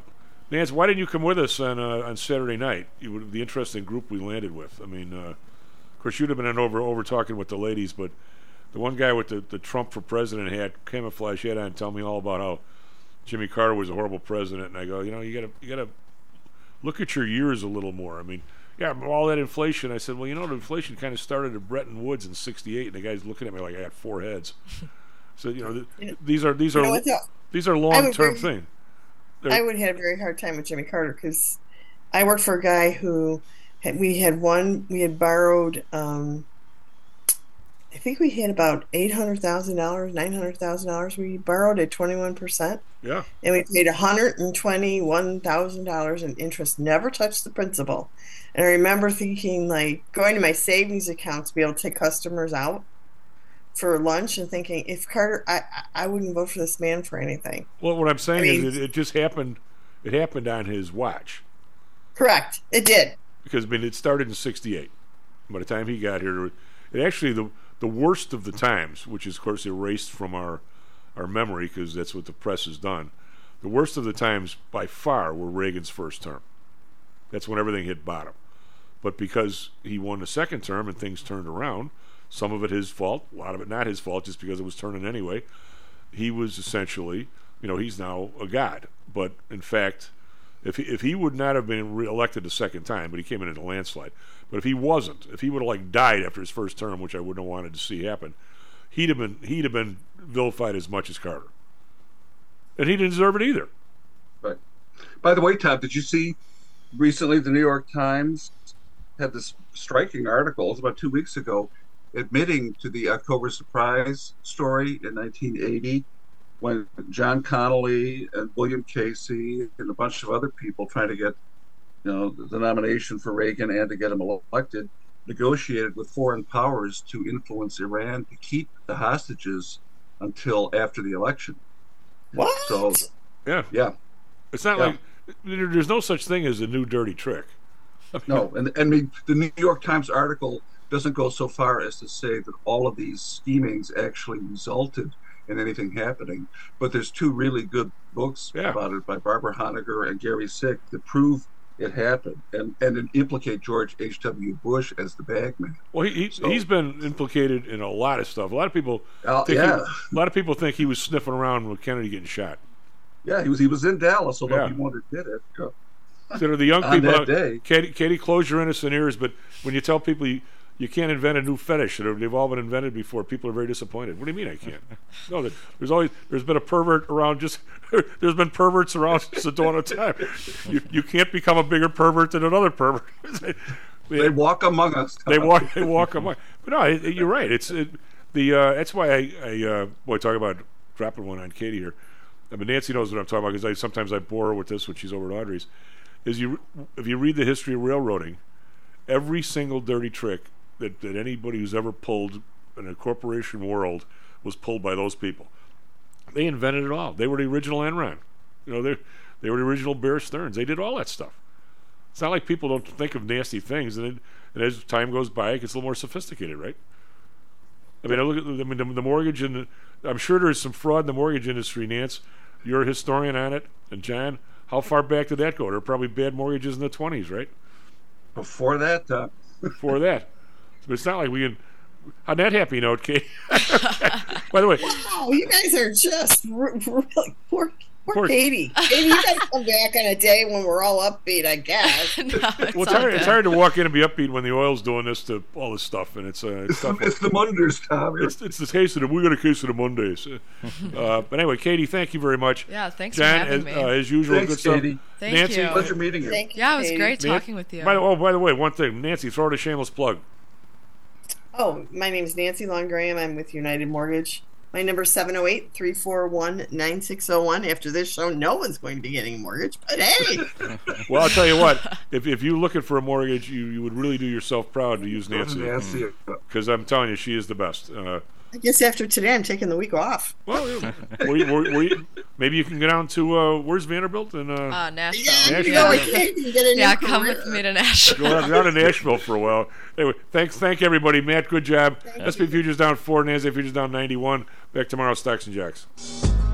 K: Nance, why didn't you come with us on uh, on Saturday night? You would the interesting group we landed with. I mean, uh, of course, you'd have been in over over talking with the ladies, but the one guy with the, the Trump for president hat, camouflage hat on, tell me all about how Jimmy Carter was a horrible president. And I go, you know, you gotta you gotta look at your years a little more. I mean. Yeah, all that inflation. I said, well, you know, the inflation kind of started at Bretton Woods in '68, and the guy's looking at me like I got four heads. So you know, th- these are these are these are long term things.
U: I would have a very hard time with Jimmy Carter because I worked for a guy who had, we had one we had borrowed. Um, I think we had about eight hundred thousand dollars, nine hundred thousand dollars. We borrowed at twenty one percent,
K: Yeah.
U: and we paid one hundred and twenty one thousand dollars in interest. Never touched the principal. And I remember thinking, like, going to my savings account to be able to take customers out for lunch, and thinking, if Carter, I I I wouldn't vote for this man for anything.
K: Well, what I'm saying
U: I mean-
K: is, it, it just happened. It happened on his watch
U: Correct, it did.
K: Because I mean, it started in '68. By the time he got here, it actually the the worst of the times, which is of course erased from our our memory because that's what the press has done. The worst of the times by far were Reagan's first term. That's when everything hit bottom. But because he won the second term and things turned around, some of it his fault, a lot of it not his fault, just because it was turning anyway. He was essentially, you know, he's now a god. But in fact, if he, if he would not have been re-elected the second time, but he came in in a landslide. But if he wasn't, if he would have like died after his first term, which I wouldn't have wanted to see happen, he'd have been he'd have been vilified as much as Carter, and he didn't deserve it either.
P: Right. By the way, Todd, did you see recently the New York Times had this striking article, it was about two weeks ago, admitting to the October surprise story in 1980 when John Connolly and William Casey and a bunch of other people trying to get you know the nomination for Reagan and to get him elected negotiated with foreign powers to influence Iran to keep the hostages until after the election.
U: What?
P: So
K: Yeah,
P: yeah.
K: It's not
P: Yeah.
K: like there's no such thing as a new dirty trick.
P: No, and and I the New York Times article doesn't go so far as to say that all of these schemings actually resulted in anything happening. But there's two really good books about it by Barbara Honegger and Gary Sick that prove it happened and and implicate George H. W. Bush as the bagman.
K: Well, he, he he's been implicated in a lot of stuff. A lot of people,
P: Oh,
K: think he-
P: yeah.
K: a lot of people think he was sniffing around with Kennedy getting shot.
P: Yeah, he was he was in Dallas, although
K: Yeah.
P: he wanted did it. Yeah.
K: So the young people. Katie, Katie, close your innocent ears. But when you tell people you, you can't invent a new fetish that they've all been invented before, people are very disappointed. What do you mean I can't? no, there's always there's been a pervert around. Just there's been perverts around since the dawn of time. You you can't become a bigger pervert than another pervert.
P: They walk among us.
K: They walk. They walk among. But no, it, it- you're right. It's it, the. Uh, that's why I. I uh, boy, talk about dropping one on Katie here. I mean, Nancy knows what I'm talking about because I sometimes I bore her with this when she's over at Audrey's. Is you if you read the history of railroading, every single dirty trick that, that anybody who's ever pulled in a corporation world was pulled by those people. They invented it all. They were the original Enron. You know, they they were the original Bear Stearns. They did all that stuff. It's not like people don't think of nasty things, and, then, and as time goes by, it gets a little more sophisticated, right? I mean, I look at the, I mean, the, the mortgage, and I'm sure there's some fraud in the mortgage industry. Nance, you're a historian on it, and John, how far back did that go? There are probably bad mortgages in the 20s, right?
P: Before that, uh...
K: before that, but it's not like we can. On that happy note, Kate. by the way,
U: Wow, you guys are just really poor, poor,
K: Poor-
U: Katie. Maybe you guys come back on a day when we're all upbeat, I guess.
K: well, it's hard, it's hard to walk in and be upbeat when the oil's doing this to all this stuff, and it's uh, it's, tough.
P: It's the Mondays, Tom.
K: It's, it's the case of the, we got a case of the Mondays. Uh, but anyway, Katie, thank you very much.
M: Yeah, thanks for having
K: as,
M: me.
K: Uh, as usual,
P: Thanks,
K: good stuff.
P: Katie.
M: Thank
K: Nancy,
M: you.
P: Pleasure meeting you.
U: Thank you,
M: Yeah, it was
U: Katie.
M: great
K: Nan-
M: talking with you.
K: By the, oh, by the way, one thing, Nancy, throw out a shameless plug.
U: Oh, my name is Nancy Long Graham. I'm with United Mortgage. My number 708-341-9601. After this show, no one's going to be getting a mortgage, but hey.
K: Well, I'll tell you what. If, if you're looking for a mortgage, you, you would really do yourself proud to use Nancy.
P: Nancy.
K: Because I'm telling you, she is the best. Uh,
U: I guess after today, I'm taking the week off.
K: well, yeah. Were you- were- were you- maybe you can go down to uh, where's Vanderbilt and uh,
M: Uh, Nashville.
K: Nashville.
U: No, we can't get a
M: Yeah, come
U: career.
M: with me to Nashville.
K: Go down, down to Nashville for a while. Anyway, thanks, thank everybody. Matt, good job. SP Futures down four, Nasdaq Futures down 91. Back tomorrow, Stocks and Jocks.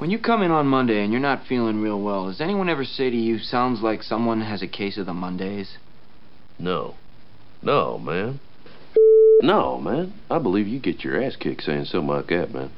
V: When you come in on Monday and you're not feeling real well, does anyone ever say to you, sounds like someone has a case of the Mondays?
W: No. No, man. No, man. I believe you get your ass kicked saying something like that, man.